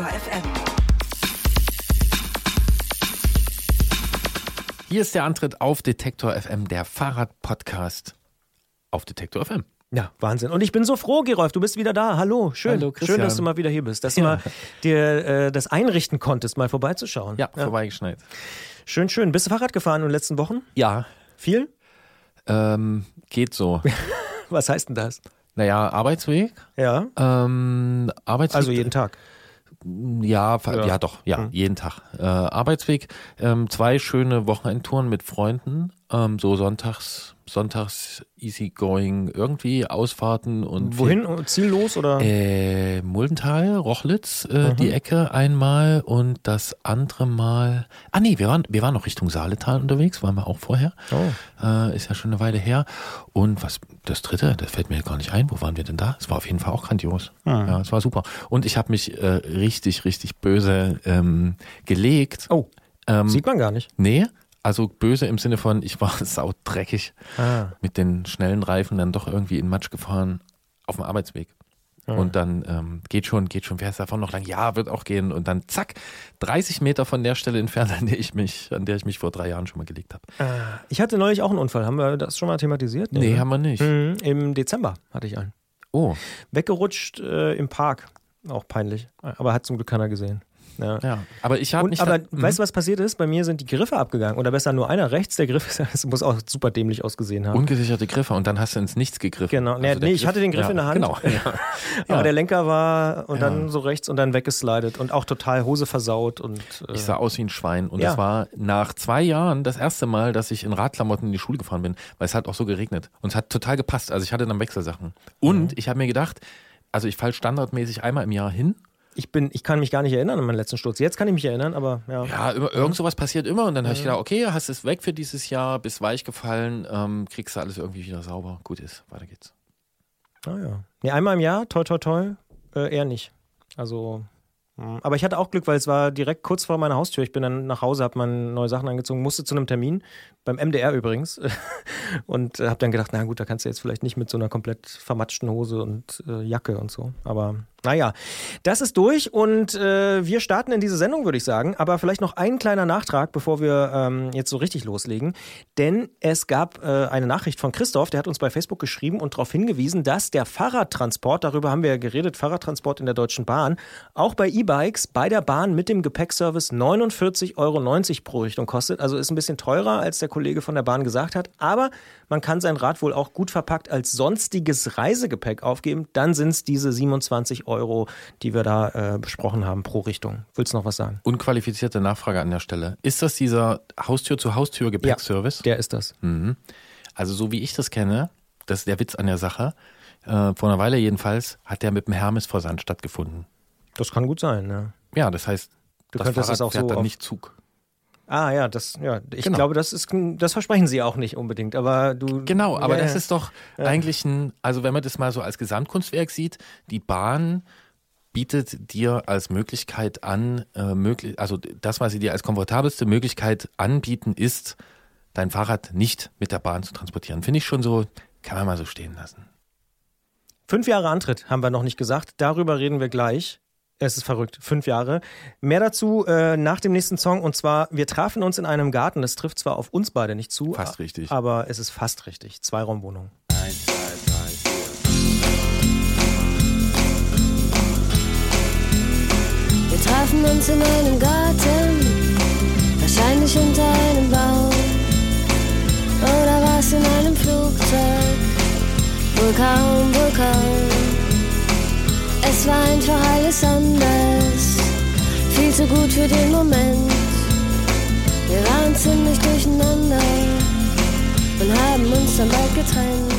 Detektor FM. Hier ist der Antritt auf Detektor FM, der Fahrrad-Podcast auf Detektor FM. Ja, Wahnsinn. Und ich bin so froh, Gerolf, du bist wieder da. Hallo, schön. Hallo, Christian. schön, dass du mal wieder hier bist, dass Ja. du mal dir äh, das einrichten konntest, mal vorbeizuschauen. Ja, vorbeigeschneit. Schön, schön. Bist du Fahrrad gefahren in den letzten Wochen? Ja, Viel? ähm, geht so. Was heißt denn das? naja, Arbeitsweg. Ja, Ähm, Arbeitsweg. also jeden Tag. Ja, Ja. ja. doch, ja, Hm. jeden Tag. Äh, Arbeitsweg, ähm, zwei schöne Wochenendtouren mit Freunden, ähm, so sonntags, sonntags easygoing, irgendwie Ausfahrten und Wohin? Ziellos oder? Äh, Muldental, Rochlitz, äh, Mhm. die Ecke einmal und das andere Mal. Ah nee, wir waren, wir waren noch Richtung Saaletal unterwegs, waren wir auch vorher. Oh. Äh, ist ja schon eine Weile her. Und was das dritte, das fällt mir gar nicht ein. Wo waren wir denn da? Es war auf jeden Fall auch grandios. Ah. Ja, es war super. Und ich habe mich äh, richtig, richtig böse ähm, gelegt. Oh, Ähm, sieht man gar nicht. nee, also böse im Sinne von, ich war saudreckig Ah. mit den schnellen Reifen dann doch irgendwie in Matsch gefahren auf dem Arbeitsweg. Und dann ähm, geht schon, geht schon, wer ist davon noch lang? Ja, wird auch gehen. Und dann zack, 30 Meter von der Stelle entfernt, an der ich mich, an der ich mich vor drei Jahren schon mal gelegt habe. Ich hatte neulich auch einen Unfall. Haben wir das schon mal thematisiert? Nee, ne? haben wir nicht. Mhm, Im Dezember hatte ich einen. Oh, Weggerutscht äh, im Park. Auch peinlich. Aber hat zum Glück keiner gesehen. Ja. ja. Aber ich habe mich. aber da, weißt du, was passiert ist? Bei mir sind die Griffe abgegangen. Oder besser nur einer rechts. Der Griff ist, das muss auch super dämlich ausgesehen haben. Ungesicherte Griffe und dann hast du ins Nichts gegriffen. Genau. Nee, der nee, ich hatte den Griff in der Hand. Genau. Ja. Aber Ja. der Lenker war und Ja. dann so rechts und dann weggeslidet und auch total Hose versaut und äh, Ich sah aus wie ein Schwein und Ja. es war nach zwei Jahren das erste Mal, dass ich in Radklamotten in die Schule gefahren bin, weil es hat auch so geregnet und es hat total gepasst. Also ich hatte dann Wechselsachen. Und ich habe mir gedacht, also ich falle standardmäßig einmal im Jahr hin. Ich bin, ich kann mich gar nicht erinnern an meinen letzten Sturz. Jetzt kann ich mich erinnern, aber ja. Ja, immer, irgend sowas passiert immer und dann habe ich gedacht, okay, hast es weg für dieses Jahr, bist weich gefallen, ähm, kriegst du alles irgendwie wieder sauber. Gut ist, weiter geht's. Ah, ja. Nee, einmal im Jahr, toi toi toi, äh, eher nicht. Also, mh. aber ich hatte auch Glück, weil es war direkt kurz vor meiner Haustür. Ich bin dann nach Hause, habe meine neue Sachen angezogen, musste zu einem Termin, beim MDR übrigens. Und äh, habe dann gedacht, na gut, da kannst du jetzt vielleicht nicht mit so einer komplett vermatschten Hose und äh, Jacke und so. Aber naja, das ist durch und äh, wir starten in diese Sendung, würde ich sagen. Aber vielleicht noch ein kleiner Nachtrag, bevor wir ähm, jetzt so richtig loslegen. Denn es gab äh, eine Nachricht von Christoph, der hat uns bei Facebook geschrieben und darauf hingewiesen, dass der Fahrradtransport, darüber haben wir ja geredet, Fahrradtransport in der Deutschen Bahn, auch bei E-Bikes bei der Bahn mit dem Gepäckservice 49,90 Euro pro Richtung kostet. Also ist ein bisschen teurer, als der Kollege von der Bahn gesagt hat. Aber man kann sein Rad wohl auch gut verpackt als sonstiges Reisegepäck aufgeben. Dann sind es diese 27 Euro, die wir da äh, besprochen haben pro Richtung. Willst du noch was sagen? Unqualifizierte Nachfrage an der Stelle. Ist das dieser Haustür-zu-Haustür-Gepäckservice? Der ist das. Mhm. Also so wie ich das kenne, das ist der Witz an der Sache, äh, vor einer Weile jedenfalls, hat der mit dem Hermes-Versand stattgefunden. Das kann gut sein, ja. Ja, das heißt, Du das könntest Fahrrad es auch fährt so dann auf- nicht Zug. Ah ja, das, ja, ich Genau. glaube, das ist, das versprechen sie auch nicht unbedingt, aber du. Genau, aber ja, das ja. ist doch eigentlich ein, also wenn man das mal so als Gesamtkunstwerk sieht, die Bahn bietet dir als Möglichkeit an, äh, möglich, also das, was sie dir als komfortabelste Möglichkeit anbieten, ist, dein Fahrrad nicht mit der Bahn zu transportieren. Finde ich schon so, kann man mal so stehen lassen. Fünf Jahre Antritt haben wir noch nicht gesagt. Darüber reden wir gleich. Es ist verrückt. Fünf Jahre. Mehr dazu äh, nach dem nächsten Song. Und zwar, wir trafen uns in einem Garten. Das trifft zwar auf uns beide nicht zu. Fast richtig. Aber es ist fast richtig. Zweiraumwohnung. Eins, zwei, drei, vier. Wir trafen uns in einem Garten, wahrscheinlich unter einem Baum. Oder war's in einem Flugzeug? Wohl kaum, wohl kaum. Es war einfach alles anders, viel zu gut für den Moment. Wir waren ziemlich durcheinander und haben uns dann bald getrennt.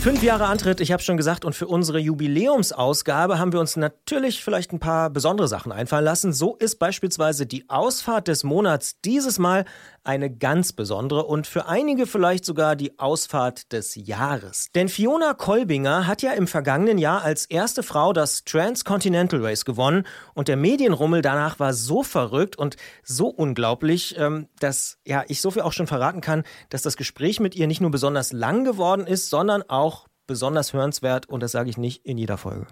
Fünf Jahre Antritt, ich habe schon gesagt, und für unsere Jubiläumsausgabe haben wir uns natürlich vielleicht ein paar besondere Sachen einfallen lassen. So ist beispielsweise die Ausfahrt des Monats dieses Mal eine ganz besondere und für einige vielleicht sogar die Ausfahrt des Jahres. Denn Fiona Kolbinger hat ja im vergangenen Jahr als erste Frau das Transcontinental Race gewonnen und der Medienrummel danach war so verrückt und so unglaublich, ähm, dass ja ich so viel auch schon verraten kann, dass das Gespräch mit ihr nicht nur besonders lang geworden ist, sondern auch besonders hörenswert und das sage ich nicht in jeder Folge.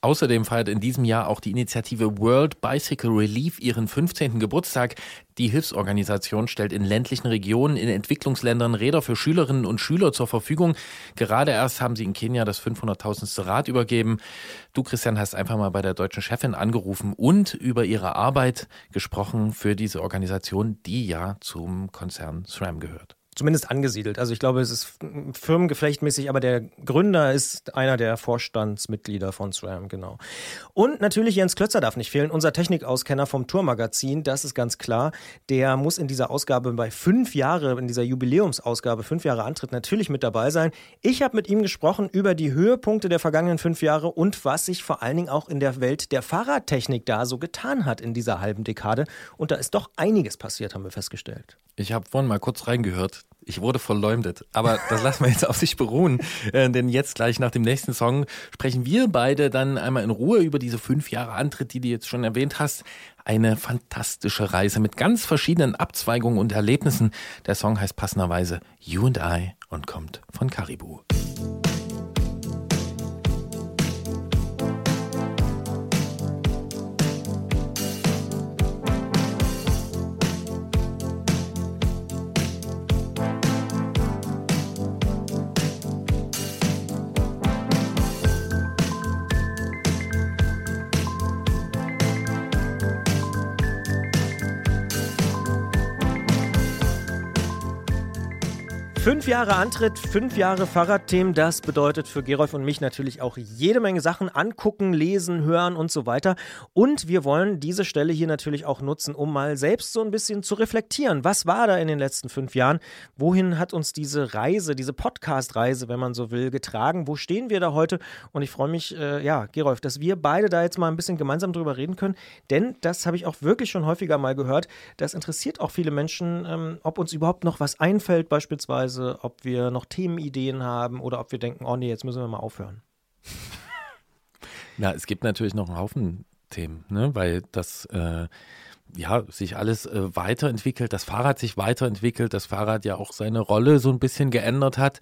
Außerdem feiert in diesem Jahr auch die Initiative World Bicycle Relief ihren 15. Geburtstag. Die Hilfsorganisation stellt in ländlichen Regionen, in Entwicklungsländern Räder für Schülerinnen und Schüler zur Verfügung. Gerade erst haben sie in Kenia das 500.000. Rad übergeben. Du, Christian, hast einfach mal bei der deutschen Chefin angerufen und über ihre Arbeit gesprochen für diese Organisation, die ja zum Konzern SRAM gehört zumindest angesiedelt. Also ich glaube, es ist firmengeflechtmäßig, aber der Gründer ist einer der Vorstandsmitglieder von SRAM, genau. Und natürlich Jens Klötzer darf nicht fehlen, unser Technikauskenner vom Tourmagazin, das ist ganz klar. Der muss in dieser Ausgabe bei fünf Jahre, in dieser Jubiläumsausgabe, fünf Jahre Antritt natürlich mit dabei sein. Ich habe mit ihm gesprochen über die Höhepunkte der vergangenen fünf Jahre und was sich vor allen Dingen auch in der Welt der Fahrradtechnik da so getan hat in dieser halben Dekade. Und da ist doch einiges passiert, haben wir festgestellt. Ich habe vorhin mal kurz reingehört. Ich wurde verleumdet. Aber das lassen wir jetzt auf sich beruhen. Äh, denn jetzt gleich nach dem nächsten Song sprechen wir beide dann einmal in Ruhe über diese fünf Jahre Antritt, die du jetzt schon erwähnt hast. Eine fantastische Reise mit ganz verschiedenen Abzweigungen und Erlebnissen. Der Song heißt passenderweise You and I und kommt von Caribou. Jahre Antritt, fünf Jahre Fahrradthemen, das bedeutet für Gerolf und mich natürlich auch jede Menge Sachen angucken, lesen, hören und so weiter. Und wir wollen diese Stelle hier natürlich auch nutzen, um mal selbst so ein bisschen zu reflektieren. Was war da in den letzten fünf Jahren? Wohin hat uns diese Reise, diese Podcast-Reise, wenn man so will, getragen? Wo stehen wir da heute? Und ich freue mich, äh, ja, Gerolf, dass wir beide da jetzt mal ein bisschen gemeinsam drüber reden können. Denn das habe ich auch wirklich schon häufiger mal gehört. Das interessiert auch viele Menschen, ähm, ob uns überhaupt noch was einfällt, beispielsweise Ob wir noch Themenideen haben oder ob wir denken, oh nee, jetzt müssen wir mal aufhören. Na, es gibt natürlich noch einen Haufen Themen, ne? weil das äh, ja sich alles äh, weiterentwickelt, das Fahrrad sich weiterentwickelt, das Fahrrad ja auch seine Rolle so ein bisschen geändert hat.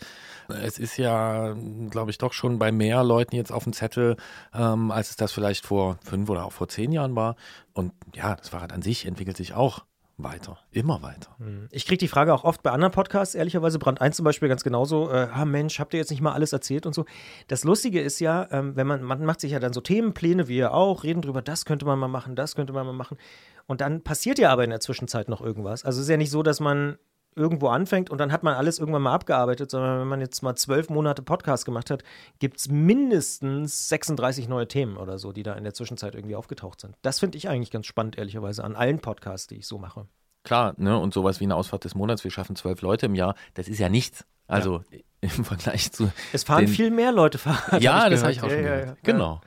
Es ist ja, glaube ich, doch schon bei mehr Leuten jetzt auf dem Zettel, ähm, als es das vielleicht vor fünf oder auch vor zehn Jahren war. Und ja, das Fahrrad an sich entwickelt sich auch weiter, immer weiter. Hm. Ich kriege die Frage auch oft bei anderen Podcasts, ehrlicherweise, Brand 1 zum Beispiel ganz genauso, äh, ah Mensch, habt ihr jetzt nicht mal alles erzählt und so. Das Lustige ist ja, ähm, wenn man, man macht sich ja dann so Themenpläne, wie ihr auch, reden drüber, das könnte man mal machen, das könnte man mal machen. Und dann passiert ja aber in der Zwischenzeit noch irgendwas. Also es ist ja nicht so, dass man irgendwo anfängt und dann hat man alles irgendwann mal abgearbeitet, sondern wenn man jetzt mal zwölf Monate Podcast gemacht hat, gibt es mindestens 36 neue Themen oder so, die da in der Zwischenzeit irgendwie aufgetaucht sind. Das finde ich eigentlich ganz spannend, ehrlicherweise, an allen Podcasts, die ich so mache. Klar, ne? Und sowas wie eine Ausfahrt des Monats, wir schaffen zwölf Leute im Jahr, das ist ja nichts. Also ja. im Vergleich zu. Es fahren viel mehr Leute Fahrrad. Ja, hab das habe ich auch schon ja, gehört. Ja, genau.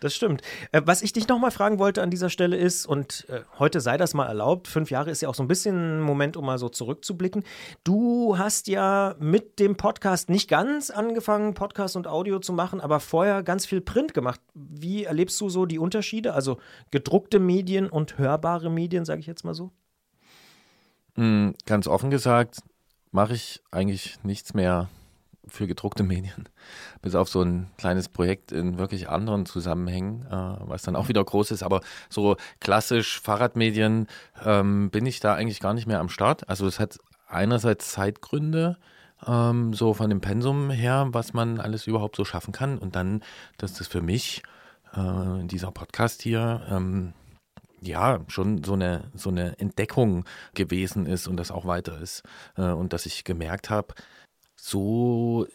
Das stimmt. Äh, was ich dich nochmal fragen wollte an dieser Stelle ist, und äh, heute sei das mal erlaubt, fünf Jahre ist ja auch so ein bisschen ein Moment, um mal so zurückzublicken. Du hast ja mit dem Podcast nicht ganz angefangen, Podcast und Audio zu machen, aber vorher ganz viel Print gemacht. Wie erlebst du so die Unterschiede? Also gedruckte Medien und hörbare Medien, sage ich jetzt mal so? Mhm, ganz offen gesagt, mache ich eigentlich nichts mehr für gedruckte Medien, bis auf so ein kleines Projekt in wirklich anderen Zusammenhängen, äh, was dann auch wieder groß ist. Aber so klassisch Fahrradmedien ähm, bin ich da eigentlich gar nicht mehr am Start. Also es hat einerseits Zeitgründe, ähm, so von dem Pensum her, was man alles überhaupt so schaffen kann. Und dann, dass das für mich, äh, dieser Podcast hier, ähm, ja, schon so eine, so eine Entdeckung gewesen ist und das auch weiter ist. Äh, und dass ich gemerkt habe, so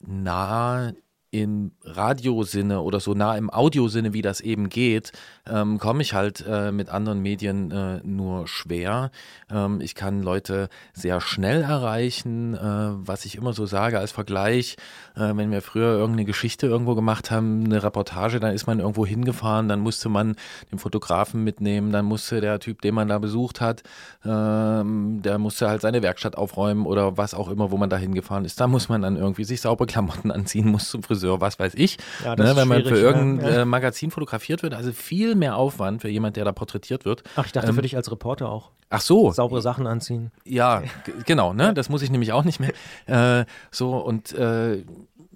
nah im Radiosinne oder so nah im Audiosinne, wie das eben geht, ähm, komme ich halt äh, mit anderen Medien äh, nur schwer. Ähm, ich kann Leute sehr schnell erreichen, äh, was ich immer so sage als Vergleich. Äh, wenn wir früher irgendeine Geschichte irgendwo gemacht haben, eine Reportage, dann ist man irgendwo hingefahren, dann musste man den Fotografen mitnehmen, dann musste der Typ, den man da besucht hat, ähm, der musste halt seine Werkstatt aufräumen oder was auch immer, wo man da hingefahren ist. Da muss man dann irgendwie sich saubere Klamotten anziehen, muss zum Friseur Friseur, was weiß ich. Ja, ne, wenn man für irgendein ja. äh, Magazin fotografiert wird, also viel mehr Aufwand für jemand, der da porträtiert wird. Ach, ich dachte Ähm, für dich als Reporter auch. Ach so, Saubere Sachen anziehen. ja, genau, ne? Das muss ich nämlich auch nicht mehr. Äh, so und äh,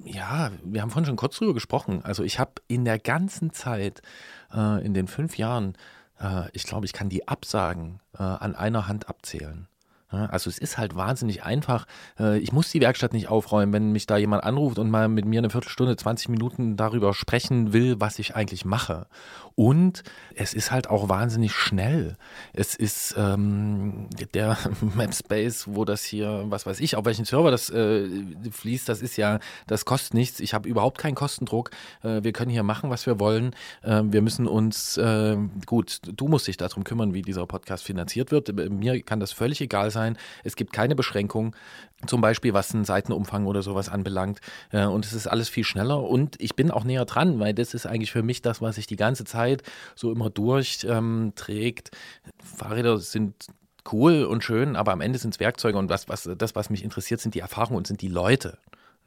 ja, wir haben vorhin schon kurz drüber gesprochen. Also ich habe in der ganzen Zeit, äh, in den fünf Jahren, äh, ich glaube, ich kann die Absagen äh, an einer Hand abzählen. Also es ist halt wahnsinnig einfach. Äh, Ich muss die Werkstatt nicht aufräumen, wenn mich da jemand anruft und mal mit mir eine Viertelstunde, 20 Minuten darüber sprechen will, was ich eigentlich mache. Und es ist halt auch wahnsinnig schnell. Es ist ähm, der Mapspace, wo das hier, was weiß ich, auf welchen Server das äh, fließt, das ist ja, das kostet nichts. Ich habe überhaupt keinen Kostendruck. Äh, wir können hier machen, was wir wollen. Äh, wir müssen uns, äh, gut, du musst dich darum kümmern, wie dieser Podcast finanziert wird. Mir kann das völlig egal sein. Es gibt keine Beschränkung, zum Beispiel was einen Seitenumfang oder sowas anbelangt. Äh, und es ist alles viel schneller. Und ich bin auch näher dran, weil das ist eigentlich für mich das, was sich die ganze Zeit so immer durchträgt. Ähm. Fahrräder sind cool und schön, aber am Ende sind es Werkzeuge und was, was, das, was mich interessiert, sind die Erfahrungen und sind die Leute.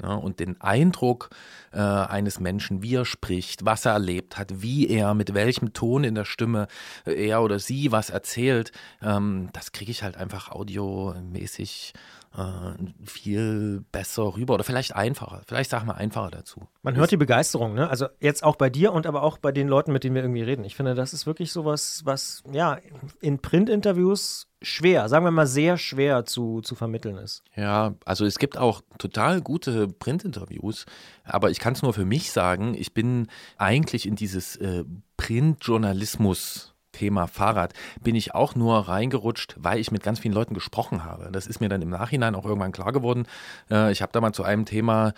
Ja, und den Eindruck äh, eines Menschen, wie er spricht, was er erlebt hat, wie er, mit welchem Ton in der Stimme äh, er oder sie was erzählt, ähm, das kriege ich halt einfach audiomäßig äh, viel besser rüber oder vielleicht einfacher. Vielleicht sagen wir einfacher dazu. Man hört die Begeisterung, ne? Also jetzt auch bei dir und aber auch bei den Leuten, mit denen wir irgendwie reden. Ich finde, das ist wirklich sowas, was ja in Printinterviews schwer, sagen wir mal sehr schwer zu, zu vermitteln ist. Ja, also es gibt auch total gute Printinterviews, aber ich kann es nur für mich sagen, ich bin eigentlich in dieses äh, Printjournalismus Thema Fahrrad bin ich auch nur reingerutscht, weil ich mit ganz vielen Leuten gesprochen habe. Das ist mir dann im Nachhinein auch irgendwann klar geworden. Äh, ich habe da mal zu einem Thema,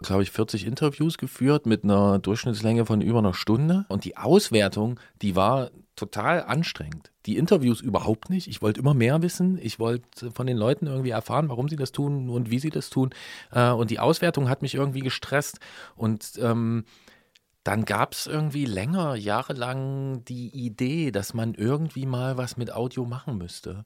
glaube ich, 40 Interviews geführt mit einer Durchschnittslänge von über einer Stunde. Und die Auswertung, die war total anstrengend. Die Interviews überhaupt nicht. Ich wollte immer mehr wissen. Ich wollte von den Leuten irgendwie erfahren, warum sie das tun und wie sie das tun. Äh, Und die Auswertung hat mich irgendwie gestresst. Und ähm, dann gab es irgendwie länger, jahrelang die Idee, dass man irgendwie mal was mit Audio machen müsste.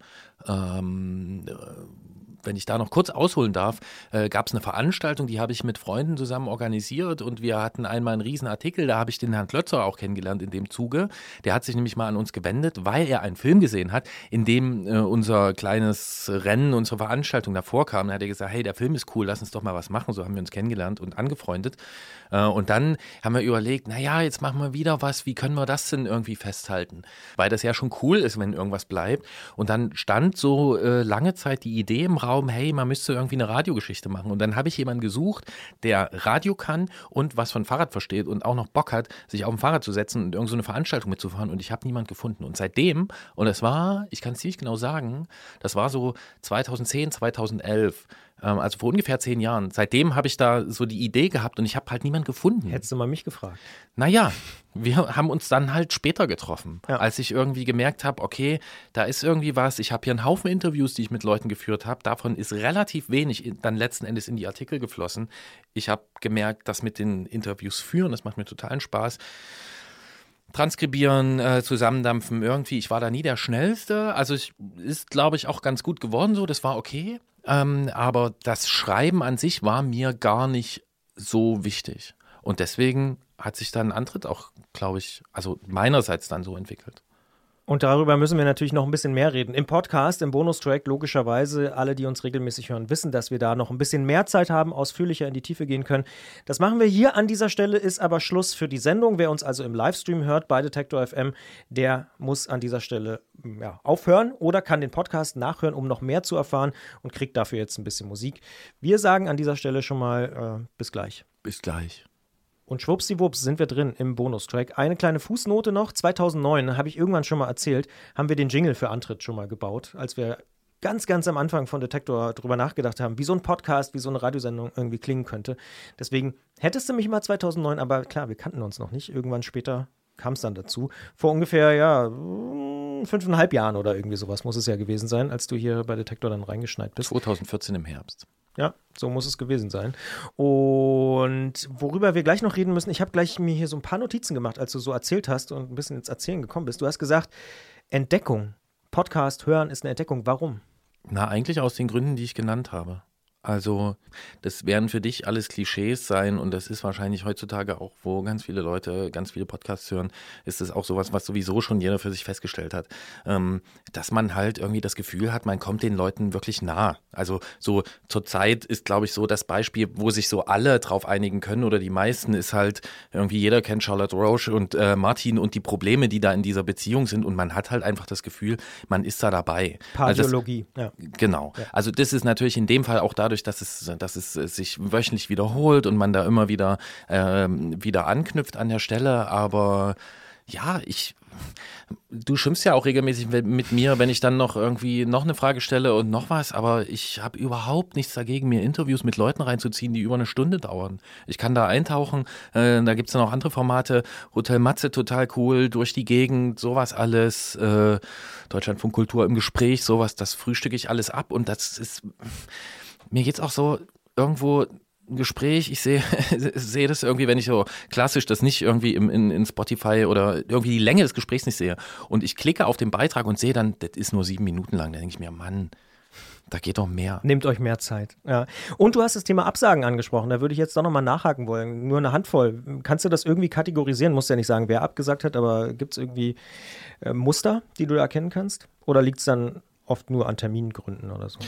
Ähm, äh, wenn ich da noch kurz ausholen darf, äh, gab es eine Veranstaltung, die habe ich mit Freunden zusammen organisiert und wir hatten einmal einen riesen Artikel, da habe ich den Herrn Klötzer auch kennengelernt in dem Zuge. Der hat sich nämlich mal an uns gewendet, weil er einen Film gesehen hat, in dem äh, unser kleines Rennen, unsere Veranstaltung davor kam. Da hat er gesagt, hey, der Film ist cool, lass uns doch mal was machen. So haben wir uns kennengelernt und angefreundet. Äh, und dann haben wir überlegt, naja, jetzt machen wir wieder was, wie können wir das denn irgendwie festhalten? Weil das ja schon cool ist, wenn irgendwas bleibt. Und dann stand so äh, lange Zeit die Idee im Raum, hey, man müsste irgendwie eine Radiogeschichte machen. Und dann habe ich jemanden gesucht, der Radio kann und was von Fahrrad versteht und auch noch Bock hat, sich auf dem Fahrrad zu setzen und irgendeine so Veranstaltung mitzufahren. Und ich habe niemand gefunden. Und seitdem, und es war, ich kann es nicht genau sagen, das war so 2010, 2011, ähm, also vor ungefähr zehn Jahren. Seitdem habe ich da so die Idee gehabt und ich habe halt niemanden gefunden. Hättest du mal mich gefragt. Naja, wir haben uns dann halt später getroffen, Ja. als ich irgendwie gemerkt habe, okay, da ist irgendwie was. Ich habe hier einen Haufen Interviews, die ich mit Leuten geführt habe. Davon ist relativ wenig dann letzten Endes in die Artikel geflossen. Ich habe gemerkt, dass mit den Interviews führen, das macht mir totalen Spaß. Transkribieren, äh, zusammendampfen, irgendwie. Ich war da nie der Schnellste. Also es ist, glaube ich, auch ganz gut geworden so. Das war okay. Ähm, aber das Schreiben an sich war mir gar nicht so wichtig. Und deswegen hat sich dann Antritt auch, glaube ich, also meinerseits dann so entwickelt. Und darüber müssen wir natürlich noch ein bisschen mehr reden. Im Podcast, im Bonustrack, logischerweise, alle, die uns regelmäßig hören, wissen, dass wir da noch ein bisschen mehr Zeit haben, ausführlicher in die Tiefe gehen können. Das machen wir hier an dieser Stelle, ist aber Schluss für die Sendung. Wer uns also im Livestream hört bei Detektor FM, der muss an dieser Stelle ja, aufhören oder kann den Podcast nachhören, um noch mehr zu erfahren und kriegt dafür jetzt ein bisschen Musik. Wir sagen an dieser Stelle schon mal äh, bis gleich. Bis gleich. Und schwuppsiwupps sind wir drin im Bonustrack. Eine kleine Fußnote noch. 2009, habe ich irgendwann schon mal erzählt, haben wir den Jingle für Antritt schon mal gebaut, als wir ganz, ganz am Anfang von Detektor drüber nachgedacht haben, wie so ein Podcast, wie so eine Radiosendung irgendwie klingen könnte. Deswegen hättest du mich mal 2009, aber klar, wir kannten uns noch nicht. Irgendwann später kam es dann dazu. Vor ungefähr, ja, mm, fünfeinhalb Jahren oder irgendwie sowas muss es ja gewesen sein, als du hier bei Detektor dann reingeschneit bist. 2014 im Herbst. Ja, so muss es gewesen sein. Und worüber wir gleich noch reden müssen, ich habe gleich mir hier so ein paar Notizen gemacht, als du so erzählt hast und ein bisschen ins Erzählen gekommen bist. Du hast gesagt, Entdeckung, Podcast hören ist eine Entdeckung. Warum? Na, eigentlich aus den Gründen, die ich genannt habe. Also, das werden für dich alles Klischees sein und das ist wahrscheinlich heutzutage auch, wo ganz viele Leute ganz viele Podcasts hören, ist es auch sowas, was sowieso schon jeder für sich festgestellt hat, ähm, dass man halt irgendwie das Gefühl hat, man kommt den Leuten wirklich nah. Also, so zur Zeit ist, glaube ich, so das Beispiel, wo sich so alle drauf einigen können oder die meisten, ist halt irgendwie jeder kennt Charlotte Roche und äh, Martin und die Probleme, die da in dieser Beziehung sind und man hat halt einfach das Gefühl, man ist da dabei. Pardiologie, also das, ja. Genau. Ja. Also, das ist natürlich in dem Fall auch da dadurch, dass es, dass es sich wöchentlich wiederholt und man da immer wieder, äh, wieder anknüpft an der Stelle. Aber ja, ich, du schimpfst ja auch regelmäßig mit mir, wenn ich dann noch irgendwie noch eine Frage stelle und noch was, aber ich habe überhaupt nichts dagegen, mir Interviews mit Leuten reinzuziehen, die über eine Stunde dauern. Ich kann da eintauchen, äh, da gibt es dann auch andere Formate, Hotel Matze total cool, durch die Gegend, sowas alles, äh, Deutschlandfunk Kultur im Gespräch, sowas, das frühstücke ich alles ab. Und das ist mir geht es auch so irgendwo ein Gespräch, ich sehe sehe das irgendwie, wenn ich so klassisch das nicht irgendwie im, in, in Spotify oder irgendwie die Länge des Gesprächs nicht sehe und ich klicke auf den Beitrag und sehe dann, das ist nur sieben Minuten lang, dann denke ich mir, Mann, da geht doch mehr. Nehmt euch mehr Zeit. Ja. Und du hast das Thema Absagen angesprochen. Da würde ich jetzt doch nochmal nachhaken wollen. Nur eine Handvoll. Kannst du das irgendwie kategorisieren? Musst ja nicht sagen, wer abgesagt hat, aber gibt es irgendwie äh, Muster, die du erkennen kannst? Oder liegt es dann oft nur an Termingründen oder so?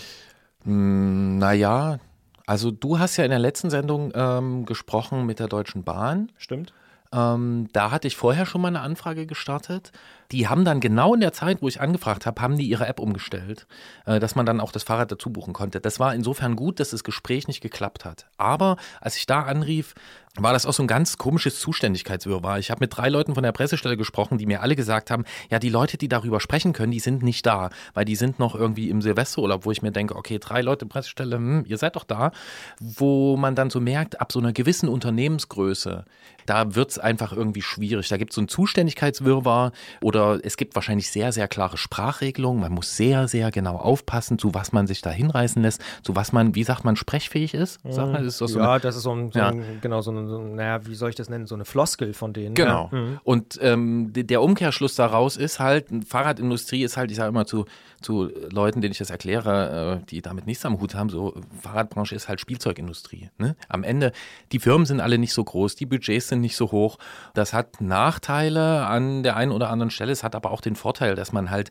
Hm, naja, also du hast ja in der letzten Sendung ähm, gesprochen mit der Deutschen Bahn. Stimmt. Ähm, da hatte ich vorher schon mal eine Anfrage gestartet. Die haben dann genau in der Zeit, wo ich angefragt habe, haben die ihre App umgestellt, äh, dass man dann auch das Fahrrad dazu buchen konnte. Das war insofern gut, dass das Gespräch nicht geklappt hat. Aber als ich da anrief, war das auch so ein ganz komisches Zuständigkeitswirrwarr. Ich habe mit drei Leuten von der Pressestelle gesprochen, die mir alle gesagt haben, ja, die Leute, die darüber sprechen können, die sind nicht da, weil die sind noch irgendwie im Silvesterurlaub, wo ich mir denke, okay, drei Leute Pressestelle, hm, ihr seid doch da, wo man dann so merkt, ab so einer gewissen Unternehmensgröße, da wird es einfach irgendwie schwierig. Da gibt es so ein Zuständigkeitswirrwarr oder es gibt wahrscheinlich sehr, sehr klare Sprachregelungen. Man muss sehr, sehr genau aufpassen, zu was man sich da hinreißen lässt, zu was man, wie sagt man, sprechfähig ist. Sagt man, ist das so ja, eine, das ist so ein, so ja. ein genau so ein so, naja, wie soll ich das nennen, so eine Floskel von denen. Genau. Ja. Mhm. Und ähm, der Umkehrschluss daraus ist halt, Fahrradindustrie ist halt, ich sage immer zu, zu Leuten, denen ich das erkläre, äh, die damit nichts am Hut haben, so Fahrradbranche ist halt Spielzeugindustrie. Ne? Am Ende, die Firmen sind alle nicht so groß, die Budgets sind nicht so hoch. Das hat Nachteile an der einen oder anderen Stelle, es hat aber auch den Vorteil, dass man halt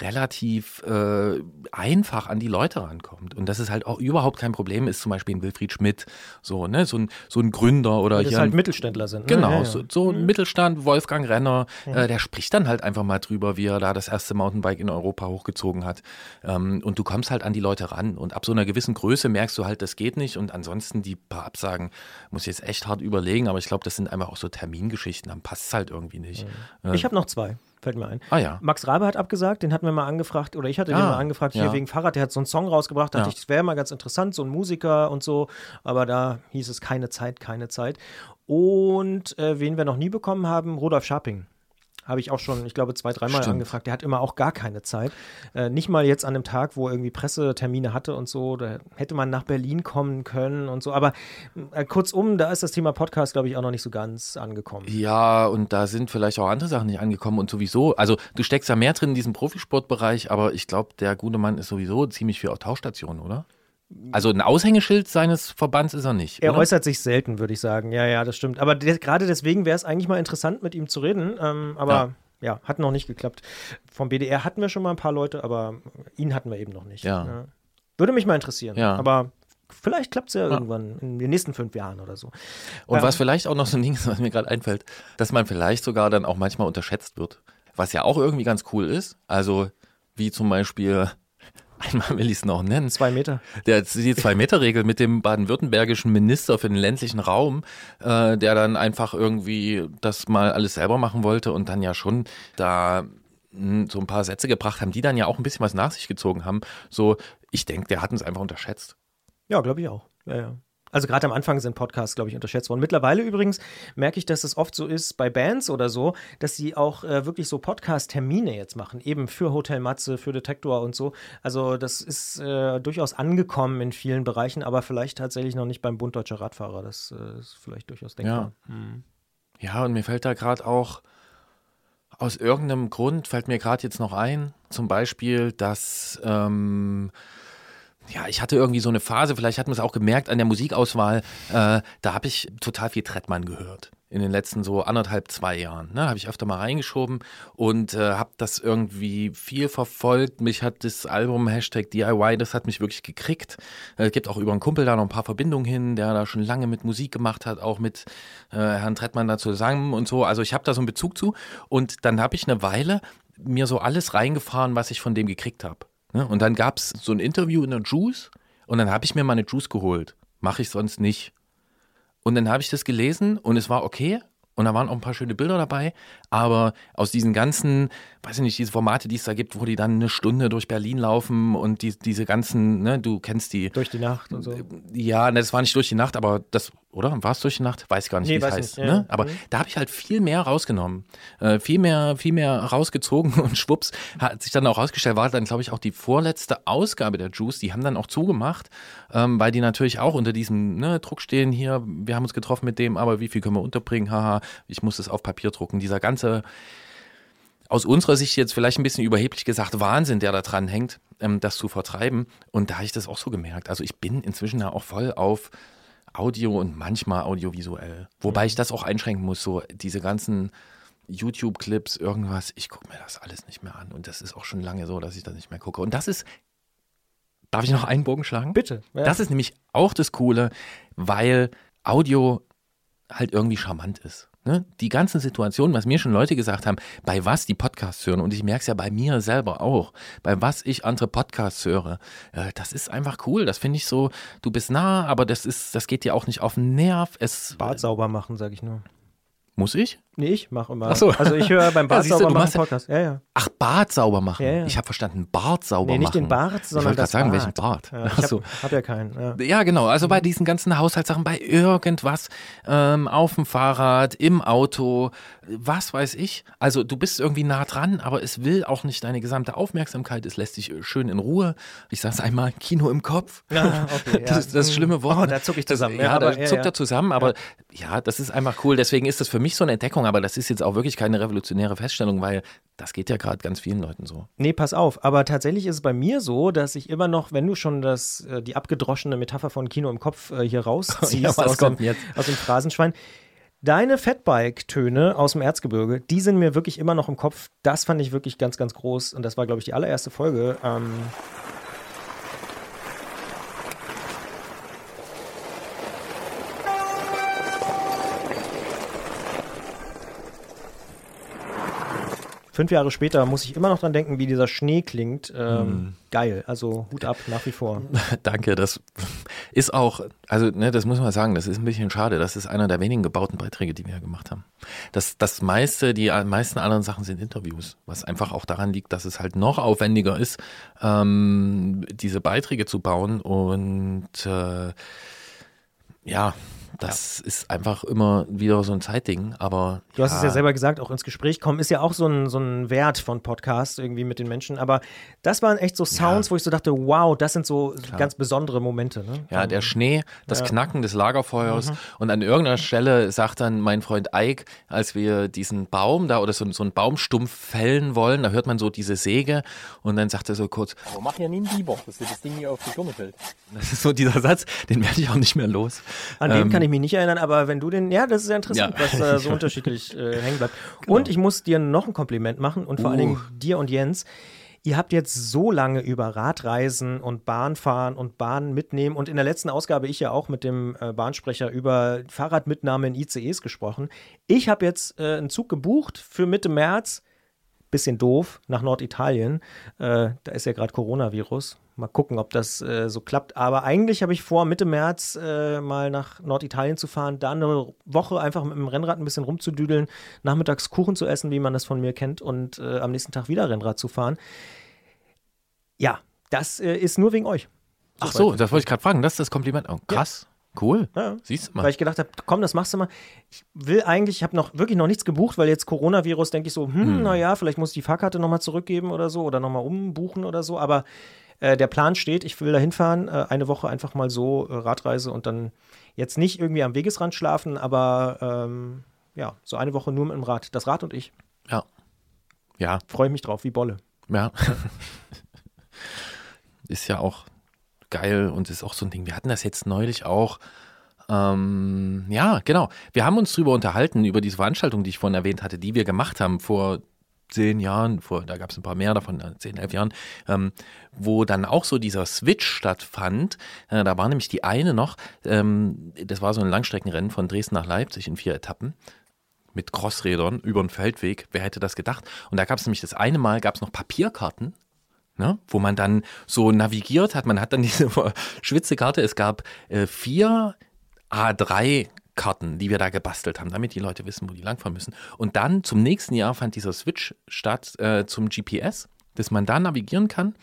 relativ äh, einfach an die Leute rankommt. Und dass es halt auch überhaupt kein Problem ist, zum Beispiel ein Wilfried Schmidt, so, ne, so ein, so ein Gründer oder Weil das halt Mittelständler sind. Ne? Genau, ja, ja. So, so, ein mhm. Mittelstand, Wolfgang Renner, äh, der spricht dann halt einfach mal drüber, wie er da das erste Mountainbike in Europa hochgezogen hat. Ähm, und du kommst halt an die Leute ran. Und ab so einer gewissen Größe merkst du halt, das geht nicht. Und ansonsten die paar Absagen, muss ich jetzt echt hart überlegen, aber ich glaube, das sind einfach auch so Termingeschichten, dann passt es halt irgendwie nicht. Mhm. Ich habe noch zwei fällt mir ein. Ah ja. Max Rabe hat abgesagt, den hatten wir mal angefragt, oder ich hatte ah, den mal angefragt, hier ja. wegen Fahrrad, der hat so einen Song rausgebracht, da dachte ich, das wäre mal ganz interessant, so ein Musiker und so, aber da hieß es keine Zeit, keine Zeit. Und äh, wen wir noch nie bekommen haben, Rudolf Scharping. Habe ich auch schon, ich glaube, zwei, dreimal angefragt. Der hat immer auch gar keine Zeit. Äh, nicht mal jetzt an einem Tag, wo er irgendwie Pressetermine hatte und so. Da hätte man nach Berlin kommen können und so. Aber äh, kurzum, da ist das Thema Podcast, glaube ich, auch noch nicht so ganz angekommen. Ja, und da sind vielleicht auch andere Sachen nicht angekommen und sowieso. Also, du steckst ja mehr drin in diesem Profisportbereich, aber ich glaube, der gute Mann ist sowieso ziemlich viel auf Tauschstationen, oder? Also ein Aushängeschild seines Verbands ist er nicht. Er oder? äußert sich selten, würde ich sagen. Ja, ja, das stimmt. Aber de gerade deswegen wäre es eigentlich mal interessant, mit ihm zu reden. Ähm, aber ja. ja. hat noch nicht geklappt. Vom BDR hatten wir schon mal ein paar Leute, aber ihn hatten wir eben noch nicht. Ja. ja. Würde mich mal interessieren. Ja. Aber vielleicht klappt es ja, irgendwann in den nächsten fünf Jahren oder so. Und ja. was vielleicht auch noch so ein Ding ist, was mir gerade einfällt, dass man vielleicht sogar dann auch manchmal unterschätzt wird. Was ja auch irgendwie ganz cool ist. Also wie zum Beispiel einmal will ich es noch nennen. Zwei Meter. Der, die Zwei-Meter-Regel mit dem baden-württembergischen Minister für den ländlichen Raum, äh, der dann einfach irgendwie das mal alles selber machen wollte und dann ja schon da mh, so ein paar Sätze gebracht haben, die dann ja auch ein bisschen was nach sich gezogen haben. So, ich denke, der hat uns einfach unterschätzt. Ja, glaube ich auch. Ja, ja. Also gerade am Anfang sind Podcasts, glaube ich, unterschätzt worden. Mittlerweile übrigens merke ich, dass es oft so ist bei Bands oder so, dass sie auch äh, wirklich so Podcast-Termine jetzt machen, eben für Hotel Matze, für Detektor und so. Also das ist äh, durchaus angekommen in vielen Bereichen, aber vielleicht tatsächlich noch nicht beim Bund Deutscher Radfahrer. Das äh, ist vielleicht durchaus denkbar. Mhm. Ja, und mir fällt da gerade auch aus irgendeinem Grund, fällt mir gerade jetzt noch ein, zum Beispiel, dass ähm, ja, ich hatte irgendwie so eine Phase, vielleicht hat man es auch gemerkt an der Musikauswahl, äh, da habe ich total viel Trettmann gehört. In den letzten so anderthalb, zwei Jahren. Ne, habe ich öfter mal reingeschoben und äh, habe das irgendwie viel verfolgt. Mich hat das Album Hashtag DIY, das hat mich wirklich gekriegt. Äh, Es gibt auch über einen Kumpel da noch ein paar Verbindungen hin, der da schon lange mit Musik gemacht hat, auch mit äh, Herrn Trettmann da zusammen und so. Also ich habe da so einen Bezug zu. Und dann habe ich eine Weile mir so alles reingefahren, was ich von dem gekriegt habe. Ne? Und dann gab es so ein Interview in der Juice und dann habe ich mir mal eine Juice geholt. Mache ich sonst nicht. Und dann habe ich das gelesen und es war okay. Und da waren auch ein paar schöne Bilder dabei. Aber aus diesen ganzen, weiß ich nicht, diese Formate, die es da gibt, wo die dann eine Stunde durch Berlin laufen und die, diese ganzen, ne, du kennst die. Durch die Nacht und so. Ja, ne, das war nicht durch die Nacht, aber das, oder? War es durch die Nacht? Weiß gar nicht, Nee, wie es heißt. nicht, ja. Ne? Aber Mhm. da habe ich halt viel mehr rausgenommen. Äh, viel mehr, viel mehr rausgezogen und schwupps hat sich dann auch rausgestellt, war dann, glaube ich, auch die vorletzte Ausgabe der Juice. Die haben dann auch zugemacht, ähm, weil die natürlich auch unter diesem ne, Druck stehen hier, wir haben uns getroffen mit dem, aber wie viel können wir unterbringen? Haha, ich muss es auf Papier drucken. Dieser ganze aus unserer Sicht jetzt vielleicht ein bisschen überheblich gesagt, Wahnsinn, der da dran hängt, ähm, das zu vertreiben. Und da habe ich das auch so gemerkt. Also ich bin inzwischen ja auch voll auf Audio und manchmal audiovisuell. Wobei ich das auch einschränken muss, so diese ganzen YouTube-Clips, irgendwas, ich gucke mir das alles nicht mehr an. Und das ist auch schon lange so, dass ich das nicht mehr gucke. Und das ist, darf ich noch einen Bogen schlagen? Bitte. Ja. Das ist nämlich auch das Coole, weil Audio halt irgendwie charmant ist. Ne? Die ganzen Situationen, was mir schon Leute gesagt haben, bei was die Podcasts hören, und ich merke es ja bei mir selber auch, bei was ich andere Podcasts höre, äh, das ist einfach cool. Das finde ich so, du bist nah, aber das ist, das geht dir auch nicht auf den Nerv. Es Bart sauber machen, sage ich nur. muss ich? Nee, ich mache immer. Ach so. Also ich höre beim Ja, Bart du, sauber du machen ja- Podcast. Ja, ja. Ach, Bart sauber machen. Ja, ja. Ich habe verstanden, Bart sauber Nee, nicht machen. den Bart, ich sondern wollte gerade das sagen, Bart. welchen Bart. Ja, ich habe hab ja keinen. Ja. Ja, genau. Also bei diesen ganzen Haushaltssachen, bei irgendwas, ähm, auf dem Fahrrad, im Auto, was weiß ich. Also du bist irgendwie nah dran, aber es will auch nicht deine gesamte Aufmerksamkeit. Es lässt dich äh, schön in Ruhe. Ich sag's einmal, Kino im Kopf. Ja, okay, ja. Das ist das schlimme Wort. Oh, da zuck ich zusammen. Ja, Ja, da aber- ja, zuckt ja. er zusammen, aber ja. das ist einfach cool. Deswegen ist das für mich so eine Entdeckung, aber das ist jetzt auch wirklich keine revolutionäre Feststellung, weil das geht ja gerade ganz vielen Leuten so. Nee, pass auf. Aber tatsächlich ist es bei mir so, dass ich immer noch, wenn du schon das, äh, die abgedroschene Metapher von Kino im Kopf äh, hier rausziehst Ja, aus, dem, aus dem Phrasenschwein, deine Fatbike-Töne aus dem Erzgebirge, die sind mir wirklich immer noch im Kopf. Das fand ich wirklich ganz, ganz groß. Und das war, glaube ich, die allererste Folge. Ähm, Fünf Jahre später muss ich immer noch dran denken, wie dieser Schnee klingt. Ähm, Geil, also Hut ab nach wie vor. Danke, das ist auch, also ne, das muss man sagen, das ist ein bisschen schade. Das ist einer der wenigen gebauten Beiträge, die wir gemacht haben. Das, das meiste, die meisten anderen Sachen sind Interviews, was einfach auch daran liegt, dass es halt noch aufwendiger ist, ähm, diese Beiträge zu bauen und äh, ja, das ist einfach immer wieder so ein Zeitding, aber Du hast es ja selber gesagt, auch ins Gespräch kommen ist ja auch so ein, so ein Wert von Podcast irgendwie mit den Menschen. Aber das waren echt so Sounds, wo ich so dachte, wow, das sind so ganz besondere Momente. Ne? Ja, der Schnee, das Knacken des Lagerfeuers Mhm. und an irgendeiner Stelle sagt dann mein Freund Ike, als wir diesen Baum da oder so, so einen Baumstumpf fällen wollen, da hört man so diese Säge und dann sagt er so kurz, Aber mach ja nie einen Biber, dass dir das Ding hier auf die Birne fällt. das ist so dieser Satz, den werde ich auch nicht mehr los. An den kann ich mich nicht erinnern, aber wenn du den, ja, das ist ja interessant, Ja. was da so unterschiedlich äh, hängen bleibt. Und ich muss dir noch ein Kompliment machen und vor allen Dingen dir und Jens. Ihr habt jetzt so lange über Radreisen und Bahnfahren und Bahn mitnehmen und in der letzten Ausgabe ich ja auch mit dem äh, Bahnsprecher über Fahrradmitnahme in ICEs gesprochen. Ich habe jetzt äh, einen Zug gebucht für Mitte März. bisschen doof nach Norditalien. Äh, da ist ja gerade Coronavirus. Mal gucken, ob das äh, so klappt. Aber eigentlich habe ich vor, Mitte März äh, mal nach Norditalien zu fahren, da eine Woche einfach mit dem Rennrad ein bisschen rumzudüdeln, nachmittags Kuchen zu essen, wie man das von mir kennt, und äh, am nächsten Tag wieder Rennrad zu fahren. Ja, das äh, ist nur wegen euch. Ach so, das wollte ich gerade fragen. Das ist das Kompliment. Oh, krass. Cool. Ja. Siehst du mal. Weil ich gedacht habe, komm, das machst du mal. Ich will eigentlich, ich habe noch wirklich noch nichts gebucht, weil jetzt Coronavirus denke ich so, hm, naja, vielleicht muss ich die Fahrkarte nochmal zurückgeben oder so oder nochmal umbuchen oder so. Aber äh, der Plan steht, ich will da hinfahren, äh, eine Woche einfach mal so äh, Radreise und dann jetzt nicht irgendwie am Wegesrand schlafen, aber ähm, ja, so eine Woche nur mit dem Rad. Das Rad und ich. ja. Ja, Freue mich drauf, wie Bolle. Ja. ist ja auch geil und ist auch so ein Ding. Wir hatten das jetzt neulich auch. Ähm, ja, genau. Wir haben uns drüber unterhalten, über diese Veranstaltung, die ich vorhin erwähnt hatte, die wir gemacht haben vor zehn Jahren, vor, da gab es ein paar mehr davon, äh, zehn, elf Jahren, ähm, wo dann auch so dieser Switch stattfand. Äh, da war nämlich die eine noch, ähm, das war so ein Langstreckenrennen von Dresden nach Leipzig in vier Etappen mit Crossrädern über den Feldweg. Wer hätte das gedacht? Und da gab es nämlich das eine Mal, gab es noch Papierkarten. Ne, wo man dann so navigiert hat. Man hat dann diese Schwitzekarte. Es gab äh, vier A3-Karten, die wir da gebastelt haben, damit die Leute wissen, wo die langfahren müssen. Und dann zum nächsten Jahr fand dieser Switch statt äh, zum GPS, dass man da navigieren kann.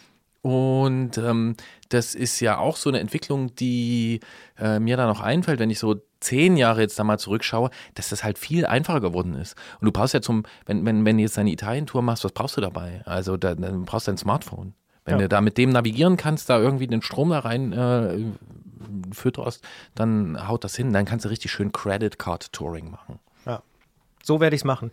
Und ähm, das ist ja auch so eine Entwicklung, die äh, mir da noch einfällt, wenn ich so zehn Jahre jetzt da mal zurückschaue, dass das halt viel einfacher geworden ist. Und du brauchst ja zum, wenn, wenn, wenn du jetzt deine Italien-Tour machst, was brauchst du dabei? Also da, dann brauchst du ein Smartphone. Wenn Ja. du da mit dem navigieren kannst, da irgendwie den Strom da rein äh, fütterst, dann haut das hin. Dann kannst du richtig schön Credit Card Touring machen. Ja. So werde ich es machen.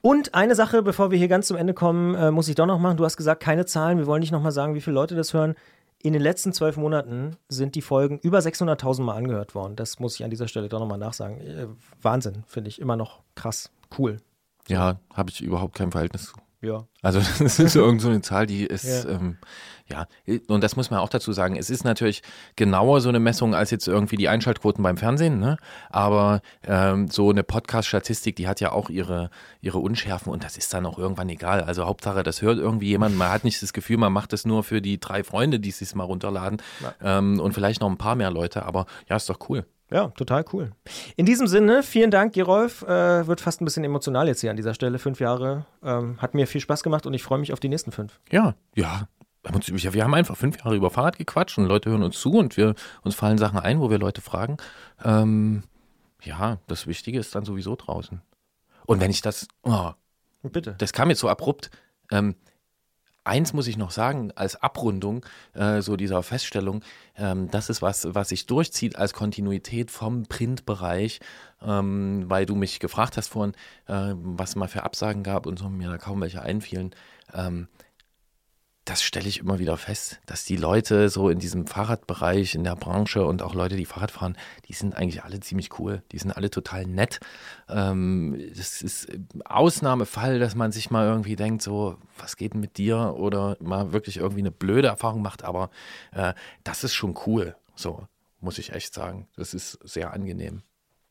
Und eine Sache, bevor wir hier ganz zum Ende kommen, äh, muss ich doch noch machen. Du hast gesagt, keine Zahlen. Wir wollen nicht nochmal sagen, wie viele Leute das hören. In den letzten zwölf Monaten sind die Folgen über 600.000 Mal angehört worden. Das muss ich an dieser Stelle doch nochmal nachsagen. Äh, Wahnsinn, finde ich. Immer noch krass. Cool. Ja, habe ich überhaupt kein Verhältnis zu. Ja. Also das ist irgend so eine Zahl, die ist, Ja. ähm, ja, und das muss man auch dazu sagen, es ist natürlich genauer so eine Messung als jetzt irgendwie die Einschaltquoten beim Fernsehen, ne? aber ähm, so eine Podcast-Statistik, die hat ja auch ihre, ihre Unschärfen und das ist dann auch irgendwann egal. Also Hauptsache, das hört irgendwie jemand, man hat nicht das Gefühl, man macht das nur für die drei Freunde, die es sich mal runterladen ähm, und vielleicht noch ein paar mehr Leute, aber ja, ist doch cool. Ja, total cool. In diesem Sinne, vielen Dank, Gerolf. Äh, wird fast ein bisschen emotional jetzt hier an dieser Stelle. Fünf Jahre. Ähm, hat mir viel Spaß gemacht und ich freue mich auf die nächsten fünf. Ja, ja. Wir haben einfach fünf Jahre über Fahrrad gequatscht und Leute hören uns zu und wir uns fallen Sachen ein, wo wir Leute fragen. Ähm, ja, das Wichtige ist dann sowieso draußen. Und wenn ich das, oh, Bitte. das kam jetzt so abrupt. Ähm, eins muss ich noch sagen, als Abrundung äh, so dieser Feststellung, ähm, das ist was, was sich durchzieht als Kontinuität vom Printbereich, ähm, weil du mich gefragt hast vorhin, äh, was mal für Absagen gab und so, mir da kaum welche einfielen. Ähm, das stelle ich immer wieder fest, dass die Leute so in diesem Fahrradbereich, in der Branche und auch Leute, die Fahrrad fahren, die sind eigentlich alle ziemlich cool. Die sind alle total nett. Ähm, das ist Ausnahmefall, dass man sich mal irgendwie denkt, so, was geht denn mit dir? Oder mal wirklich irgendwie eine blöde Erfahrung macht. Aber äh, das ist schon cool. So, muss ich echt sagen. Das ist sehr angenehm.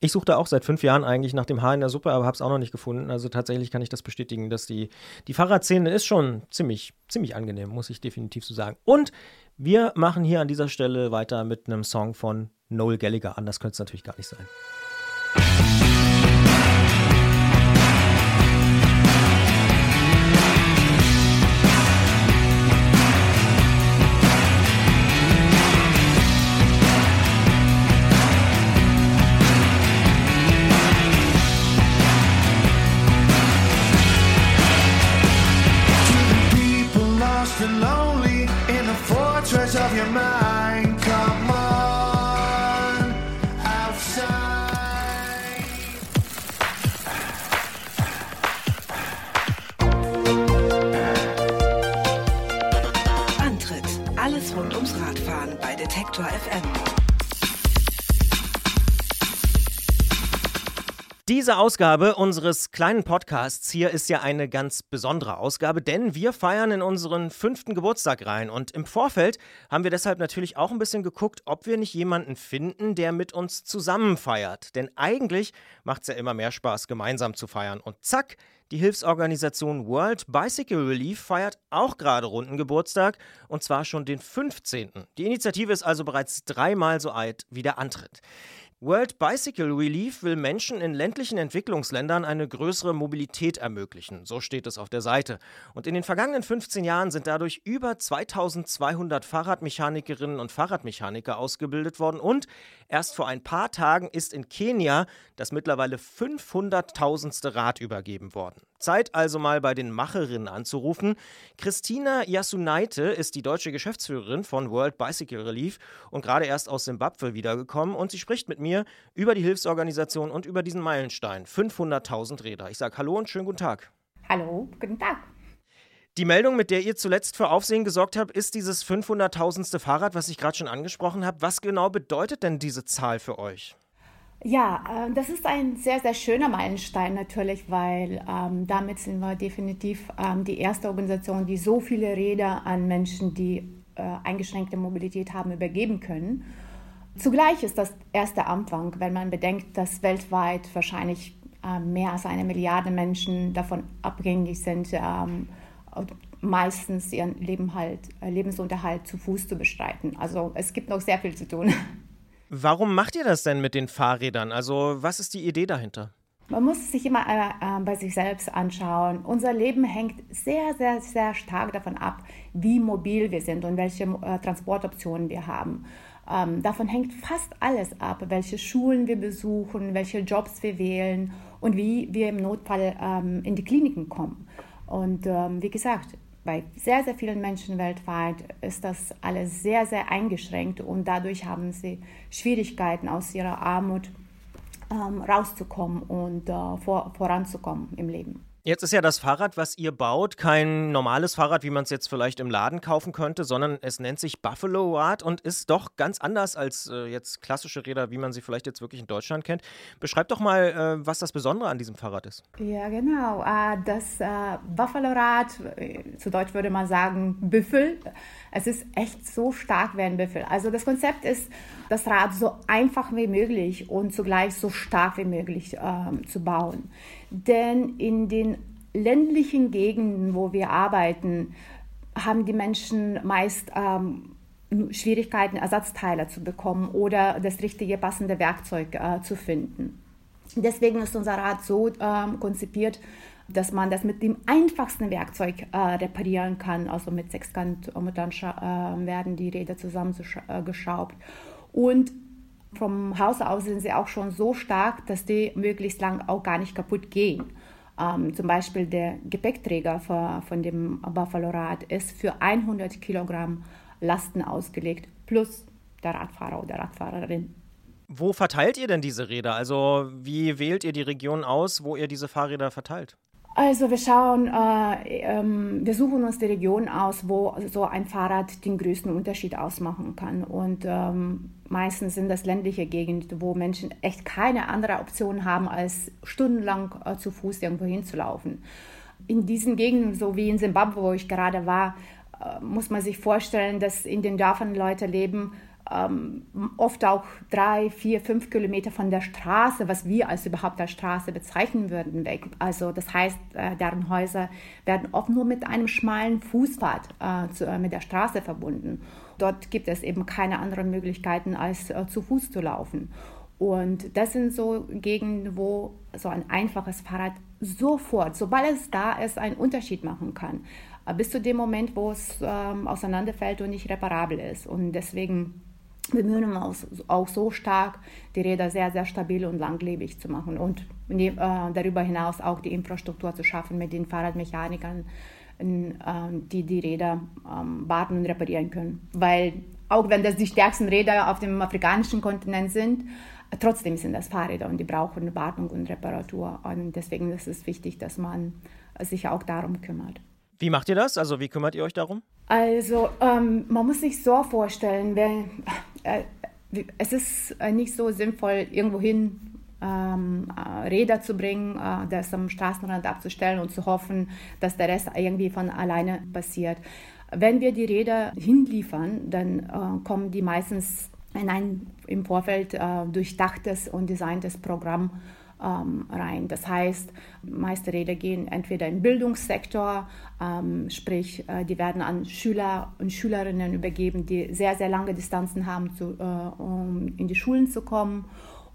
Ich suchte auch seit fünf Jahren eigentlich nach dem Haar in der Suppe, aber habe es auch noch nicht gefunden. Also tatsächlich kann ich das bestätigen, dass die, die Fahrradszene ist schon ziemlich, ziemlich angenehm, muss ich definitiv so sagen. Und wir machen hier an dieser Stelle weiter mit einem Song von Noel Gallagher. Anders könnte es natürlich gar nicht sein. Detektor FM. Diese Ausgabe unseres kleinen Podcasts hier ist ja eine ganz besondere Ausgabe, denn wir feiern in unseren fünften Geburtstag rein. Und im Vorfeld haben wir deshalb natürlich auch ein bisschen geguckt, ob wir nicht jemanden finden, der mit uns zusammen feiert. Denn eigentlich macht es ja immer mehr Spaß, gemeinsam zu feiern. Und zack, die Hilfsorganisation World Bicycle Relief feiert auch gerade runden Geburtstag und zwar schon den 15. Die Initiative ist also bereits dreimal so alt wie der Antritt. World Bicycle Relief will Menschen in ländlichen Entwicklungsländern eine größere Mobilität ermöglichen. So steht es auf der Seite. Und in den vergangenen 15 Jahren sind dadurch über 2200 Fahrradmechanikerinnen und Fahrradmechaniker ausgebildet worden. Und erst vor ein paar Tagen ist in Kenia das mittlerweile 500.000. Rad übergeben worden. Zeit also mal bei den Macherinnen anzurufen. Christina Yasunaite ist die deutsche Geschäftsführerin von World Bicycle Relief und gerade erst aus Simbabwe wiedergekommen und sie spricht mit mir über die Hilfsorganisation und über diesen Meilenstein 500.000 Räder. Ich sage Hallo und schönen guten Tag. Hallo, guten Tag. Die Meldung, mit der ihr zuletzt für Aufsehen gesorgt habt, ist dieses 500.000. Fahrrad, was ich gerade schon angesprochen habe. Was genau bedeutet denn diese Zahl für euch? Ja, äh, das ist ein sehr, sehr schöner Meilenstein natürlich, weil ähm, damit sind wir definitiv ähm, die erste Organisation, die so viele Räder an Menschen, die äh, eingeschränkte Mobilität haben, übergeben können. Zugleich ist das erste Anfang, wenn man bedenkt, dass weltweit wahrscheinlich äh, mehr als eine Milliarde Menschen davon abhängig sind, ähm, meistens ihren Leben halt, äh, Lebensunterhalt zu Fuß zu bestreiten. Also es gibt noch sehr viel zu tun. Warum macht ihr das denn mit den Fahrrädern? Also, was ist die Idee dahinter? Man muss sich immer äh, äh, bei sich selbst anschauen. Unser Leben hängt sehr, sehr, sehr stark davon ab, wie mobil wir sind und welche äh, Transportoptionen wir haben. Ähm, davon hängt fast alles ab, welche Schulen wir besuchen, welche Jobs wir wählen und wie wir im Notfall ähm, in die Kliniken kommen. Und ähm, wie gesagt, bei sehr, sehr vielen Menschen weltweit ist das alles sehr, sehr eingeschränkt und dadurch haben sie Schwierigkeiten aus ihrer Armut ähm, rauszukommen und äh, vor, voranzukommen im Leben. Jetzt ist ja das Fahrrad, was ihr baut, kein normales Fahrrad, wie man es jetzt vielleicht im Laden kaufen könnte, sondern es nennt sich Buffalo Rad und ist doch ganz anders als äh, jetzt klassische Räder, wie man sie vielleicht jetzt wirklich in Deutschland kennt. Beschreibt doch mal, äh, was das Besondere an diesem Fahrrad ist. Ja, genau. Äh, das äh, Buffalo Rad, äh, zu Deutsch würde man sagen Büffel, es ist echt so stark wie ein Büffel. Also das Konzept ist, das Rad so einfach wie möglich und zugleich so stark wie möglich ähm, zu bauen. Denn in den ländlichen Gegenden, wo wir arbeiten, haben die Menschen meist ähm, Schwierigkeiten, Ersatzteile zu bekommen oder das richtige passende Werkzeug äh, zu finden. Deswegen ist unser Rad so ähm, konzipiert, dass man das mit dem einfachsten Werkzeug äh, reparieren kann. Also mit Sechskantmuttern äh, werden die Räder zusammengeschraubt. Und vom Haus aus sind sie auch schon so stark, dass die möglichst lang auch gar nicht kaputt gehen. Ähm, zum Beispiel der Gepäckträger für, von dem Buffalo Rad ist für 100 Kilogramm Lasten ausgelegt, plus der Radfahrer oder Radfahrerin. Wo verteilt ihr denn diese Räder? Also wie wählt ihr die Region aus, wo ihr diese Fahrräder verteilt? Also wir schauen, äh, ähm, wir suchen uns die Region aus, wo so ein Fahrrad den größten Unterschied ausmachen kann. Und ähm, meistens sind das ländliche Gegenden, wo Menschen echt keine andere Option haben, als stundenlang äh, zu Fuß irgendwo hinzulaufen. In diesen Gegenden, so wie in Simbabwe, wo ich gerade war, äh, muss man sich vorstellen, dass in den Dörfern Leute leben, ähm, oft auch drei, vier, fünf Kilometer von der Straße, was wir als überhaupt als Straße bezeichnen würden, weg. Also das heißt, äh, deren Häuser werden oft nur mit einem schmalen Fußpfad äh, zu, äh, mit der Straße verbunden. Dort gibt es eben keine anderen Möglichkeiten, als äh, zu Fuß zu laufen. Und das sind so Gegenden, wo so ein einfaches Fahrrad sofort, sobald es da ist, einen Unterschied machen kann. Äh, bis zu dem Moment, wo es ähm, auseinanderfällt und nicht reparabel ist. Und deswegen bemühen wir uns auch so stark, die Räder sehr, sehr stabil und langlebig zu machen und äh, darüber hinaus auch die Infrastruktur zu schaffen mit den Fahrradmechanikern, äh, die die Räder ähm, warten und reparieren können. Weil auch wenn das die stärksten Räder auf dem afrikanischen Kontinent sind, trotzdem sind das Fahrräder und die brauchen Wartung und Reparatur. Und deswegen ist es wichtig, dass man sich auch darum kümmert. Wie macht ihr das? Also wie kümmert ihr euch darum? Also ähm, man muss sich so vorstellen, wenn, äh, es ist äh, nicht so sinnvoll, irgendwohin ähm, äh, Räder zu bringen, äh, das am Straßenrand abzustellen und zu hoffen, dass der Rest irgendwie von alleine passiert. Wenn wir die Räder hinliefern, dann äh, kommen die meistens in ein im Vorfeld äh, durchdachtes und designtes Programm ähm, rein. Das heißt, meiste Räder gehen entweder in den Bildungssektor, ähm, sprich, äh, die werden an Schüler und Schülerinnen übergeben, die sehr, sehr lange Distanzen haben, zu, äh, um in die Schulen zu kommen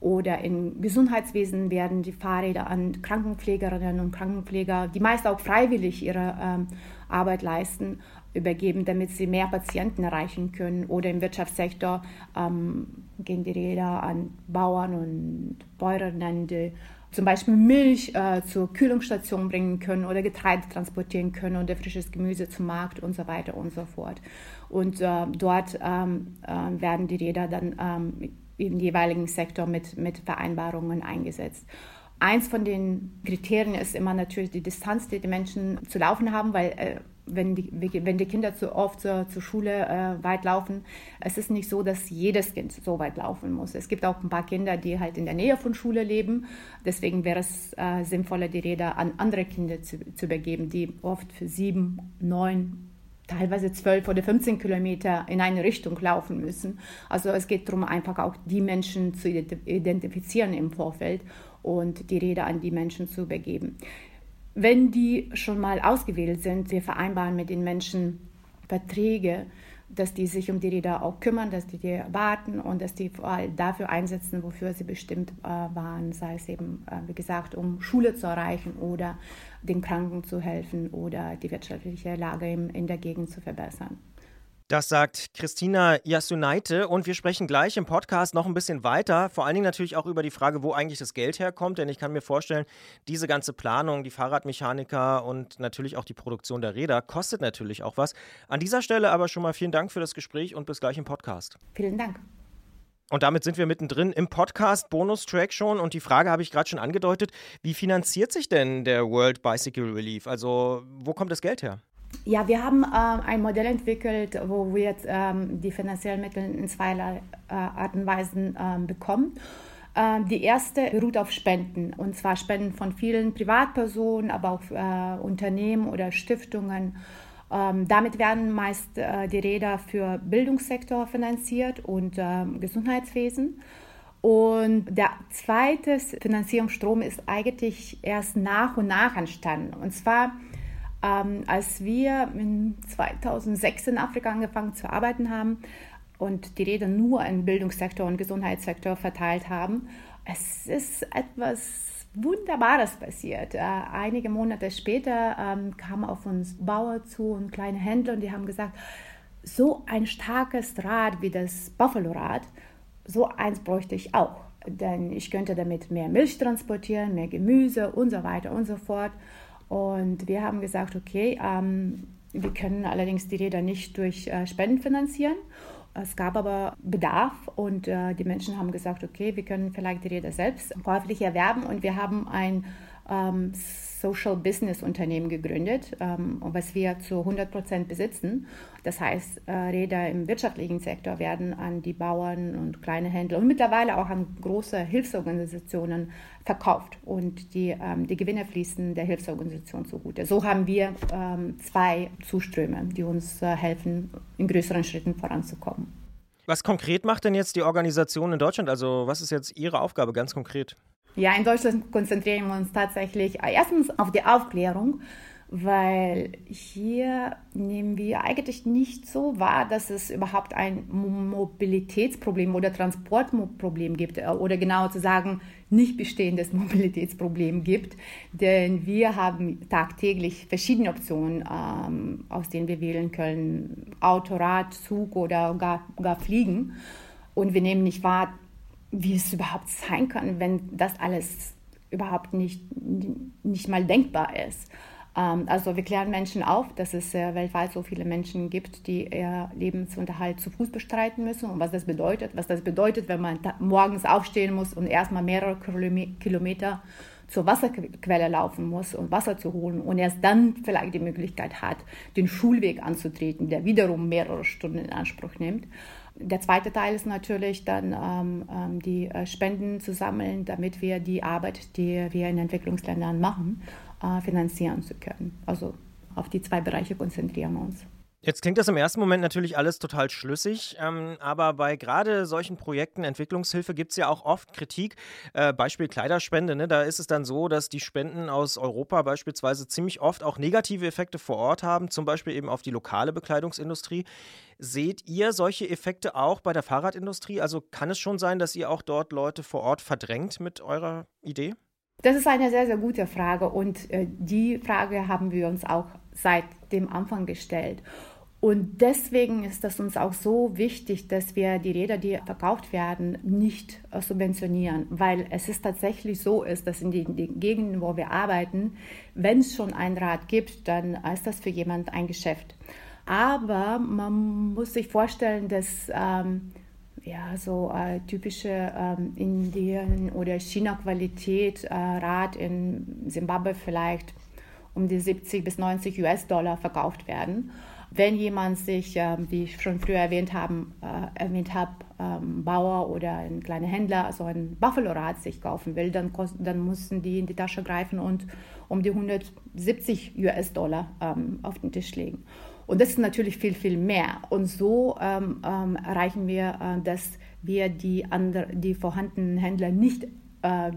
oder im Gesundheitswesen werden die Fahrräder an Krankenpflegerinnen und Krankenpfleger, die meist auch freiwillig ihre ähm, Arbeit leisten, übergeben, damit sie mehr Patienten erreichen können. Oder im Wirtschaftssektor ähm, gehen die Räder an Bauern und Bäuerinnen, die zum Beispiel Milch äh, zur Kühlungsstation bringen können oder Getreide transportieren können oder frisches Gemüse zum Markt und so weiter und so fort. Und äh, dort ähm, äh, werden die Räder dann ähm, im jeweiligen Sektor mit, mit Vereinbarungen eingesetzt. Eins von den Kriterien ist immer natürlich die Distanz, die die Menschen zu laufen haben, weil äh, wenn, die, wenn die Kinder zu oft zur, zur Schule äh, weit laufen, es ist nicht so, dass jedes Kind so weit laufen muss. Es gibt auch ein paar Kinder, die halt in der Nähe von Schule leben. Deswegen wäre es äh, sinnvoller, die Räder an andere Kinder zu, zu übergeben, die oft für sieben, neun, teilweise 12 oder 15 Kilometer in eine Richtung laufen müssen. Also es geht darum, einfach auch die Menschen zu identifizieren im Vorfeld und die Rede an die Menschen zu übergeben. Wenn die schon mal ausgewählt sind, wir vereinbaren mit den Menschen Verträge, dass die sich um die Räder auch kümmern, dass die die warten und dass die dafür einsetzen, wofür sie bestimmt äh, waren, sei es eben, äh, wie gesagt, um Schule zu erreichen oder den Kranken zu helfen oder die wirtschaftliche Lage in der Gegend zu verbessern. Das sagt Christina Yasunaite und wir sprechen gleich im Podcast noch ein bisschen weiter, vor allen Dingen natürlich auch über die Frage, wo eigentlich das Geld herkommt, denn ich kann mir vorstellen, diese ganze Planung, die Fahrradmechaniker und natürlich auch die Produktion der Räder kostet natürlich auch was. An dieser Stelle aber schon mal vielen Dank für das Gespräch und bis gleich im Podcast. Vielen Dank. Und damit sind wir mittendrin im Podcast Bonustrack schon. Und die Frage habe ich gerade schon angedeutet: Wie finanziert sich denn der World Bicycle Relief? Also, wo kommt das Geld her? Ja, wir haben äh, ein Modell entwickelt, wo wir ähm, die finanziellen Mittel in zwei äh, Arten und Weisen äh, bekommen. Ähm, die erste beruht auf Spenden, und zwar Spenden von vielen Privatpersonen, aber auch äh, Unternehmen oder Stiftungen. Ähm, damit werden meist äh, die Räder für Bildungssektor finanziert und ähm, Gesundheitswesen. Und der zweite Finanzierungsstrom ist eigentlich erst nach und nach entstanden. Und zwar ähm, als wir in 2006 in Afrika angefangen zu arbeiten haben und die Räder nur im Bildungssektor und Gesundheitssektor verteilt haben, es ist etwas Wunderbares passiert. Äh, einige Monate später ähm, kamen auf uns Bauer zu und kleine Händler und die haben gesagt, so ein starkes Rad wie das Buffalo-Rad, so eins bräuchte ich auch. Denn ich könnte damit mehr Milch transportieren, mehr Gemüse und so weiter und so fort. Und wir haben gesagt, okay, ähm, wir können allerdings die Räder nicht durch äh, Spenden finanzieren. Es gab aber Bedarf und äh, die Menschen haben gesagt, okay, wir können vielleicht die Räder selbst käuflich erwerben und wir haben ein ähm, Social Business Unternehmen gegründet, ähm, was wir zu 100 Prozent besitzen. Das heißt, äh, Räder im wirtschaftlichen Sektor werden an die Bauern und kleine Händler und mittlerweile auch an große Hilfsorganisationen verkauft und die, ähm, die Gewinne fließen der Hilfsorganisation zugute. So haben wir ähm, zwei Zuströme, die uns äh, helfen, in größeren Schritten voranzukommen. Was konkret macht denn jetzt die Organisation in Deutschland? Also was ist jetzt Ihre Aufgabe ganz konkret? Ja, in Deutschland konzentrieren wir uns tatsächlich erstens auf die Aufklärung, weil hier nehmen wir eigentlich nicht so wahr, dass es überhaupt ein Mobilitätsproblem oder Transportproblem gibt oder genauer zu sagen, nicht bestehendes Mobilitätsproblem gibt, denn wir haben tagtäglich verschiedene Optionen, ähm, aus denen wir wählen können, Auto, Rad, Zug oder gar, gar Fliegen. Und wir nehmen nicht wahr, wie es überhaupt sein kann, wenn das alles überhaupt nicht, nicht mal denkbar ist. Ähm, also wir klären Menschen auf, dass es äh, weltweit so viele Menschen gibt, die ihr Lebensunterhalt zu Fuß bestreiten müssen und was das bedeutet. Was das bedeutet, wenn man morgens aufstehen muss und erstmal mehrere Kilometer zur Wasserquelle laufen muss, um Wasser zu holen und erst dann vielleicht die Möglichkeit hat, den Schulweg anzutreten, der wiederum mehrere Stunden in Anspruch nimmt. Der zweite Teil ist natürlich dann ähm, ähm die äh, Spenden zu sammeln, damit wir die Arbeit, die wir in Entwicklungsländern machen, äh, finanzieren zu können. Also auf die zwei Bereiche konzentrieren wir uns. Jetzt klingt das im ersten Moment natürlich alles total schlüssig, ähm, aber bei gerade solchen Projekten Entwicklungshilfe gibt es ja auch oft Kritik. Äh, Beispiel Kleiderspende, ne? da ist es dann so, dass die Spenden aus Europa beispielsweise ziemlich oft auch negative Effekte vor Ort haben, zum Beispiel eben auf die lokale Bekleidungsindustrie. Seht ihr solche Effekte auch bei der Fahrradindustrie? Also kann es schon sein, dass ihr auch dort Leute vor Ort verdrängt mit eurer Idee? Das ist eine sehr, sehr gute Frage und äh, die Frage haben wir uns auch seit dem Anfang gestellt. Und deswegen ist es uns auch so wichtig, dass wir die Räder, die verkauft werden, nicht äh, subventionieren, weil es ist tatsächlich so ist, dass in den, den Gegenden, wo wir arbeiten, wenn es schon ein Rad gibt, dann ist das für jemand ein Geschäft. Aber man muss sich vorstellen, dass ähm, ja, so äh, typische ähm, Indien- oder China-Qualität äh, Rad in Simbabwe vielleicht um die 70 bis 90 US-Dollar verkauft werden. Wenn jemand sich, äh, wie ich schon früher erwähnt, haben, äh, erwähnt habe, ähm, Bauer oder ein kleiner Händler, also ein Buffalo-Rad sich kaufen will, dann, dann müssen die in die Tasche greifen und um die 170 US-Dollar ähm, auf den Tisch legen. Und das ist natürlich viel, viel mehr. Und so ähm, ähm, erreichen wir, äh, dass wir die, andre, die vorhandenen Händler nicht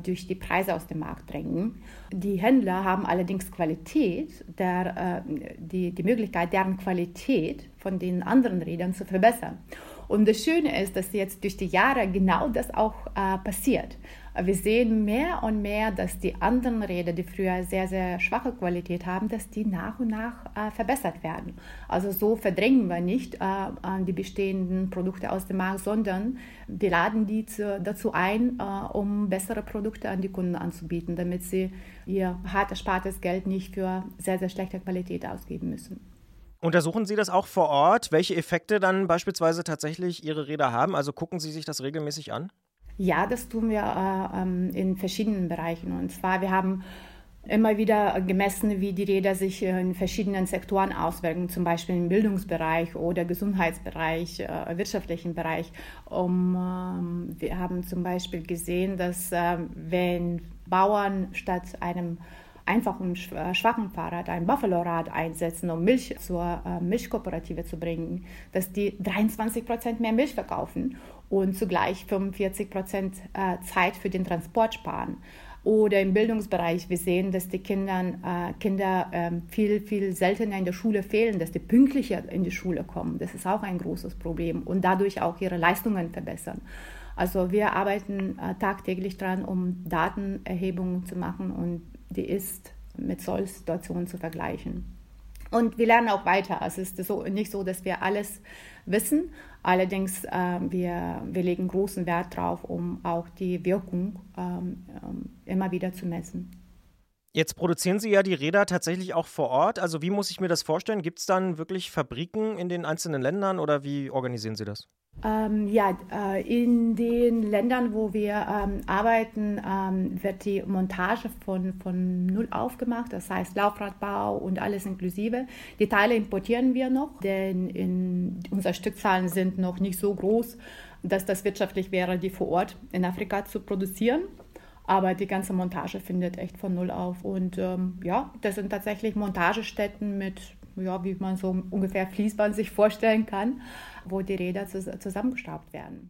durch die Preise aus dem Markt drängen. Die Händler haben allerdings Qualität, der, äh, die, die Möglichkeit, deren Qualität von den anderen Rädern zu verbessern. Und das Schöne ist, dass jetzt durch die Jahre genau das auch äh, passiert. Wir sehen mehr und mehr, dass die anderen Räder, die früher sehr, sehr schwache Qualität haben, dass die nach und nach äh, verbessert werden. Also so verdrängen wir nicht äh, die bestehenden Produkte aus dem Markt, sondern wir laden die zu, dazu ein, äh, um bessere Produkte an die Kunden anzubieten, damit sie ihr hart erspartes Geld nicht für sehr, sehr schlechte Qualität ausgeben müssen. Untersuchen Sie das auch vor Ort, welche Effekte dann beispielsweise tatsächlich Ihre Räder haben? Also gucken Sie sich das regelmäßig an? Ja, das tun wir äh, ähm, in verschiedenen Bereichen. Und zwar, wir haben immer wieder gemessen, wie die Räder sich in verschiedenen Sektoren auswirken, zum Beispiel im Bildungsbereich oder Gesundheitsbereich, äh, wirtschaftlichen Bereich. Um, ähm, wir haben zum Beispiel gesehen, dass äh, wenn Bauern statt einem einfachen äh, schwachen Fahrrad ein Buffalo-Rad einsetzen, um Milch zur äh, Milchkooperative zu bringen, dass die 23 Prozent mehr Milch verkaufen und zugleich 45 Prozent äh, Zeit für den Transport sparen. Oder im Bildungsbereich, wir sehen, dass die Kindern, äh, Kinder äh, viel, viel seltener in der Schule fehlen, dass die pünktlicher in die Schule kommen. Das ist auch ein großes Problem und dadurch auch ihre Leistungen verbessern. Also wir arbeiten äh, tagtäglich daran, um Datenerhebungen zu machen und die ist mit Soll-Situationen zu vergleichen. Und wir lernen auch weiter. Also es ist so, nicht so, dass wir alles wissen. Allerdings, äh, wir, wir legen großen Wert darauf, um auch die Wirkung ähm, ähm, immer wieder zu messen. Jetzt produzieren Sie ja die Räder tatsächlich auch vor Ort. Also wie muss ich mir das vorstellen? Gibt es dann wirklich Fabriken in den einzelnen Ländern oder wie organisieren Sie das? Ähm, ja, äh, in den Ländern, wo wir ähm, arbeiten, ähm, wird die Montage von, von null aufgemacht, das heißt Laufradbau und alles inklusive. Die Teile importieren wir noch, denn in, unsere Stückzahlen sind noch nicht so groß, dass das wirtschaftlich wäre, die vor Ort in Afrika zu produzieren. Aber die ganze Montage findet echt von null auf. Und ähm, ja, das sind tatsächlich Montagestätten mit ja, wie man so ungefähr Fließband sich vorstellen kann, wo die Räder zusammengestaubt werden.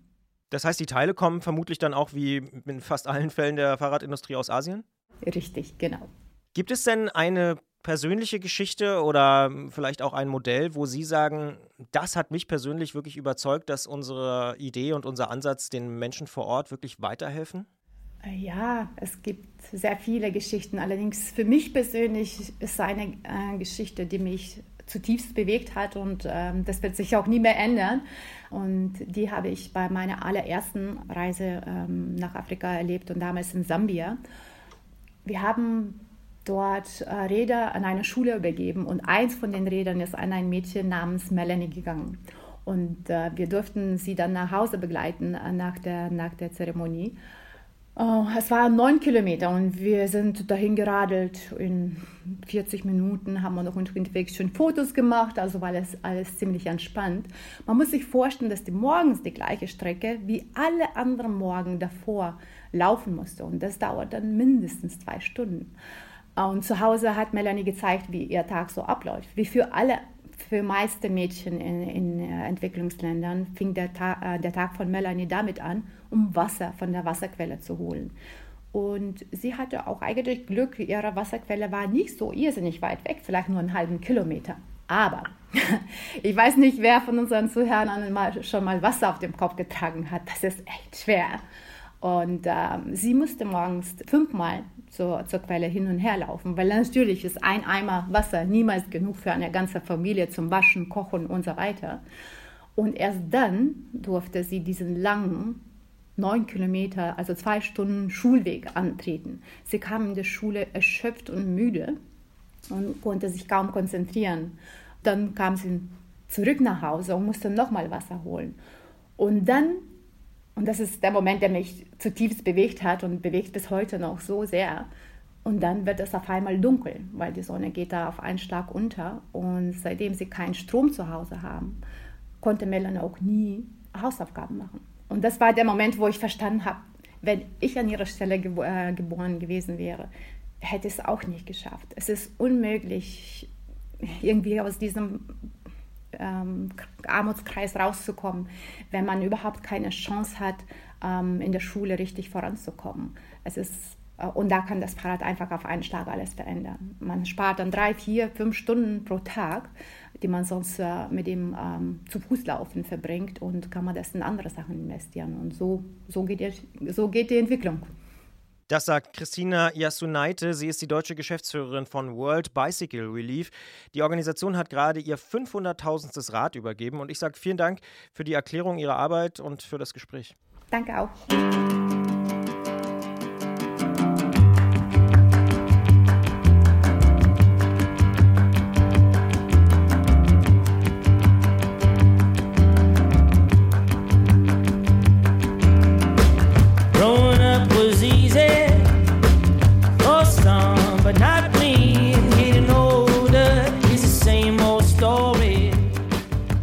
Das heißt, die Teile kommen vermutlich dann auch wie in fast allen Fällen der Fahrradindustrie aus Asien? Richtig, genau. Gibt es denn eine persönliche Geschichte oder vielleicht auch ein Modell, wo Sie sagen, das hat mich persönlich wirklich überzeugt, dass unsere Idee und unser Ansatz den Menschen vor Ort wirklich weiterhelfen? Ja, es gibt sehr viele Geschichten. Allerdings für mich persönlich ist eine äh, Geschichte, die mich zutiefst bewegt hat und ähm, das wird sich auch nie mehr ändern. Und die habe ich bei meiner allerersten Reise ähm, nach Afrika erlebt und damals in Sambia. Wir haben dort äh, Räder an eine Schule übergeben und eins von den Rädern ist an ein Mädchen namens Melanie gegangen. Und äh, wir durften sie dann nach Hause begleiten äh, nach, der, nach der Zeremonie. Oh, es waren neun Kilometer und wir sind dahin geradelt. In 40 Minuten haben wir noch unterwegs schon Fotos gemacht, also war alles, alles ziemlich entspannt. Man muss sich vorstellen, dass die morgens die gleiche Strecke wie alle anderen Morgen davor laufen musste und das dauert dann mindestens zwei Stunden. Und zu Hause hat Melanie gezeigt, wie ihr Tag so abläuft, wie für alle für meiste Mädchen in, in äh, Entwicklungsländern fing der, Ta äh, der Tag von Melanie damit an, um Wasser von der Wasserquelle zu holen. Und sie hatte auch eigentlich Glück, ihre Wasserquelle war nicht so irrsinnig weit weg, vielleicht nur einen halben Kilometer. Aber ich weiß nicht, wer von unseren Zuhörern mal, schon mal Wasser auf dem Kopf getragen hat. Das ist echt schwer. Und ähm, sie musste morgens fünfmal zur, zur Quelle hin und her laufen, weil natürlich ist ein Eimer Wasser niemals genug für eine ganze Familie zum Waschen, Kochen und so weiter. Und erst dann durfte sie diesen langen neun Kilometer, also zwei Stunden Schulweg antreten. Sie kam in der Schule erschöpft und müde und konnte sich kaum konzentrieren. Dann kam sie zurück nach Hause und musste nochmal Wasser holen. Und dann und das ist der Moment, der mich zutiefst bewegt hat und bewegt bis heute noch so sehr. Und dann wird es auf einmal dunkel, weil die Sonne geht da auf einen Schlag unter. Und seitdem sie keinen Strom zu Hause haben, konnte Melanie auch nie Hausaufgaben machen. Und das war der Moment, wo ich verstanden habe, wenn ich an ihrer Stelle gebo äh, geboren gewesen wäre, hätte ich es auch nicht geschafft. Es ist unmöglich, irgendwie aus diesem ähm, Armutskreis rauszukommen, wenn man überhaupt keine Chance hat, ähm, in der Schule richtig voranzukommen. Es ist und da kann das Fahrrad einfach auf einen Schlag alles verändern. Man spart dann drei, vier, fünf Stunden pro Tag, die man sonst äh, mit dem ähm, zu Fuß laufen verbringt und kann man das in andere Sachen investieren. Und so, so, geht, die, so geht die Entwicklung. Das sagt Christina Yasunaite. Sie ist die deutsche Geschäftsführerin von World Bicycle Relief. Die Organisation hat gerade ihr 500.000. Rad übergeben. Und ich sage vielen Dank für die Erklärung Ihrer Arbeit und für das Gespräch. Danke auch.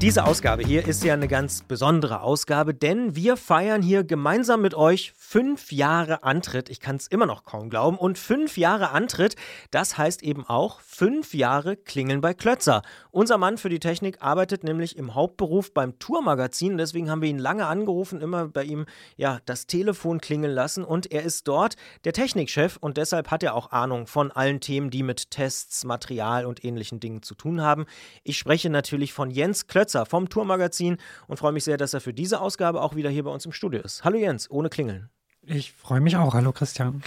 Diese Ausgabe hier ist ja eine ganz besondere Ausgabe, denn wir feiern hier gemeinsam mit euch fünf Jahre Antritt. Ich kann es immer noch kaum glauben. Und fünf Jahre Antritt, das heißt eben auch fünf Jahre Klingeln bei Klötzer. Unser Mann für die Technik arbeitet nämlich im Hauptberuf beim Tourmagazin. Deswegen haben wir ihn lange angerufen, immer bei ihm ja das Telefon klingeln lassen. Und er ist dort der Technikchef und deshalb hat er auch Ahnung von allen Themen, die mit Tests, Material und ähnlichen Dingen zu tun haben. Ich spreche natürlich von Jens Klötzer vom Tourmagazin und freue mich sehr, dass er für diese Ausgabe auch wieder hier bei uns im Studio ist. Hallo Jens, ohne Klingeln. Ich freue mich auch. Hallo Christian.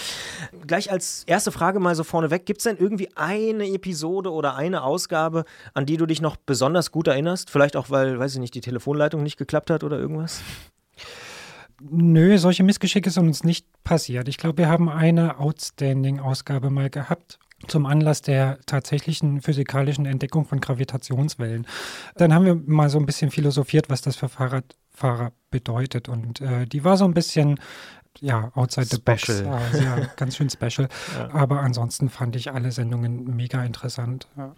Gleich als erste Frage mal so vorneweg. Gibt es denn irgendwie eine Episode oder eine Ausgabe, an die du dich noch besonders gut erinnerst? Vielleicht auch, weil, weiß ich nicht, die Telefonleitung nicht geklappt hat oder irgendwas? Nö, solche Missgeschicke sind uns nicht passiert. Ich glaube, wir haben eine Outstanding-Ausgabe mal gehabt zum Anlass der tatsächlichen physikalischen Entdeckung von Gravitationswellen. Dann haben wir mal so ein bisschen philosophiert, was das für Fahrradfahrer bedeutet. Und äh, die war so ein bisschen ja, outside the special. box. Also, ja, ganz schön special. ja. Aber ansonsten fand ich alle Sendungen mega interessant. Ja.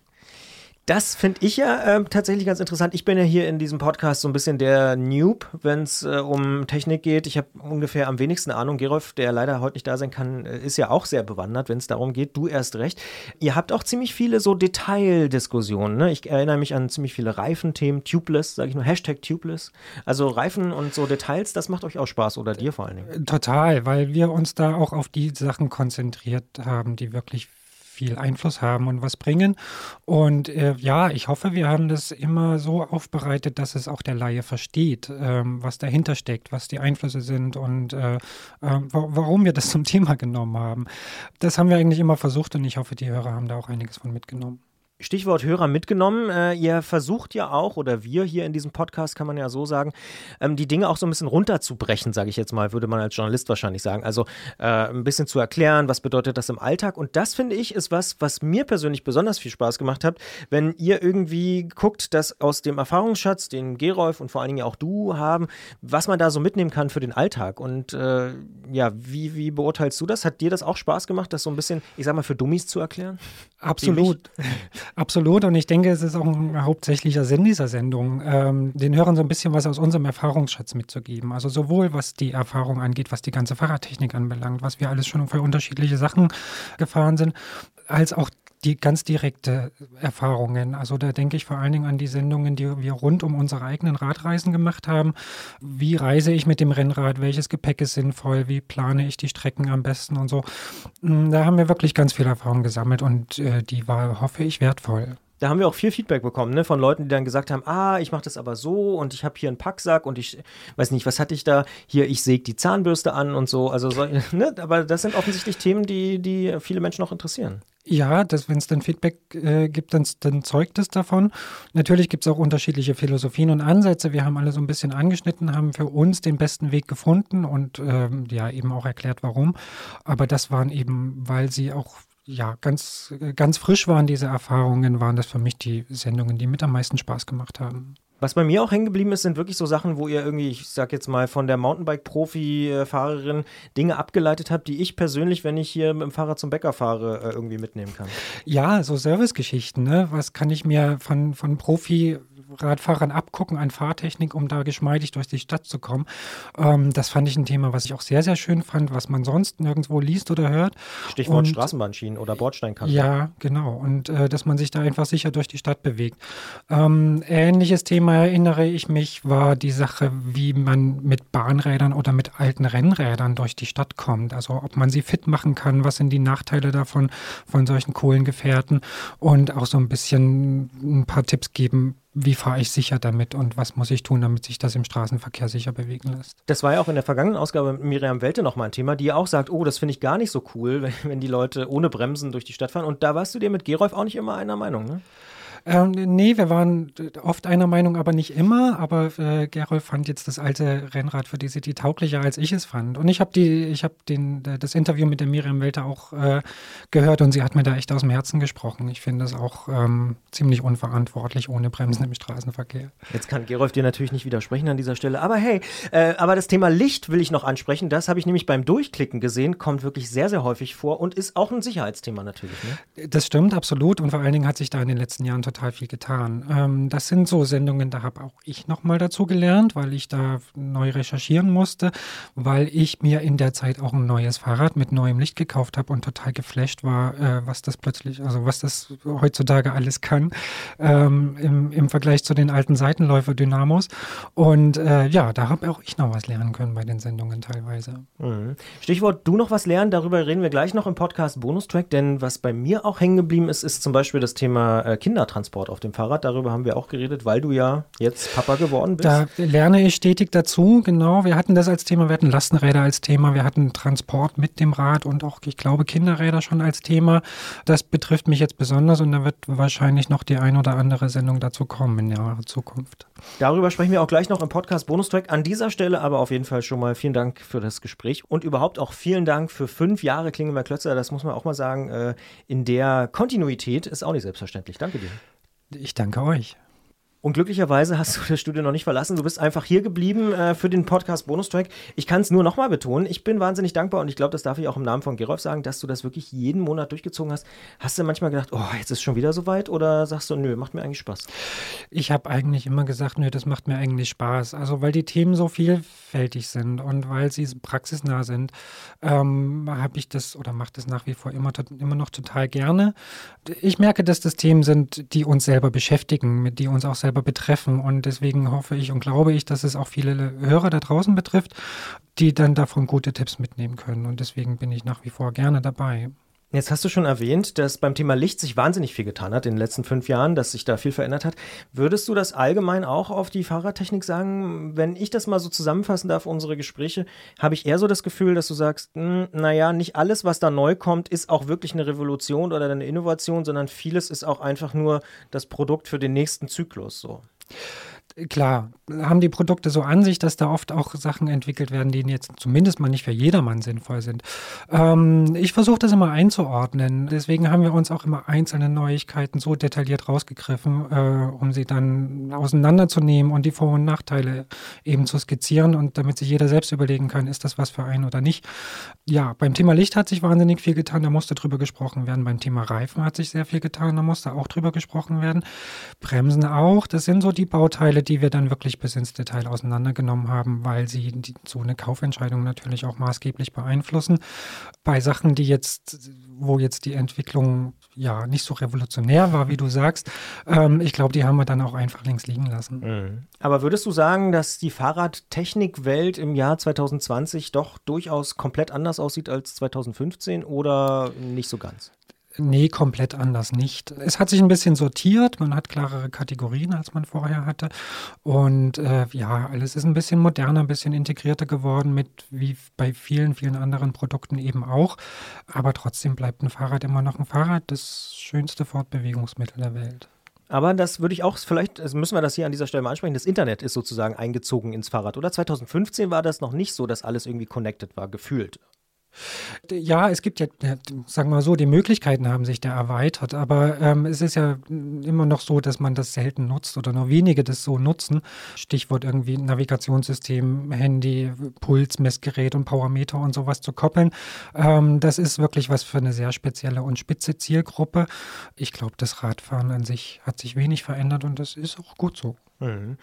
Das finde ich ja äh, tatsächlich ganz interessant. Ich bin ja hier in diesem Podcast so ein bisschen der Noob, wenn es äh, um Technik geht. Ich habe ungefähr am wenigsten Ahnung. Gerolf, der leider heute nicht da sein kann, äh, ist ja auch sehr bewandert, wenn es darum geht. Du erst recht. Ihr habt auch ziemlich viele so Detaildiskussionen. Ne? Ich erinnere mich an ziemlich viele Reifenthemen. Tubeless, sage ich nur, Hashtag Tubeless. Also Reifen und so Details, das macht euch auch Spaß oder dir vor allen Dingen. Total, weil wir uns da auch auf die Sachen konzentriert haben, die wirklich viel Einfluss haben und was bringen. Und äh, ja, ich hoffe, wir haben das immer so aufbereitet, dass es auch der Laie versteht, ähm, was dahinter steckt, was die Einflüsse sind und äh, äh, warum wir das zum Thema genommen haben. Das haben wir eigentlich immer versucht und ich hoffe, die Hörer haben da auch einiges von mitgenommen. Stichwort Hörer mitgenommen. Äh, ihr versucht ja auch, oder wir hier in diesem Podcast, kann man ja so sagen, ähm, die Dinge auch so ein bisschen runterzubrechen, sage ich jetzt mal, würde man als Journalist wahrscheinlich sagen. Also äh, ein bisschen zu erklären, was bedeutet das im Alltag. Und das finde ich ist was, was mir persönlich besonders viel Spaß gemacht hat, wenn ihr irgendwie guckt, dass aus dem Erfahrungsschatz, den Gerolf und vor allen Dingen auch du haben, was man da so mitnehmen kann für den Alltag. Und äh, ja, wie, wie beurteilst du das? Hat dir das auch Spaß gemacht, das so ein bisschen, ich sag mal, für Dummies zu erklären? Absolut. Absolut. Und ich denke, es ist auch ein hauptsächlicher Sinn dieser Sendung, ähm, den Hörern so ein bisschen was aus unserem Erfahrungsschatz mitzugeben. Also sowohl was die Erfahrung angeht, was die ganze Fahrradtechnik anbelangt, was wir alles schon für unterschiedliche Sachen gefahren sind, als auch die ganz direkte Erfahrungen. Also da denke ich vor allen Dingen an die Sendungen, die wir rund um unsere eigenen Radreisen gemacht haben. Wie reise ich mit dem Rennrad? Welches Gepäck ist sinnvoll? Wie plane ich die Strecken am besten und so? Hm, da haben wir wirklich ganz viel Erfahrung gesammelt und äh, die war, hoffe ich, wertvoll da haben wir auch viel Feedback bekommen, ne, von Leuten, die dann gesagt haben, ah, ich mache das aber so und ich habe hier einen Packsack und ich weiß nicht, was hatte ich da? Hier, ich säge die Zahnbürste an und so. Also, so, ne, aber das sind offensichtlich Themen, die, die viele Menschen auch interessieren. Ja, wenn es dann Feedback äh, gibt, dann, dann zeugt es davon. Natürlich gibt es auch unterschiedliche Philosophien und Ansätze. Wir haben alle so ein bisschen angeschnitten, haben für uns den besten Weg gefunden und ähm, ja eben auch erklärt, warum. Aber das waren eben, weil sie auch ja, ganz, ganz frisch waren diese Erfahrungen, waren das für mich die Sendungen, die mit am meisten Spaß gemacht haben. Was bei mir auch hängen geblieben ist, sind wirklich so Sachen, wo ihr irgendwie, ich sag jetzt mal, von der Mountainbike-Profi-Fahrerin Dinge abgeleitet habt, die ich persönlich, wenn ich hier mit dem Fahrrad zum Bäcker fahre, äh, irgendwie mitnehmen kann. Ja, so Servicegeschichten, ne? Was kann ich mir von, von Profi Radfahrern abgucken an Fahrtechnik, um da geschmeidig durch die Stadt zu kommen. Ähm, das fand ich ein Thema, was ich auch sehr, sehr schön fand, was man sonst nirgendwo liest oder hört. Stichwort und, Straßenbahnschienen oder Bordsteinkanten. Ja, genau. Und äh, dass man sich da einfach sicher durch die Stadt bewegt. Ähm, ähnliches Thema erinnere ich mich, war die Sache, wie man mit Bahnrädern oder mit alten Rennrädern durch die Stadt kommt. Also ob man sie fit machen kann, was sind die Nachteile davon, von solchen Kohlengefährten und auch so ein bisschen ein paar Tipps geben, wie fahre ich sicher damit und was muss ich tun, damit sich das im Straßenverkehr sicher bewegen lässt. Das war ja auch in der vergangenen Ausgabe mit Miriam Welte nochmal ein Thema, die auch sagt, oh, das finde ich gar nicht so cool, wenn, wenn, die Leute ohne Bremsen durch die Stadt fahren. Und da warst du dir mit Gerolf auch nicht immer einer Meinung, ne? Ähm, nee, wir waren oft einer Meinung, aber nicht immer. Aber äh, Gerolf fand jetzt das alte Rennrad für die City tauglicher, als ich es fand. Und ich habe die, ich habe den, das Interview mit der Miriam Welter auch äh, gehört und sie hat mir da echt aus dem Herzen gesprochen. Ich finde das auch ähm, ziemlich unverantwortlich ohne Bremsen im Straßenverkehr. Jetzt kann Gerolf dir natürlich nicht widersprechen an dieser Stelle, aber hey, äh, aber das Thema Licht will ich noch ansprechen. Das habe ich nämlich beim Durchklicken gesehen, kommt wirklich sehr, sehr häufig vor und ist auch ein Sicherheitsthema natürlich. Ne? Das stimmt, absolut. Und vor allen Dingen hat sich da in den letzten Jahren total total viel getan. Ähm, das sind so Sendungen, da habe auch ich nochmal dazu gelernt, weil ich da neu recherchieren musste, weil ich mir in der Zeit auch ein neues Fahrrad mit neuem Licht gekauft habe und total geflasht war, äh, was das plötzlich, also was das heutzutage alles kann ähm, im, im Vergleich zu den alten Seitenläufer-Dynamos. Und äh, ja, da habe auch ich noch was lernen können bei den Sendungen teilweise. Mhm. Stichwort du noch was lernen, darüber reden wir gleich noch im Podcast Bonustrack, denn was bei mir auch hängen geblieben ist, ist zum Beispiel das Thema äh, Kindertransport. Transport auf dem Fahrrad. Darüber haben wir auch geredet, weil du ja jetzt Papa geworden bist. Da lerne ich stetig dazu, genau. Wir hatten das als Thema, wir hatten Lastenräder als Thema, wir hatten Transport mit dem Rad und auch, ich glaube, Kinderräder schon als Thema. Das betrifft mich jetzt besonders und da wird wahrscheinlich noch die ein oder andere Sendung dazu kommen in der Zukunft. Darüber sprechen wir auch gleich noch im Podcast Bonustrack. An dieser Stelle aber auf jeden Fall schon mal vielen Dank für das Gespräch und überhaupt auch vielen Dank für fünf Jahre Klingelmer Klötzer. Das muss man auch mal sagen. Äh, in der Kontinuität ist auch nicht selbstverständlich. Danke dir. Ich danke euch. Und glücklicherweise hast du das Studio noch nicht verlassen. Du bist einfach hier geblieben äh, für den Podcast Bonustrack. Ich kann es nur nochmal betonen. Ich bin wahnsinnig dankbar und ich glaube, das darf ich auch im Namen von Gerolf sagen, dass du das wirklich jeden Monat durchgezogen hast. Hast du manchmal gedacht, oh, jetzt ist schon wieder soweit oder sagst du, nö, macht mir eigentlich Spaß? Ich habe eigentlich immer gesagt, nö, das macht mir eigentlich Spaß. Also, weil die Themen so vielfältig sind und weil sie praxisnah sind, ähm, habe ich das oder mache das nach wie vor immer, immer noch total gerne. Ich merke, dass das Themen sind, die uns selber beschäftigen, die uns auch selber selber betreffen. Und deswegen hoffe ich und glaube ich, dass es auch viele Hörer da draußen betrifft, die dann davon gute Tipps mitnehmen können. Und deswegen bin ich nach wie vor gerne dabei. Jetzt hast du schon erwähnt, dass beim Thema Licht sich wahnsinnig viel getan hat in den letzten fünf Jahren, dass sich da viel verändert hat. Würdest du das allgemein auch auf die Fahrradtechnik sagen? Wenn ich das mal so zusammenfassen darf, unsere Gespräche, habe ich eher so das Gefühl, dass du sagst, hm, naja, nicht alles, was da neu kommt, ist auch wirklich eine Revolution oder eine Innovation, sondern vieles ist auch einfach nur das Produkt für den nächsten Zyklus. So klar, haben die Produkte so an sich, dass da oft auch Sachen entwickelt werden, die jetzt zumindest mal nicht für jedermann sinnvoll sind. Ähm, ich versuche das immer einzuordnen. Deswegen haben wir uns auch immer einzelne Neuigkeiten so detailliert rausgegriffen, äh, um sie dann auseinanderzunehmen und die Vor- und Nachteile eben zu skizzieren und damit sich jeder selbst überlegen kann, ist das was für einen oder nicht. Ja, beim Thema Licht hat sich wahnsinnig viel getan, da musste drüber gesprochen werden. Beim Thema Reifen hat sich sehr viel getan, da musste auch drüber gesprochen werden. Bremsen auch, das sind so die Bauteile, die wir dann wirklich bis ins Detail auseinandergenommen haben, weil sie die, so eine Kaufentscheidung natürlich auch maßgeblich beeinflussen. Bei Sachen, die jetzt, wo jetzt die Entwicklung ja nicht so revolutionär war, wie du sagst, ähm, ich glaube, die haben wir dann auch einfach links liegen lassen. Mhm. Aber würdest du sagen, dass die Fahrradtechnikwelt im Jahr 2020 doch durchaus komplett anders aussieht als 2015 oder nicht so ganz? Nee, komplett anders nicht. Es hat sich ein bisschen sortiert, man hat klarere Kategorien, als man vorher hatte. Und äh, ja, alles ist ein bisschen moderner, ein bisschen integrierter geworden, mit wie bei vielen, vielen anderen Produkten eben auch. Aber trotzdem bleibt ein Fahrrad immer noch ein Fahrrad, das schönste Fortbewegungsmittel der Welt. Aber das würde ich auch, vielleicht also müssen wir das hier an dieser Stelle mal ansprechen, das Internet ist sozusagen eingezogen ins Fahrrad, oder? 2015 war das noch nicht so, dass alles irgendwie connected war, gefühlt. Ja, es gibt ja, sagen wir mal so, die Möglichkeiten haben sich da erweitert, aber ähm, es ist ja immer noch so, dass man das selten nutzt oder nur wenige das so nutzen. Stichwort irgendwie Navigationssystem, Handy, Pulsmessgerät und Powermeter und sowas zu koppeln. Ähm, das ist wirklich was für eine sehr spezielle und spitze Zielgruppe. Ich glaube, das Radfahren an sich hat sich wenig verändert und das ist auch gut so. Mhm.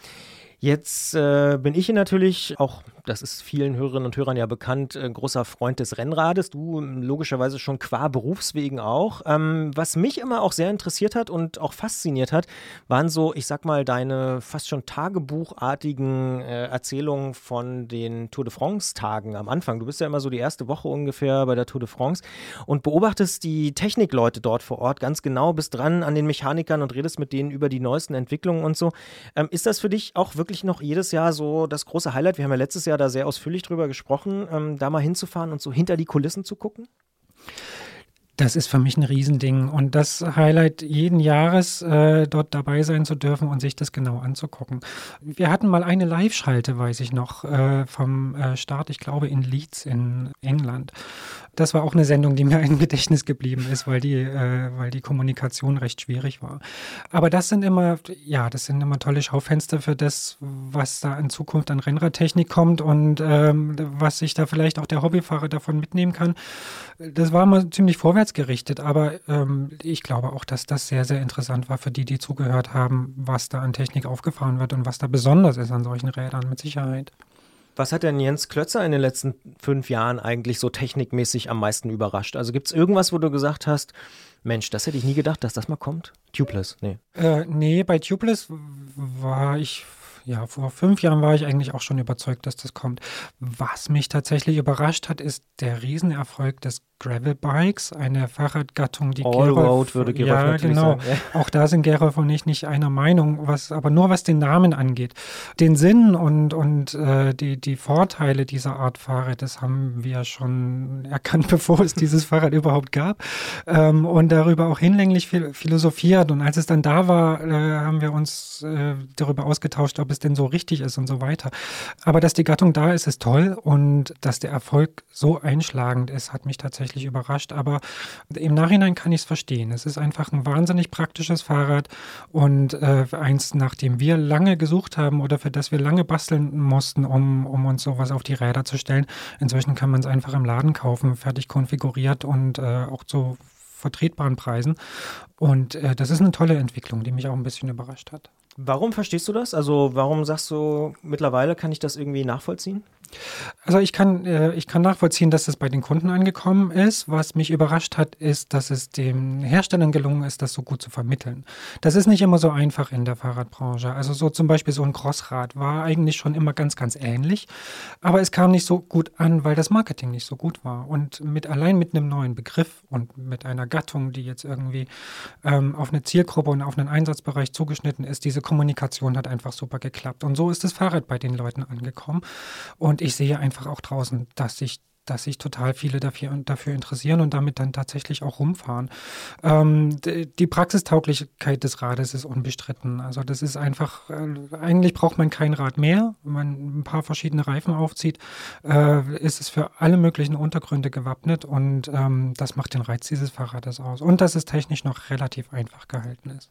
Jetzt äh, bin ich natürlich, auch das ist vielen Hörerinnen und Hörern ja bekannt, äh, großer Freund des Rennrades. Du logischerweise schon qua Berufswegen auch. Ähm, was mich immer auch sehr interessiert hat und auch fasziniert hat, waren so, ich sag mal, deine fast schon tagebuchartigen äh, Erzählungen von den Tour de France-Tagen am Anfang. Du bist ja immer so die erste Woche ungefähr bei der Tour de France und beobachtest die Technikleute dort vor Ort ganz genau, bist dran an den Mechanikern und redest mit denen über die neuesten Entwicklungen und so. Ähm, ist das für dich auch wirklich wirklich noch jedes Jahr so das große Highlight? Wir haben ja letztes Jahr da sehr ausführlich drüber gesprochen, ähm, da mal hinzufahren und so hinter die Kulissen zu gucken? Das ist für mich ein Riesending und das Highlight jeden Jahres, äh, dort dabei sein zu dürfen und sich das genau anzugucken. Wir hatten mal eine Live-Schalte, weiß ich noch, äh, vom äh, Start, ich glaube in Leeds in England. Das war auch eine Sendung, die mir im Gedächtnis geblieben ist, weil die, äh, weil die Kommunikation recht schwierig war. Aber das sind immer, ja, das sind immer tolle Schaufenster für das, was da in Zukunft an Rennradtechnik kommt und ähm, was sich da vielleicht auch der Hobbyfahrer davon mitnehmen kann. Das war mal ziemlich vorwärts gerichtet, aber ähm, ich glaube auch, dass das sehr, sehr interessant war für die, die zugehört haben, was da an Technik aufgefahren wird und was da besonders ist an solchen Rädern mit Sicherheit. Was hat denn Jens Klötzer in den letzten fünf Jahren eigentlich so technikmäßig am meisten überrascht? Also gibt es irgendwas, wo du gesagt hast, Mensch, das hätte ich nie gedacht, dass das mal kommt? Tubeless, nee. Äh, nee, bei Tubeless war ich ja, vor fünf Jahren war ich eigentlich auch schon überzeugt, dass das kommt. Was mich tatsächlich überrascht hat, ist der Riesenerfolg des Gravel-Bikes, eine Fahrradgattung, die Allroad würde Gerolf Ja, genau. Sagen. Auch da sind Gerolf und ich nicht einer Meinung, was, aber nur was den Namen angeht. Den Sinn und, und äh, die, die Vorteile dieser Art Fahrrad, das haben wir schon erkannt, bevor es dieses Fahrrad überhaupt gab. Ähm, und darüber auch hinlänglich philosophiert. Und als es dann da war, äh, haben wir uns äh, darüber ausgetauscht, ob es denn so richtig ist und so weiter. Aber dass die Gattung da ist, ist toll. Und dass der Erfolg so einschlagend ist, hat mich tatsächlich tatsächlich überrascht, aber im Nachhinein kann ich es verstehen. Es ist einfach ein wahnsinnig praktisches Fahrrad und äh, eins, nach dem wir lange gesucht haben oder für das wir lange basteln mussten, um, um uns sowas auf die Räder zu stellen. Inzwischen kann man es einfach im Laden kaufen, fertig konfiguriert und äh, auch zu vertretbaren Preisen. Und äh, das ist eine tolle Entwicklung, die mich auch ein bisschen überrascht hat. Warum verstehst du das? Also warum sagst du, mittlerweile kann ich das irgendwie nachvollziehen? Also ich kann, äh, ich kann nachvollziehen, dass es bei den Kunden angekommen ist. Was mich überrascht hat, ist, dass es den Herstellern gelungen ist, das so gut zu vermitteln. Das ist nicht immer so einfach in der Fahrradbranche. Also so zum Beispiel so ein Crossrad war eigentlich schon immer ganz, ganz ähnlich, aber es kam nicht so gut an, weil das Marketing nicht so gut war. Und mit allein mit einem neuen Begriff und mit einer Gattung, die jetzt irgendwie ähm, auf eine Zielgruppe und auf einen Einsatzbereich zugeschnitten ist, diese Kommunikation hat einfach super geklappt. Und so ist das Fahrrad bei den Leuten angekommen. Und ich sehe einfach auch draußen, dass sich dass sich total viele dafür, dafür interessieren und damit dann tatsächlich auch rumfahren. Ähm, die Praxistauglichkeit des Rades ist unbestritten. Also das ist einfach, äh, eigentlich braucht man kein Rad mehr. Wenn man ein paar verschiedene Reifen aufzieht, äh, ist es für alle möglichen Untergründe gewappnet und ähm, das macht den Reiz dieses Fahrrades aus. Und dass es technisch noch relativ einfach gehalten ist.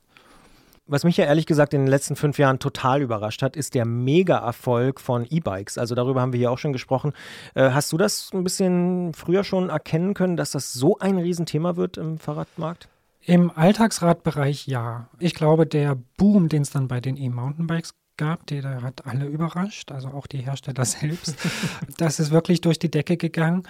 Was mich ja ehrlich gesagt in den letzten fünf Jahren total überrascht hat, ist der Mega-Erfolg von E-Bikes. Also darüber haben wir hier auch schon gesprochen. Äh, hast du das ein bisschen früher schon erkennen können, dass das so ein Riesenthema wird im Fahrradmarkt? Im Alltagsradbereich ja. Ich glaube, der Boom, den es dann bei den E-Mountainbikes gab, der hat alle überrascht, also auch die Hersteller selbst. das ist wirklich durch die Decke gegangen.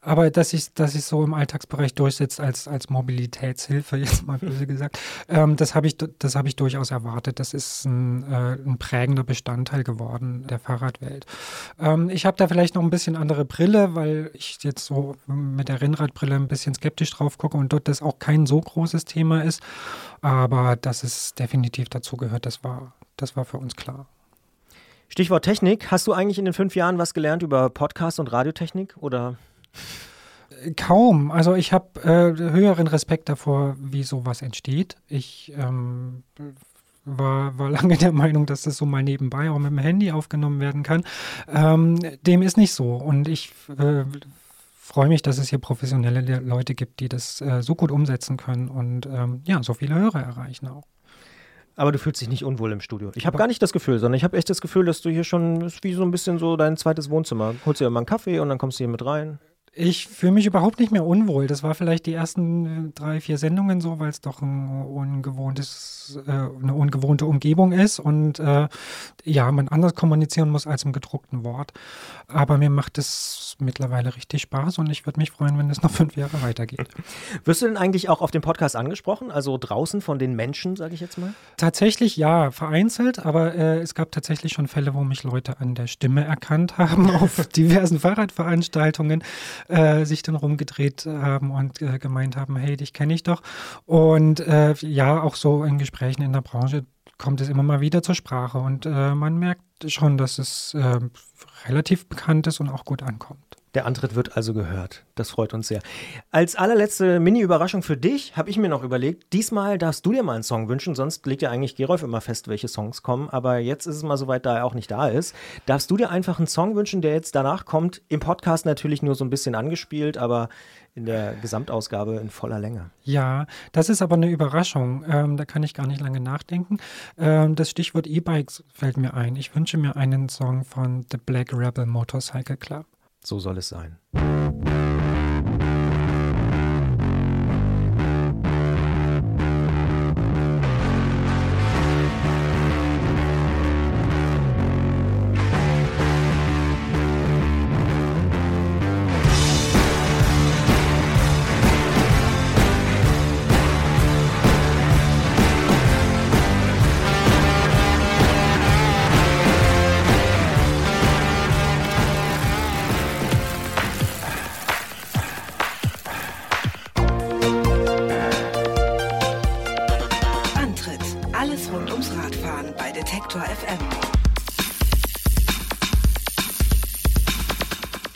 Aber dass sich dass ich so im Alltagsbereich durchsetzt als, als Mobilitätshilfe, jetzt mal böse gesagt, ähm, das habe ich, hab ich durchaus erwartet. Das ist ein, äh, ein prägender Bestandteil geworden der Fahrradwelt. Ähm, ich habe da vielleicht noch ein bisschen andere Brille, weil ich jetzt so mit der Rennradbrille ein bisschen skeptisch drauf gucke und dort das auch kein so großes Thema ist. Aber dass es definitiv dazu gehört, das war, das war für uns klar. Stichwort Technik. Hast du eigentlich in den fünf Jahren was gelernt über Podcast und Radiotechnik oder? Kaum. Also ich habe äh, höheren Respekt davor, wie sowas entsteht. Ich ähm, war, war lange der Meinung, dass das so mal nebenbei auch mit dem Handy aufgenommen werden kann. Ähm, dem ist nicht so. Und ich äh, freue mich, dass es hier professionelle Leute gibt, die das äh, so gut umsetzen können und ähm, ja, so viele Hörer erreichen auch. Aber du fühlst dich nicht unwohl im Studio. Ich habe gar nicht das Gefühl, sondern ich habe echt das Gefühl, dass du hier schon, ist wie so ein bisschen so dein zweites Wohnzimmer. Holst dir mal einen Kaffee und dann kommst du hier mit rein. Ich fühle mich überhaupt nicht mehr unwohl. Das war vielleicht die ersten äh, drei, vier Sendungen so, weil es doch ein ungewohntes, äh, eine ungewohnte Umgebung ist und äh, ja, man anders kommunizieren muss als im gedruckten Wort. Aber mir macht es mittlerweile richtig Spaß und ich würde mich freuen, wenn es noch fünf Jahre weitergeht. Wirst du denn eigentlich auch auf dem Podcast angesprochen? Also draußen von den Menschen, sage ich jetzt mal? Tatsächlich ja, vereinzelt, aber äh, es gab tatsächlich schon Fälle, wo mich Leute an der Stimme erkannt haben auf diversen Fahrradveranstaltungen äh, sich dann rumgedreht haben und äh, gemeint haben, hey, dich kenne ich doch. Und äh, ja, auch so in Gesprächen in der Branche kommt es immer mal wieder zur Sprache und äh, man merkt schon, dass es äh, relativ bekannt ist und auch gut ankommt. Der Antritt wird also gehört. Das freut uns sehr. Als allerletzte Mini-Überraschung für dich habe ich mir noch überlegt, diesmal darfst du dir mal einen Song wünschen, sonst legt ja eigentlich Gerolf immer fest, welche Songs kommen. Aber jetzt ist es mal soweit, da er auch nicht da ist. Darfst du dir einfach einen Song wünschen, der jetzt danach kommt? Im Podcast natürlich nur so ein bisschen angespielt, aber in der Gesamtausgabe in voller Länge. Ja, das ist aber eine Überraschung. Ähm, da kann ich gar nicht lange nachdenken. Ähm, das Stichwort E-Bikes fällt mir ein. Ich wünsche mir einen Song von The Black Rebel Motorcycle Club. So soll es sein.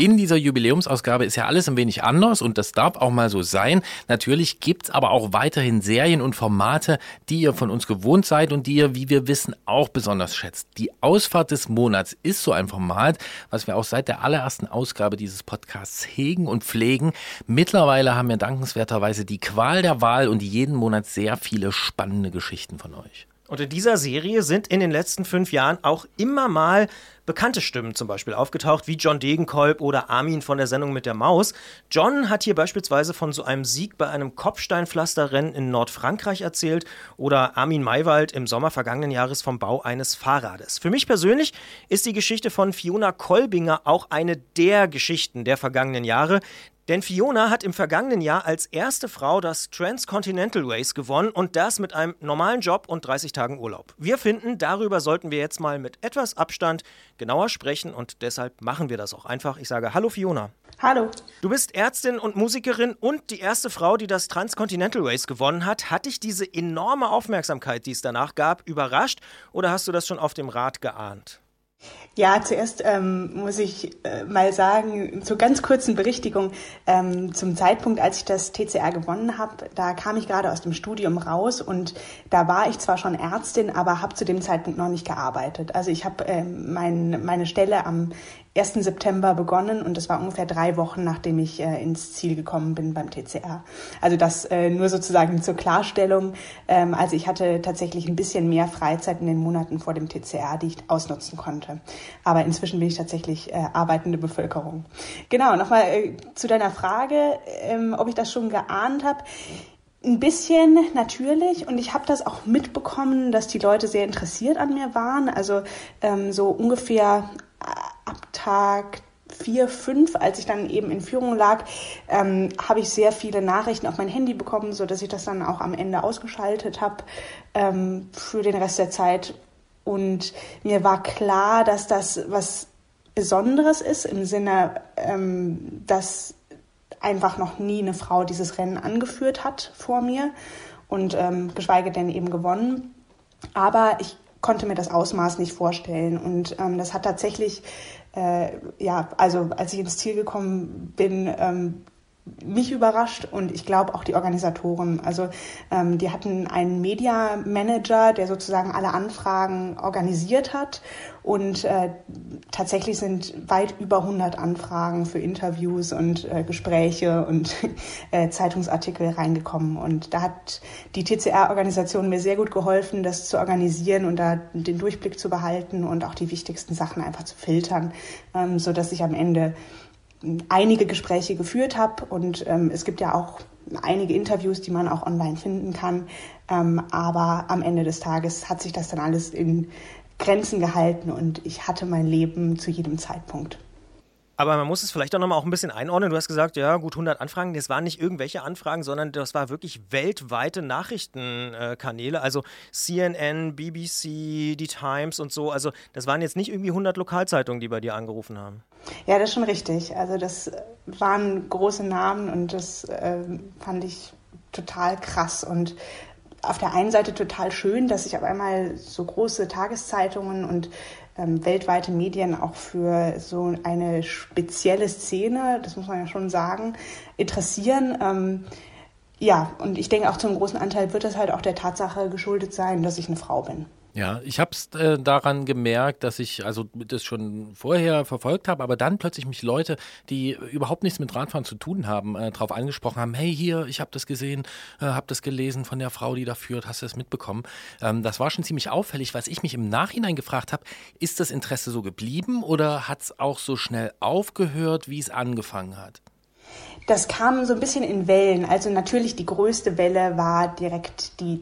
In dieser Jubiläumsausgabe ist ja alles ein wenig anders und das darf auch mal so sein. Natürlich gibt's aber auch weiterhin Serien und Formate, die ihr von uns gewohnt seid und die ihr, wie wir wissen, auch besonders schätzt. Die Ausfahrt des Monats ist so ein Format, was wir auch seit der allerersten Ausgabe dieses Podcasts hegen und pflegen. Mittlerweile haben wir dankenswerterweise die Qual der Wahl und jeden Monat sehr viele spannende Geschichten von euch. Und in dieser Serie sind in den letzten fünf Jahren auch immer mal bekannte Stimmen zum Beispiel aufgetaucht, wie John Degenkolb oder Armin von der Sendung mit der Maus. John hat hier beispielsweise von so einem Sieg bei einem Kopfsteinpflasterrennen in Nordfrankreich erzählt oder Armin Maywald im Sommer vergangenen Jahres vom Bau eines Fahrrades. Für mich persönlich ist die Geschichte von Fiona Kolbinger auch eine der Geschichten der vergangenen Jahre. Denn Fiona hat im vergangenen Jahr als erste Frau das Transcontinental Race gewonnen und das mit einem normalen Job und 30 Tagen Urlaub. Wir finden, darüber sollten wir jetzt mal mit etwas Abstand genauer sprechen und deshalb machen wir das auch einfach. Ich sage Hallo Fiona. Hallo. Du bist Ärztin und Musikerin und die erste Frau, die das Transcontinental Race gewonnen hat. Hat dich diese enorme Aufmerksamkeit, die es danach gab, überrascht oder hast du das schon auf dem Rad geahnt? Ja, zuerst ähm, muss ich äh, mal sagen, zur ganz kurzen Berichtigung, ähm, zum Zeitpunkt, als ich das TCR gewonnen habe, da kam ich gerade aus dem Studium raus und da war ich zwar schon Ärztin, aber habe zu dem Zeitpunkt noch nicht gearbeitet. Also ich habe ähm, mein, meine Stelle am 1. September begonnen und das war ungefähr drei Wochen, nachdem ich äh, ins Ziel gekommen bin beim TCR. Also das äh, nur sozusagen zur Klarstellung. Ähm, also ich hatte tatsächlich ein bisschen mehr Freizeit in den Monaten vor dem TCR, die ich ausnutzen konnte. Aber inzwischen bin ich tatsächlich äh, arbeitende Bevölkerung. Genau, nochmal äh, zu deiner Frage, ähm, ob ich das schon geahnt habe. Ein bisschen natürlich und ich habe das auch mitbekommen, dass die Leute sehr interessiert an mir waren. Also ähm, so ungefähr ab Tag vier, fünf, als ich dann eben in Führung lag, ähm, habe ich sehr viele Nachrichten auf mein Handy bekommen, so dass ich das dann auch am Ende ausgeschaltet habe ähm, für den Rest der Zeit. Und mir war klar, dass das was Besonderes ist im Sinne, ähm, dass einfach noch nie eine Frau dieses Rennen angeführt hat vor mir und ähm, geschweige denn eben gewonnen. Aber ich konnte mir das Ausmaß nicht vorstellen. Und ähm, das hat tatsächlich, äh, ja, also als ich ins Ziel gekommen bin, ähm, mich überrascht und ich glaube auch die Organisatoren. Also ähm, die hatten einen Media Manager, der sozusagen alle Anfragen organisiert hat und äh, tatsächlich sind weit über 100 Anfragen für Interviews und äh, Gespräche und äh, Zeitungsartikel reingekommen und da hat die TCR-Organisation mir sehr gut geholfen, das zu organisieren und da den Durchblick zu behalten und auch die wichtigsten Sachen einfach zu filtern, ähm, so dass ich am Ende einige Gespräche geführt habe und ähm, es gibt ja auch einige Interviews, die man auch online finden kann. Ähm, aber am Ende des Tages hat sich das dann alles in Grenzen gehalten und ich hatte mein Leben zu jedem Zeitpunkt. Aber man muss es vielleicht auch nochmal auch ein bisschen einordnen. Du hast gesagt, ja, gut 100 Anfragen. Das waren nicht irgendwelche Anfragen, sondern das war wirklich weltweite Nachrichtenkanäle. Also CNN, BBC, die Times und so. Also das waren jetzt nicht irgendwie 100 Lokalzeitungen, die bei dir angerufen haben. Ja, das ist schon richtig. Also das waren große Namen und das äh, fand ich total krass und auf der einen Seite total schön, dass sich auf einmal so große Tageszeitungen und ähm, weltweite Medien auch für so eine spezielle Szene, das muss man ja schon sagen, interessieren. Ähm, ja, und ich denke auch zum großen Anteil wird das halt auch der Tatsache geschuldet sein, dass ich eine Frau bin. Ja, ich habe es äh, daran gemerkt, dass ich also das schon vorher verfolgt habe, aber dann plötzlich mich Leute, die überhaupt nichts mit Radfahren zu tun haben, äh, darauf angesprochen haben, hey hier, ich habe das gesehen, äh, habe das gelesen von der Frau, die da führt, hast du das mitbekommen? Ähm, das war schon ziemlich auffällig, was ich mich im Nachhinein gefragt habe, ist das Interesse so geblieben oder hat es auch so schnell aufgehört, wie es angefangen hat? Das kam so ein bisschen in Wellen. Also natürlich die größte Welle war direkt die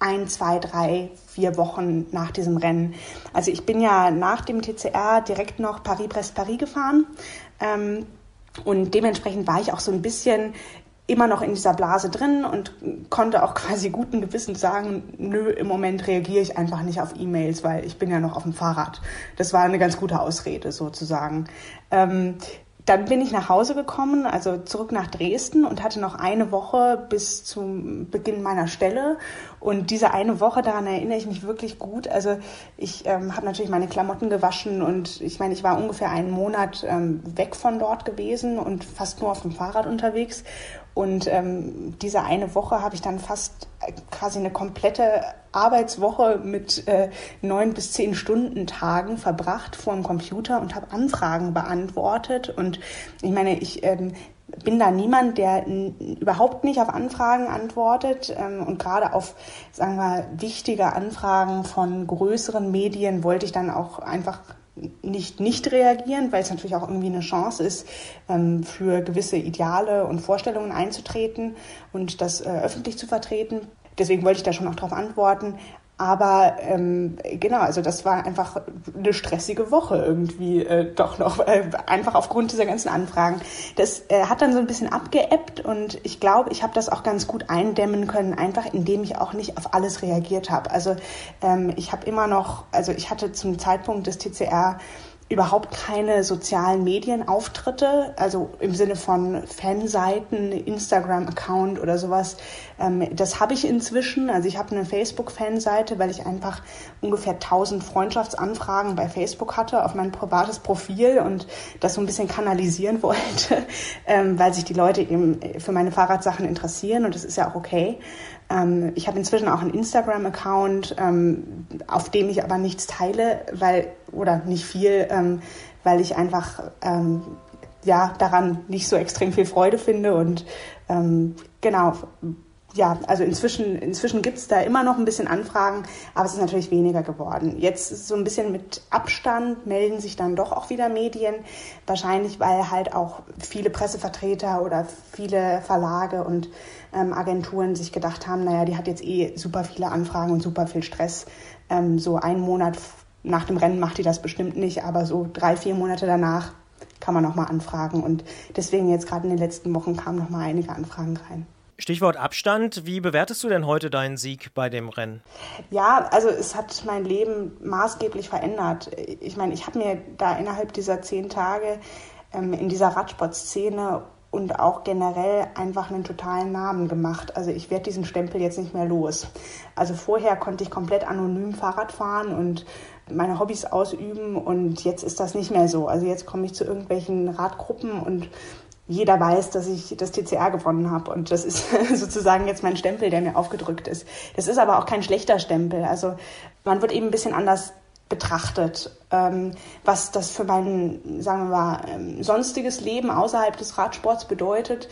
ein, zwei, drei, vier Wochen nach diesem Rennen. Also ich bin ja nach dem TCR direkt noch Paris-Brest-Paris gefahren ähm, und dementsprechend war ich auch so ein bisschen immer noch in dieser Blase drin und konnte auch quasi guten Gewissens sagen, nö, im Moment reagiere ich einfach nicht auf E-Mails, weil ich bin ja noch auf dem Fahrrad. Das war eine ganz gute Ausrede sozusagen. Ähm, dann bin ich nach Hause gekommen, also zurück nach Dresden und hatte noch eine Woche bis zum Beginn meiner Stelle. Und diese eine Woche, daran erinnere ich mich wirklich gut. Also ich ähm, habe natürlich meine Klamotten gewaschen und ich meine, ich war ungefähr einen Monat ähm, weg von dort gewesen und fast nur auf dem Fahrrad unterwegs. Und ähm, diese eine Woche habe ich dann fast äh, quasi eine komplette Arbeitswoche mit äh, neun bis zehn Stunden Tagen verbracht vor dem Computer und habe Anfragen beantwortet. Und ich meine, ich ähm, bin da niemand, der überhaupt nicht auf Anfragen antwortet. Ähm, und gerade auf, sagen wir, wichtige Anfragen von größeren Medien wollte ich dann auch einfach nicht nicht reagieren, weil es natürlich auch irgendwie eine Chance ist, ähm, für gewisse Ideale und Vorstellungen einzutreten und das äh, öffentlich zu vertreten. Deswegen wollte ich da schon auch darauf antworten. Aber ähm, genau, also das war einfach eine stressige Woche irgendwie äh, doch noch, äh, einfach aufgrund dieser ganzen Anfragen. Das äh, hat dann so ein bisschen abgeebbt und ich glaube, ich habe das auch ganz gut eindämmen können, einfach indem ich auch nicht auf alles reagiert habe. Also ähm, ich habe immer noch, also ich hatte zum Zeitpunkt des TCR überhaupt keine sozialen Medienauftritte, also im Sinne von Fanseiten, Instagram-Account oder sowas. Ähm, das habe ich inzwischen. Also ich habe eine Facebook-Fanseite, weil ich einfach ungefähr 1000 Freundschaftsanfragen bei Facebook hatte auf mein privates Profil und das so ein bisschen kanalisieren wollte, ähm, weil sich die Leute eben für meine Fahrradsachen interessieren und das ist ja auch okay. Ähm, ich habe inzwischen auch einen Instagram-Account, ähm, auf dem ich aber nichts teile, weil oder nicht viel, ähm, weil ich einfach ähm, ja daran nicht so extrem viel Freude finde und ähm, genau ja, also inzwischen, inzwischen gibt's da immer noch ein bisschen Anfragen, aber es ist natürlich weniger geworden. Jetzt so ein bisschen mit Abstand melden sich dann doch auch wieder Medien, wahrscheinlich weil halt auch viele Pressevertreter oder viele Verlage und ähm, Agenturen sich gedacht haben, naja, die hat jetzt eh super viele Anfragen und super viel Stress. Ähm, so einen Monat nach dem Rennen macht die das bestimmt nicht, aber so drei, vier Monate danach kann man nochmal anfragen. Und deswegen jetzt gerade in den letzten Wochen kamen nochmal einige Anfragen rein. Stichwort Abstand. Wie bewertest du denn heute deinen Sieg bei dem Rennen? Ja, also es hat mein Leben maßgeblich verändert. Ich meine, ich habe mir da innerhalb dieser zehn Tage ähm, in dieser Radsportszene und auch generell einfach einen totalen Namen gemacht. Also ich werde diesen Stempel jetzt nicht mehr los. Also vorher konnte ich komplett anonym Fahrrad fahren und meine Hobbys ausüben und jetzt ist das nicht mehr so. Also jetzt komme ich zu irgendwelchen Radgruppen und jeder weiß, dass ich das TCR gewonnen habe. Und das ist sozusagen jetzt mein Stempel, der mir aufgedrückt ist. Das ist aber auch kein schlechter Stempel. Also man wird eben ein bisschen anders betrachtet, ähm, was das für mein, sagen wir mal, ähm, sonstiges Leben außerhalb des Radsports bedeutet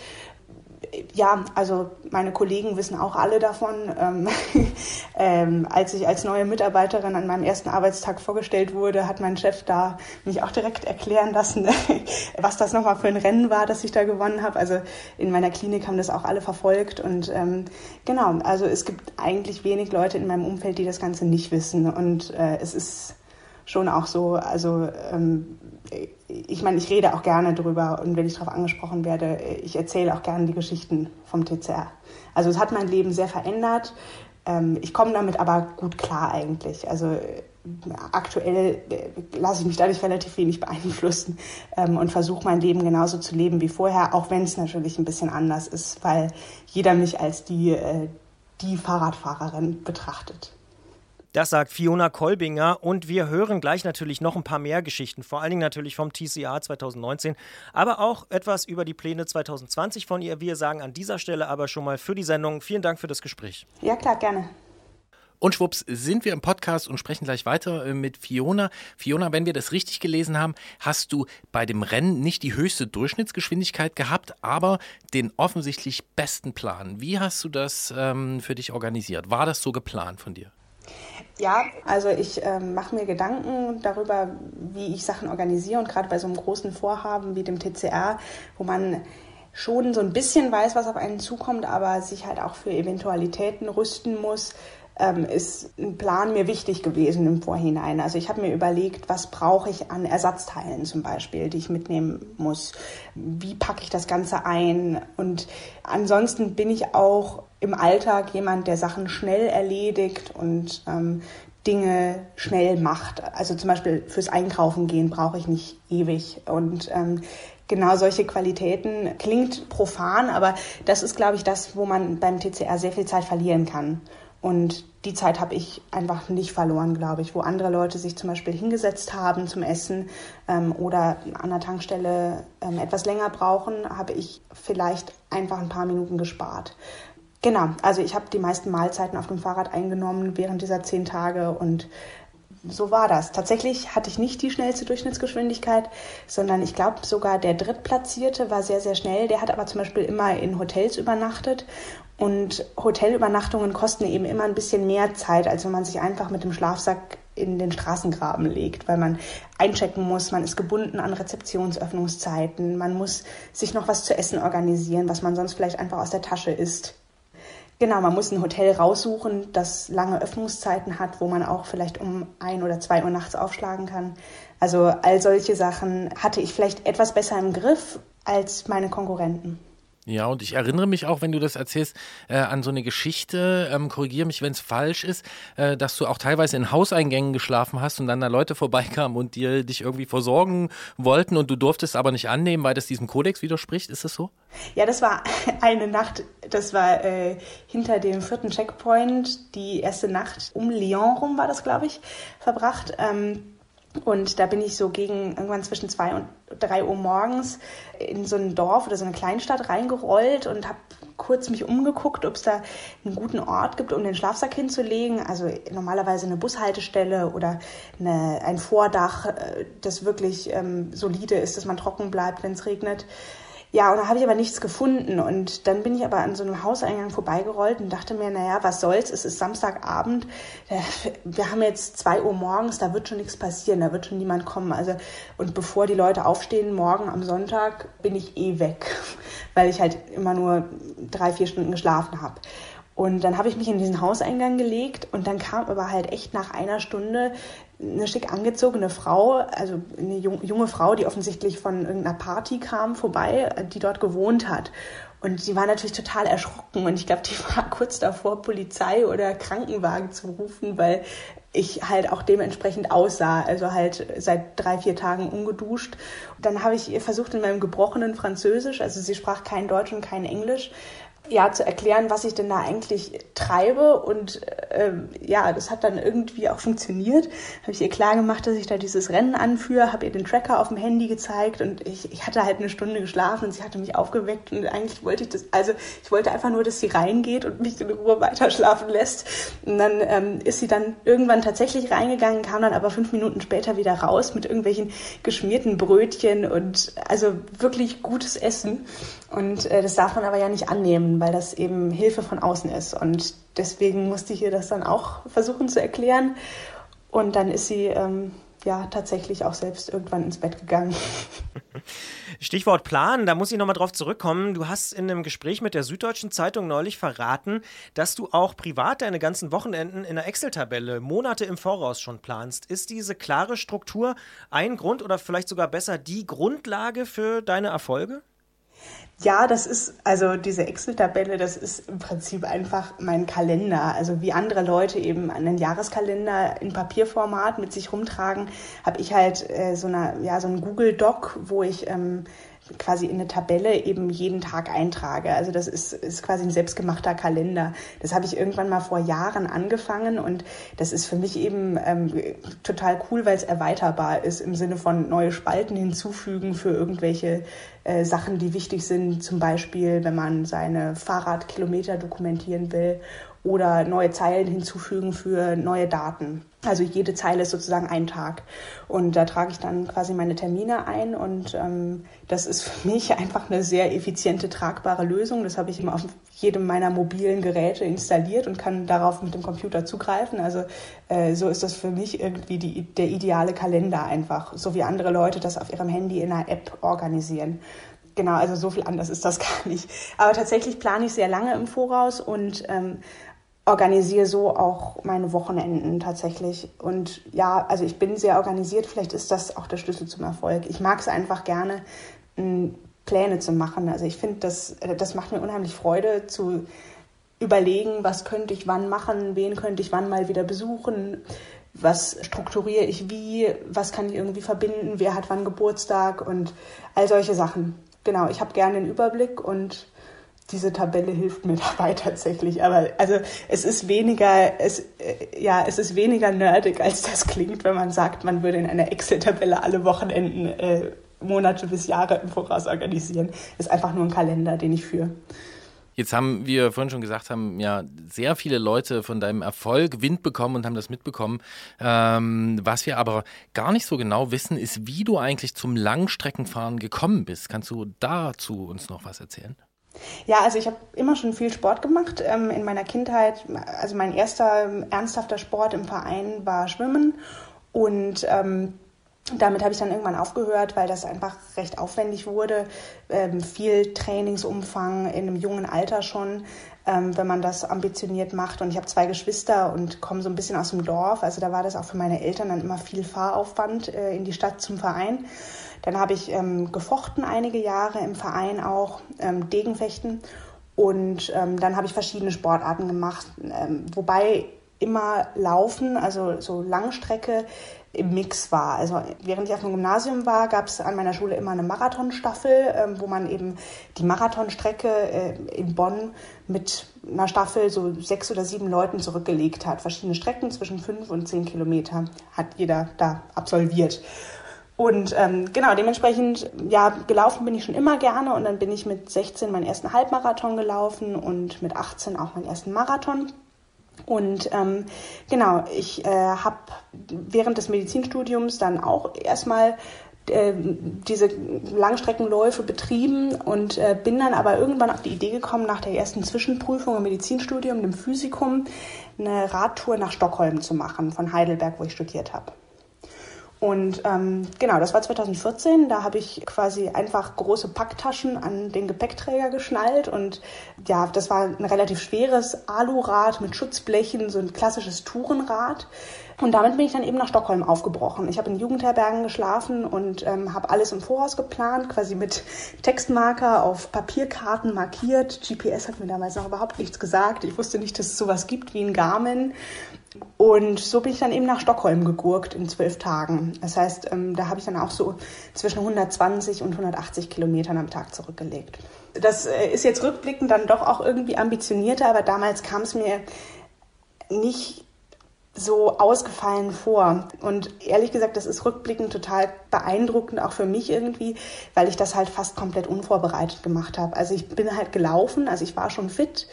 ja, also meine Kollegen wissen auch alle davon. Ähm, ähm, als ich als neue Mitarbeiterin an meinem ersten Arbeitstag vorgestellt wurde, hat mein Chef da mich auch direkt erklären lassen, was das nochmal für ein Rennen war, das ich da gewonnen habe. Also in meiner Klinik haben das auch alle verfolgt und ähm, genau, also es gibt eigentlich wenig Leute in meinem Umfeld, die das Ganze nicht wissen und äh, es ist schon auch so, also ähm, ich meine, ich rede auch gerne drüber und wenn ich darauf angesprochen werde, ich erzähle auch gerne die Geschichten vom TCR. Also es hat mein Leben sehr verändert. Ähm, ich komme damit aber gut klar eigentlich. Also äh, aktuell äh, lasse ich mich dadurch relativ wenig beeinflussen ähm, und versuche mein Leben genauso zu leben wie vorher, auch wenn es natürlich ein bisschen anders ist, weil jeder mich als die, äh, die Fahrradfahrerin betrachtet. Das sagt Fiona Kolbinger und wir hören gleich natürlich noch ein paar mehr Geschichten, vor allen Dingen natürlich vom TCA 2019, aber auch etwas über die Pläne 2020 von ihr. Wir sagen an dieser Stelle aber schon mal für die Sendung vielen Dank für das Gespräch. Ja, klar, gerne. Und schwupps sind wir im Podcast und sprechen gleich weiter äh, mit Fiona. Fiona, wenn wir das richtig gelesen haben, hast du bei dem Rennen nicht die höchste Durchschnittsgeschwindigkeit gehabt, aber den offensichtlich besten Plan. Wie hast du das ähm, für dich organisiert? War das so geplant von dir? Ja, also ich ähm, mache mir Gedanken darüber, wie ich Sachen organisiere und gerade bei so einem großen Vorhaben wie dem TCR, wo man schon so ein bisschen weiß, was auf einen zukommt, aber sich halt auch für Eventualitäten rüsten muss, ähm, ist ein Plan mir wichtig gewesen im Vorhinein. Also ich habe mir überlegt, was brauche ich an Ersatzteilen zum Beispiel, die ich mitnehmen muss. Wie packe ich das Ganze ein? Und ansonsten bin ich auch im Alltag jemand, der Sachen schnell erledigt und ähm, Dinge schnell macht. Also zum Beispiel fürs Einkaufen gehen brauche ich nicht ewig. Und ähm, genau solche Qualitäten klingt profan, aber das ist, glaube ich, das, wo man beim TCR sehr viel Zeit verlieren kann. Und die Zeit habe ich einfach nicht verloren, glaube ich, wo andere Leute sich zum Beispiel hingesetzt haben zum Essen ähm, oder an der Tankstelle ähm, etwas länger brauchen, habe ich vielleicht einfach ein paar Minuten gespart. Genau, also ich habe die meisten Mahlzeiten auf dem Fahrrad eingenommen während dieser zehn Tage und so war das. Tatsächlich hatte ich nicht die schnellste Durchschnittsgeschwindigkeit, sondern ich glaube sogar der Drittplatzierte war sehr, sehr schnell. Der hat aber zum Beispiel immer in Hotels übernachtet und Hotelübernachtungen kosten eben immer ein bisschen mehr Zeit, als wenn man sich einfach mit dem Schlafsack in den Straßengraben legt, weil man einchecken muss, man ist gebunden an Rezeptionsöffnungszeiten, man muss sich noch was zu essen organisieren, was man sonst vielleicht einfach aus der Tasche isst. Genau, man muss ein Hotel raussuchen, das lange Öffnungszeiten hat, wo man auch vielleicht um ein oder zwei Uhr nachts aufschlagen kann. Also all solche Sachen hatte ich vielleicht etwas besser im Griff als meine Konkurrenten. Ja, und ich erinnere mich auch, wenn du das erzählst, äh, an so eine Geschichte, ähm, korrigiere mich, wenn es falsch ist, äh, dass du auch teilweise in Hauseingängen geschlafen hast und dann da Leute vorbeikamen und dir dich irgendwie versorgen wollten und du durftest aber nicht annehmen, weil das diesem Kodex widerspricht. Ist das so? Ja, das war eine Nacht, das war äh, hinter dem vierten Checkpoint, die erste Nacht um Lyon rum war das, glaube ich, verbracht. Ähm, und da bin ich so gegen irgendwann zwischen zwei und drei Uhr morgens in so ein Dorf oder so eine Kleinstadt reingerollt und habe kurz mich umgeguckt, ob es da einen guten Ort gibt, um den Schlafsack hinzulegen. Also normalerweise eine Bushaltestelle oder eine, ein Vordach, äh, das wirklich ähm, solide ist, dass man trocken bleibt, wenn es regnet. Ja, und da habe ich aber nichts gefunden. Und dann bin ich aber an so einem Hauseingang vorbeigerollt und dachte mir, naja, was soll's, es ist Samstagabend, wir haben jetzt zwei Uhr morgens, da wird schon nichts passieren, da wird schon niemand kommen. Also, und bevor die Leute aufstehen, morgen am Sonntag, bin ich eh weg, weil ich halt immer nur drei, vier Stunden geschlafen habe. Und dann habe ich mich in diesen Hauseingang gelegt und dann kam aber halt echt nach einer Stunde eine schick angezogene Frau, also eine junge Frau, die offensichtlich von irgendeiner Party kam, vorbei, die dort gewohnt hat. Und sie war natürlich total erschrocken und ich glaube, die war kurz davor, Polizei oder Krankenwagen zu rufen, weil ich halt auch dementsprechend aussah, also halt seit drei, vier Tagen ungeduscht. dann habe ich ihr versucht in meinem gebrochenen Französisch, also sie sprach kein Deutsch und kein Englisch, ja, zu erklären, was ich denn da eigentlich treibe. Und ähm, ja, das hat dann irgendwie auch funktioniert. Habe ich ihr klar gemacht, dass ich da dieses Rennen anführe, habe ihr den Tracker auf dem Handy gezeigt und ich, ich hatte halt eine Stunde geschlafen und sie hatte mich aufgeweckt und eigentlich wollte ich das, also ich wollte einfach nur, dass sie reingeht und mich in Ruhe weiter schlafen lässt. Und dann ähm, ist sie dann irgendwann tatsächlich reingegangen, kam dann aber fünf Minuten später wieder raus mit irgendwelchen geschmierten Brötchen und also wirklich gutes Essen. Und äh, das darf man aber ja nicht annehmen, weil das eben Hilfe von außen ist. Und deswegen musste ich ihr das dann auch versuchen zu erklären. Und dann ist sie ähm, ja tatsächlich auch selbst irgendwann ins Bett gegangen. Stichwort Plan, da muss ich nochmal drauf zurückkommen. Du hast in einem Gespräch mit der Süddeutschen Zeitung neulich verraten, dass du auch privat deine ganzen Wochenenden in einer Excel-Tabelle Monate im Voraus schon planst. Ist diese klare Struktur ein Grund oder vielleicht sogar besser die Grundlage für deine Erfolge? Ja, das ist, also diese Excel-Tabelle, das ist im Prinzip einfach mein Kalender. Also wie andere Leute eben einen Jahreskalender in Papierformat mit sich rumtragen, habe ich halt äh, so, eine, ja, so einen Google-Doc, wo ich ähm, quasi in eine Tabelle eben jeden Tag eintrage. Also das ist, ist quasi ein selbstgemachter Kalender. Das habe ich irgendwann mal vor Jahren angefangen und das ist für mich eben ähm, total cool, weil es erweiterbar ist im Sinne von neue Spalten hinzufügen für irgendwelche äh, Sachen, die wichtig sind. Zum Beispiel, wenn man seine Fahrradkilometer dokumentieren will oder neue Zeilen hinzufügen für neue Daten. Also jede Zeile ist sozusagen ein Tag. Und da trage ich dann quasi meine Termine ein und ähm, das ist für mich einfach eine sehr effiziente, tragbare Lösung. Das habe ich immer auf jedem meiner mobilen Geräte installiert und kann darauf mit dem Computer zugreifen. Also äh, so ist das für mich irgendwie die, der ideale Kalender einfach, so wie andere Leute das auf ihrem Handy in einer App organisieren. Genau, also so viel anders ist das gar nicht. Aber tatsächlich plane ich sehr lange im Voraus und ähm, organisiere so auch meine Wochenenden tatsächlich. Und ja, also ich bin sehr organisiert. Vielleicht ist das auch der Schlüssel zum Erfolg. Ich mag es einfach gerne, Pläne zu machen. Also ich finde, das, äh, das macht mir unheimlich Freude zu überlegen, was könnte ich wann machen, wen könnte ich wann mal wieder besuchen, was strukturiere ich wie, was kann ich irgendwie verbinden, wer hat wann Geburtstag und all solche Sachen. Genau, ich habe gerne den Überblick und diese Tabelle hilft mir dabei tatsächlich. Aber also es ist weniger, es, äh, ja, es ist weniger nerdig, als das klingt, wenn man sagt, man würde in einer Excel-Tabelle alle Wochenenden äh, Monate bis Jahre im Voraus organisieren. Ist einfach nur ein Kalender, den ich führe. Jetzt haben wir vorhin schon gesagt, haben ja sehr viele Leute von deinem Erfolg Wind bekommen und haben das mitbekommen. Ähm, was wir aber gar nicht so genau wissen, ist, wie du eigentlich zum Langstreckenfahren gekommen bist. Kannst du dazu uns noch was erzählen? Ja, also ich habe immer schon viel Sport gemacht. Ähm, in meiner Kindheit, also mein erster ernsthafter Sport im Verein war Schwimmen und ähm, damit habe ich dann irgendwann aufgehört, weil das einfach recht aufwendig wurde. Ähm, viel Trainingsumfang in einem jungen Alter schon, ähm, wenn man das ambitioniert macht. Und ich habe zwei Geschwister und komme so ein bisschen aus dem Dorf. Also da war das auch für meine Eltern dann immer viel Fahraufwand äh, in die Stadt zum Verein. Dann habe ich ähm, gefochten einige Jahre im Verein auch, ähm, Degenfechten. Und ähm, dann habe ich verschiedene Sportarten gemacht, ähm, wobei immer Laufen, also so Langstrecke, im Mix war. Also während ich auf dem Gymnasium war, gab es an meiner Schule immer eine Marathonstaffel, äh, wo man eben die Marathonstrecke äh, in Bonn mit einer Staffel so sechs oder sieben Leuten zurückgelegt hat. Verschiedene Strecken zwischen fünf und zehn Kilometer hat jeder da absolviert. Und ähm, genau, dementsprechend, ja, gelaufen bin ich schon immer gerne und dann bin ich mit 16 meinen ersten Halbmarathon gelaufen und mit 18 auch meinen ersten Marathon. Und ähm, genau, ich äh, habe während des Medizinstudiums dann auch erstmal äh, diese Langstreckenläufe betrieben und äh, bin dann aber irgendwann auf die Idee gekommen, nach der ersten Zwischenprüfung im Medizinstudium, dem Physikum, eine Radtour nach Stockholm zu machen, von Heidelberg, wo ich studiert habe. Und ähm, genau, das war 2014. Da habe ich quasi einfach große Packtaschen an den Gepäckträger geschnallt. Und ja, das war ein relativ schweres Alurad mit Schutzblechen, so ein klassisches Tourenrad. Und damit bin ich dann eben nach Stockholm aufgebrochen. Ich habe in Jugendherbergen geschlafen und ähm, habe alles im Voraus geplant, quasi mit Textmarker auf Papierkarten markiert. GPS hat mir damals noch überhaupt nichts gesagt. Ich wusste nicht, dass es sowas gibt wie ein Garmin. Und so bin ich dann eben nach Stockholm gegurkt in zwölf Tagen. Das heißt, ähm, da habe ich dann auch so zwischen 120 und 180 Kilometern am Tag zurückgelegt. Das äh, ist jetzt rückblickend dann doch auch irgendwie ambitionierter, aber damals kam es mir nicht so ausgefallen vor. Und ehrlich gesagt, das ist rückblickend total beeindruckend, auch für mich irgendwie, weil ich das halt fast komplett unvorbereitet gemacht habe. Also ich bin halt gelaufen, also ich war schon fit,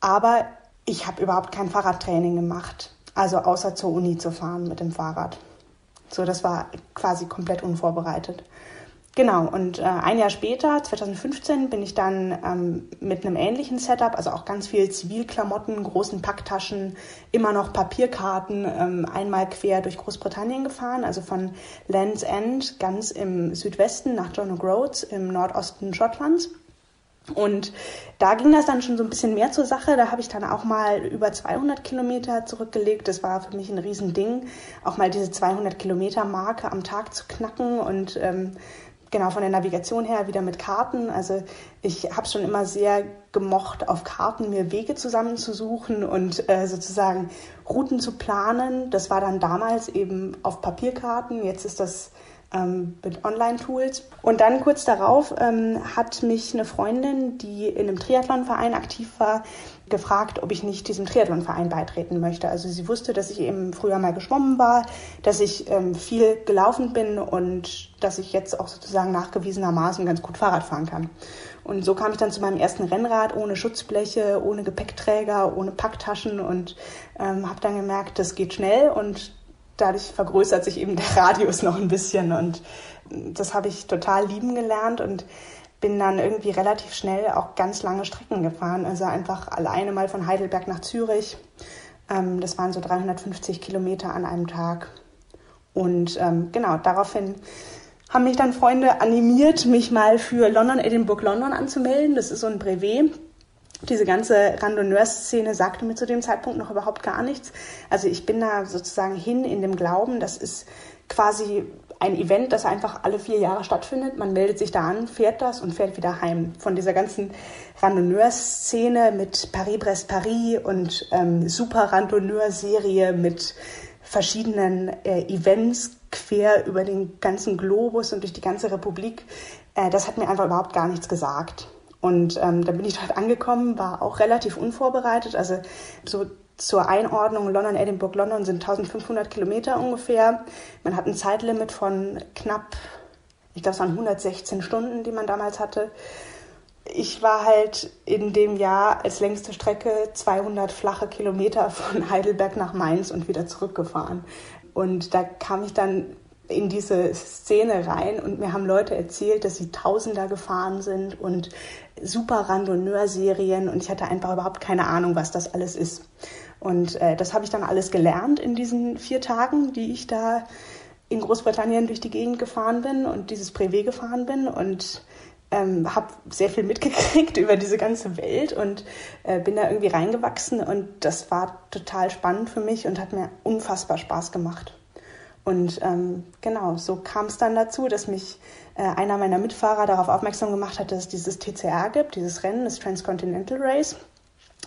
aber ich habe überhaupt kein Fahrradtraining gemacht. Also außer zur Uni zu fahren mit dem Fahrrad. So, das war quasi komplett unvorbereitet. Genau, und äh, ein Jahr später, 2015, bin ich dann ähm, mit einem ähnlichen Setup, also auch ganz viel Zivilklamotten, großen Packtaschen, immer noch Papierkarten, ähm, einmal quer durch Großbritannien gefahren, also von Land's End ganz im Südwesten nach John O'Groats im Nordosten Schottlands. Und da ging das dann schon so ein bisschen mehr zur Sache. Da habe ich dann auch mal über 200 Kilometer zurückgelegt. Das war für mich ein Riesending, auch mal diese 200 Kilometer Marke am Tag zu knacken und ähm, genau von der Navigation her wieder mit Karten. Also ich habe schon immer sehr gemocht, auf Karten mir Wege zusammenzusuchen und äh, sozusagen Routen zu planen. Das war dann damals eben auf Papierkarten. Jetzt ist das ähm, mit Online-Tools. Und dann kurz darauf ähm, hat mich eine Freundin, die in einem Triathlonverein aktiv war, gefragt, ob ich nicht diesem Triathlonverein beitreten möchte. Also sie wusste, dass ich eben früher mal geschwommen war, dass ich ähm, viel gelaufen bin und dass ich jetzt auch sozusagen nachgewiesenermaßen ganz gut Fahrrad fahren kann. Und so kam ich dann zu meinem ersten Rennrad ohne Schutzbleche, ohne Gepäckträger, ohne Packtaschen und ähm, habe dann gemerkt, das geht schnell und dadurch vergrößert sich eben der Radius noch ein bisschen und das habe ich total lieben gelernt und bin dann irgendwie relativ schnell auch ganz lange Strecken gefahren. Also einfach alleine mal von Heidelberg nach Zürich. Ähm, das waren so 350 Kilometer an einem Tag. Und ähm, genau, daraufhin haben mich dann Freunde animiert, mich mal für London, Edinburgh, London anzumelden. Das ist so ein Brevet diese ganze Randonneur-Szene sagte mir zu dem Zeitpunkt noch überhaupt gar nichts. Also ich bin da sozusagen hin in dem Glauben, das ist quasi ein Event, das einfach alle vier Jahre stattfindet. Man meldet sich da an, fährt das und fährt wieder heim. Von dieser ganzen Randonneur-Szene mit Paris-Brest-Paris und ähm, Super Randonneur-Serie mit verschiedenen äh, Events quer über den ganzen Globus und durch die ganze Republik, äh, das hat mir einfach überhaupt gar nichts gesagt. Und ähm, dann bin ich dort angekommen, war auch relativ unvorbereitet. Also so zur Einordnung, London, Edinburgh, London sind 1500 Kilometer ungefähr. Man hat ein Zeitlimit von knapp, ich glaube es waren 116 Stunden, die man damals hatte. Ich war halt in dem Jahr als längste Strecke 200 flache Kilometer von Heidelberg nach Mainz und wieder zurückgefahren. Und da kam ich dann in diese Szene rein und mir haben Leute erzählt, dass sie Tausender gefahren sind und super Randonneur-Serien und ich hatte einfach überhaupt keine Ahnung, was das alles ist. Und äh, das habe ich dann alles gelernt in diesen vier Tagen, die ich da in Großbritannien durch die Gegend gefahren bin und dieses Privé gefahren bin und ähm, habe sehr viel mitgekriegt über diese ganze Welt und äh, bin da irgendwie reingewachsen und das war total spannend für mich und hat mir unfassbar Spaß gemacht. Und ähm, genau, so kam es dann dazu, dass mich äh, einer meiner Mitfahrer darauf aufmerksam gemacht hat, dass es dieses TCR gibt, dieses Rennen, das Transcontinental Race.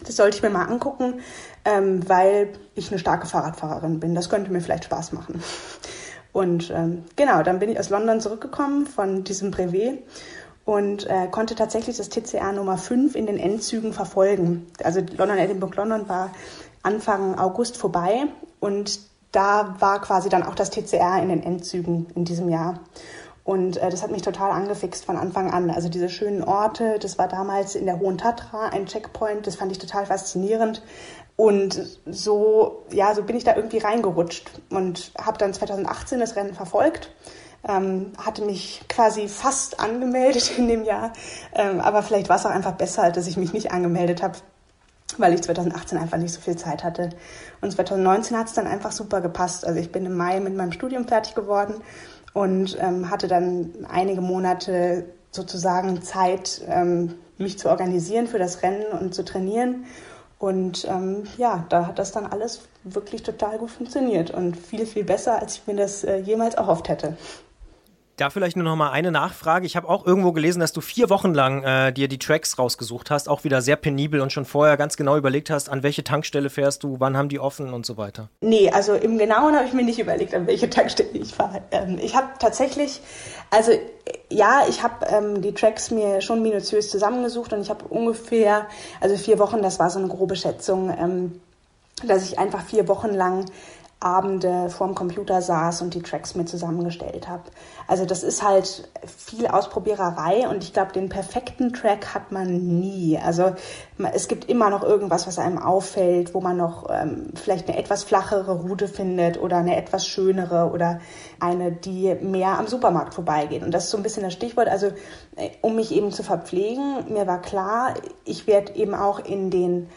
Das sollte ich mir mal angucken, ähm, weil ich eine starke Fahrradfahrerin bin. Das könnte mir vielleicht Spaß machen. Und ähm, genau, dann bin ich aus London zurückgekommen von diesem Brevet und äh, konnte tatsächlich das TCR Nummer 5 in den Endzügen verfolgen. Also London, Edinburgh, London war Anfang August vorbei und da war quasi dann auch das TCR in den Endzügen in diesem Jahr. Und äh, das hat mich total angefixt von Anfang an. Also diese schönen Orte, das war damals in der Hohen Tatra ein Checkpoint, das fand ich total faszinierend. Und so, ja, so bin ich da irgendwie reingerutscht und habe dann 2018 das Rennen verfolgt. Ähm, hatte mich quasi fast angemeldet in dem Jahr, ähm, aber vielleicht war es auch einfach besser, dass ich mich nicht angemeldet habe, weil ich 2018 einfach nicht so viel Zeit hatte. Und 2019 hat es dann einfach super gepasst. Also ich bin im Mai mit meinem Studium fertig geworden und ähm, hatte dann einige Monate sozusagen Zeit, ähm, mich zu organisieren für das Rennen und zu trainieren. Und ähm, ja, da hat das dann alles wirklich total gut funktioniert und viel, viel besser, als ich mir das äh, jemals erhofft hätte. Da vielleicht nur noch mal eine Nachfrage. Ich habe auch irgendwo gelesen, dass du vier Wochen lang äh, dir die Tracks rausgesucht hast, auch wieder sehr penibel und schon vorher ganz genau überlegt hast, an welche Tankstelle fährst du, wann haben die offen und so weiter. Nee, also im Genauen habe ich mir nicht überlegt, an welche Tankstelle ich fahre. Ähm, ich habe tatsächlich, also ja, ich habe ähm, die Tracks mir schon minutiös zusammengesucht und ich habe ungefähr, also vier Wochen, das war so eine grobe Schätzung, ähm, dass ich einfach vier Wochen lang Abende vorm Computer saß und die Tracks mir zusammengestellt habe. Also das ist halt viel Ausprobiererei und ich glaube, den perfekten Track hat man nie. Also es gibt immer noch irgendwas, was einem auffällt, wo man noch ähm, vielleicht eine etwas flachere Route findet oder eine etwas schönere oder eine, die mehr am Supermarkt vorbeigeht. Und das ist so ein bisschen das Stichwort. Also äh, um mich eben zu verpflegen, mir war klar, ich werde eben auch in den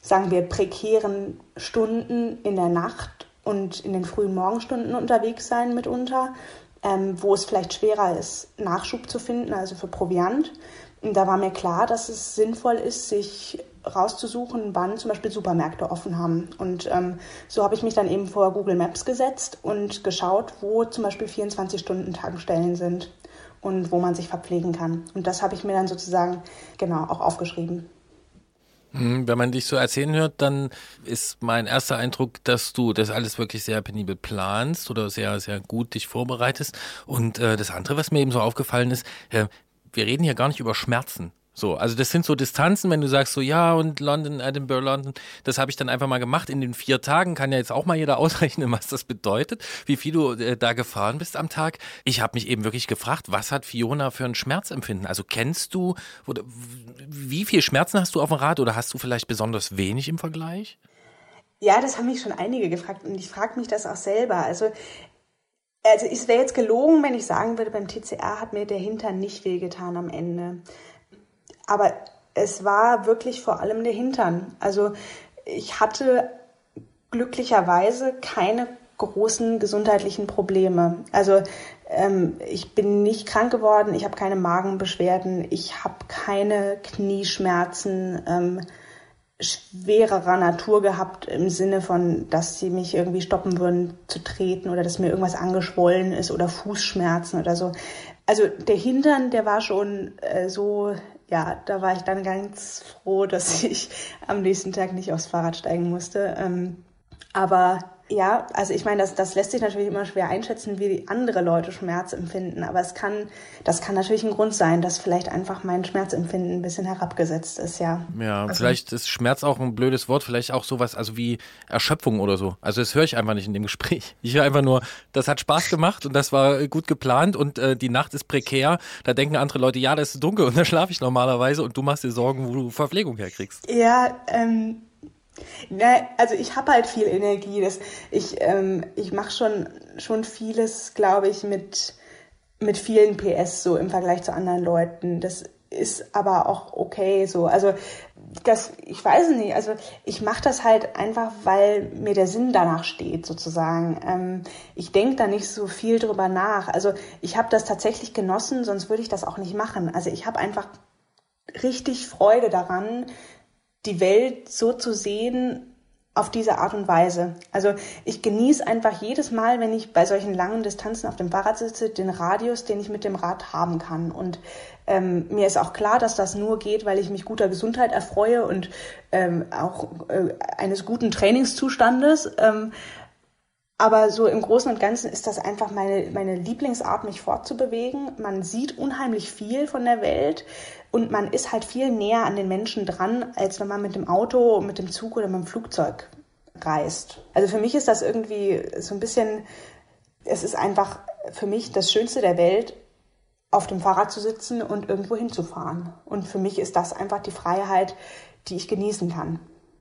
sagen wir, prekären Stunden in der Nacht und in den frühen Morgenstunden unterwegs sein mitunter, ähm, wo es vielleicht schwerer ist, Nachschub zu finden, also für Proviant. Und da war mir klar, dass es sinnvoll ist, sich rauszusuchen, wann zum Beispiel Supermärkte offen haben. Und ähm, so habe ich mich dann eben vor Google Maps gesetzt und geschaut, wo zum Beispiel 24-Stunden-Tankstellen sind und wo man sich verpflegen kann. Und das habe ich mir dann sozusagen genau auch aufgeschrieben. Hm, wenn man dich so erzählen hört, dann ist mein erster Eindruck, dass du das alles wirklich sehr penibel planst oder sehr, sehr gut dich vorbereitest. Und äh, das andere, was mir eben so aufgefallen ist, äh, wir reden hier gar nicht über Schmerzen. So, also das sind so Distanzen, wenn du sagst so, ja, und London, Edinburgh, London, das habe ich dann einfach mal gemacht in den vier Tagen, kann ja jetzt auch mal jeder ausrechnen, was das bedeutet, wie viel du äh, da gefahren bist am Tag. Ich habe mich eben wirklich gefragt, was hat Fiona für ein Schmerzempfinden? Also kennst du, oder, wie viel Schmerzen hast du auf dem Rad oder hast du vielleicht besonders wenig im Vergleich? Ja, das haben mich schon einige gefragt und ich frage mich das auch selber. Also also es wäre jetzt gelogen, wenn ich sagen würde, beim TCR hat mir der Hintern nicht wehgetan am Ende. Aber es war wirklich vor allem der Hintern. Also ich hatte glücklicherweise keine großen gesundheitlichen Probleme. Also ähm, ich bin nicht krank geworden, ich habe keine Magenbeschwerden, ich habe keine Knieschmerzen ähm, schwererer Natur gehabt im Sinne von, dass sie mich irgendwie stoppen würden zu treten oder dass mir irgendwas angeschwollen ist oder Fußschmerzen oder so. Also der Hintern, der war schon äh, so ja, da war ich dann ganz froh, dass ich am nächsten Tag nicht aufs Fahrrad steigen musste. Ähm, aber Ja, also ich meine, das, das lässt sich natürlich immer schwer einschätzen, wie andere Leute Schmerz empfinden. Aber es kann, das kann natürlich ein Grund sein, dass vielleicht einfach mein Schmerzempfinden ein bisschen herabgesetzt ist, ja. Ja, Also- vielleicht ist Schmerz auch ein blödes Wort, vielleicht auch sowas, also wie Erschöpfung oder so. Also das höre ich einfach nicht in dem Gespräch. Ich höre einfach nur, das hat Spaß gemacht und das war gut geplant und äh, die Nacht ist prekär. Da denken andere Leute, ja, das ist dunkel und da schlafe ich normalerweise und du machst dir Sorgen, wo du Verpflegung herkriegst. Ja, ähm, na, also ich habe halt viel Energie. Das, ich ähm, ich mache schon, schon vieles, glaube ich, mit, mit vielen PS so im Vergleich zu anderen Leuten. Das ist aber auch okay so. Also das, ich weiß nicht, also ich mache das halt einfach, weil mir der Sinn danach steht, sozusagen. Ähm, ich denke da nicht so viel drüber nach. Also ich habe das tatsächlich genossen, sonst würde ich das auch nicht machen. Also ich habe einfach richtig Freude daran, die Welt so zu sehen auf diese Art und Weise. Also ich genieße einfach jedes Mal, wenn ich bei solchen langen Distanzen auf dem Fahrrad sitze, den Radius, den ich mit dem Rad haben kann. Und ähm, mir ist auch klar, dass das nur geht, weil ich mich guter Gesundheit erfreue und ähm, auch äh, eines guten Trainingszustandes. Ähm, aber so im Großen und Ganzen ist das einfach meine, meine Lieblingsart, mich fortzubewegen. Man sieht unheimlich viel von der Welt und man ist halt viel näher an den Menschen dran, als wenn man mit dem Auto, mit dem Zug oder mit dem Flugzeug reist. Also für mich ist das irgendwie so ein bisschen, es ist einfach für mich das Schönste der Welt, auf dem Fahrrad zu sitzen und irgendwo hinzufahren. Und für mich ist das einfach die Freiheit, die ich genießen kann.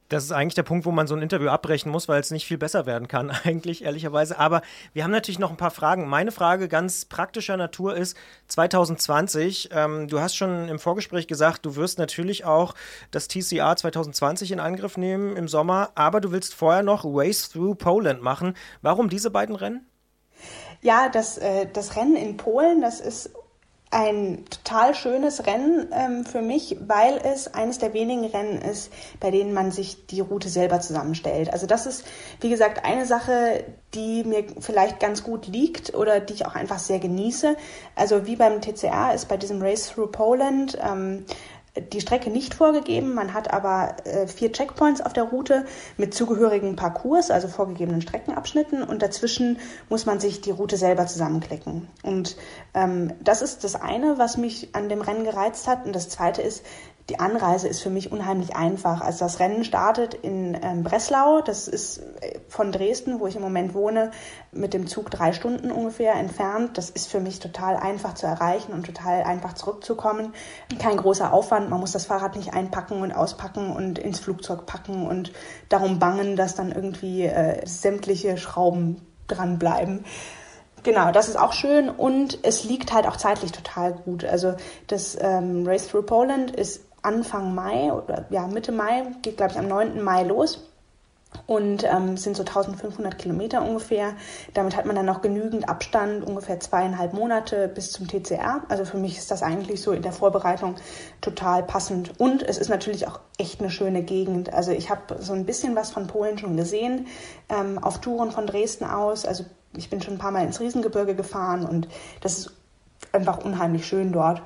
Das ist eigentlich der Punkt, wo man so ein Interview abbrechen muss, weil es nicht viel besser werden kann, eigentlich, ehrlicherweise. Aber wir haben natürlich noch ein paar Fragen. Meine Frage ganz praktischer Natur ist 2020. Ähm, du hast schon im Vorgespräch gesagt, du wirst natürlich auch das TCR 2020 in Angriff nehmen im Sommer, aber du willst vorher noch Race Through Poland machen. Warum diese beiden Rennen? Ja, das, äh, das Rennen in Polen, das ist ein total schönes Rennen ähm, für mich, weil es eines der wenigen Rennen ist, bei denen man sich die Route selber zusammenstellt. Also das ist, wie gesagt, eine Sache, die mir vielleicht ganz gut liegt oder die ich auch einfach sehr genieße. Also wie beim TCR ist bei diesem Race Through Poland ähm, die Strecke nicht vorgegeben. Man hat aber äh, vier Checkpoints auf der Route mit zugehörigen Parcours, also vorgegebenen Streckenabschnitten. Und dazwischen muss man sich die Route selber zusammenklicken. Und ähm, das ist das eine, was mich an dem Rennen gereizt hat. Und das zweite ist, die Anreise ist für mich unheimlich einfach. Also das Rennen startet in ähm, Breslau, das ist äh, von Dresden, wo ich im Moment wohne, mit dem Zug drei Stunden ungefähr entfernt. Das ist für mich total einfach zu erreichen und total einfach zurückzukommen. Kein großer Aufwand, man muss das Fahrrad nicht einpacken und auspacken und ins Flugzeug packen und darum bangen, dass dann irgendwie äh, sämtliche Schrauben dranbleiben. Genau, das ist auch schön und es liegt halt auch zeitlich total gut. Also das ähm, Race Through Poland ist Anfang Mai oder ja Mitte Mai, geht glaube ich am 9. Mai los und ähm, sind so 1500 Kilometer ungefähr. Damit hat man dann noch genügend Abstand, ungefähr zweieinhalb Monate bis zum TCR. Also für mich ist das eigentlich so in der Vorbereitung total passend. Und es ist natürlich auch echt eine schöne Gegend. Also ich habe so ein bisschen was von Polen schon gesehen, ähm, auf Touren von Dresden aus. Also ich bin schon ein paar Mal ins Riesengebirge gefahren und das ist einfach unheimlich schön dort.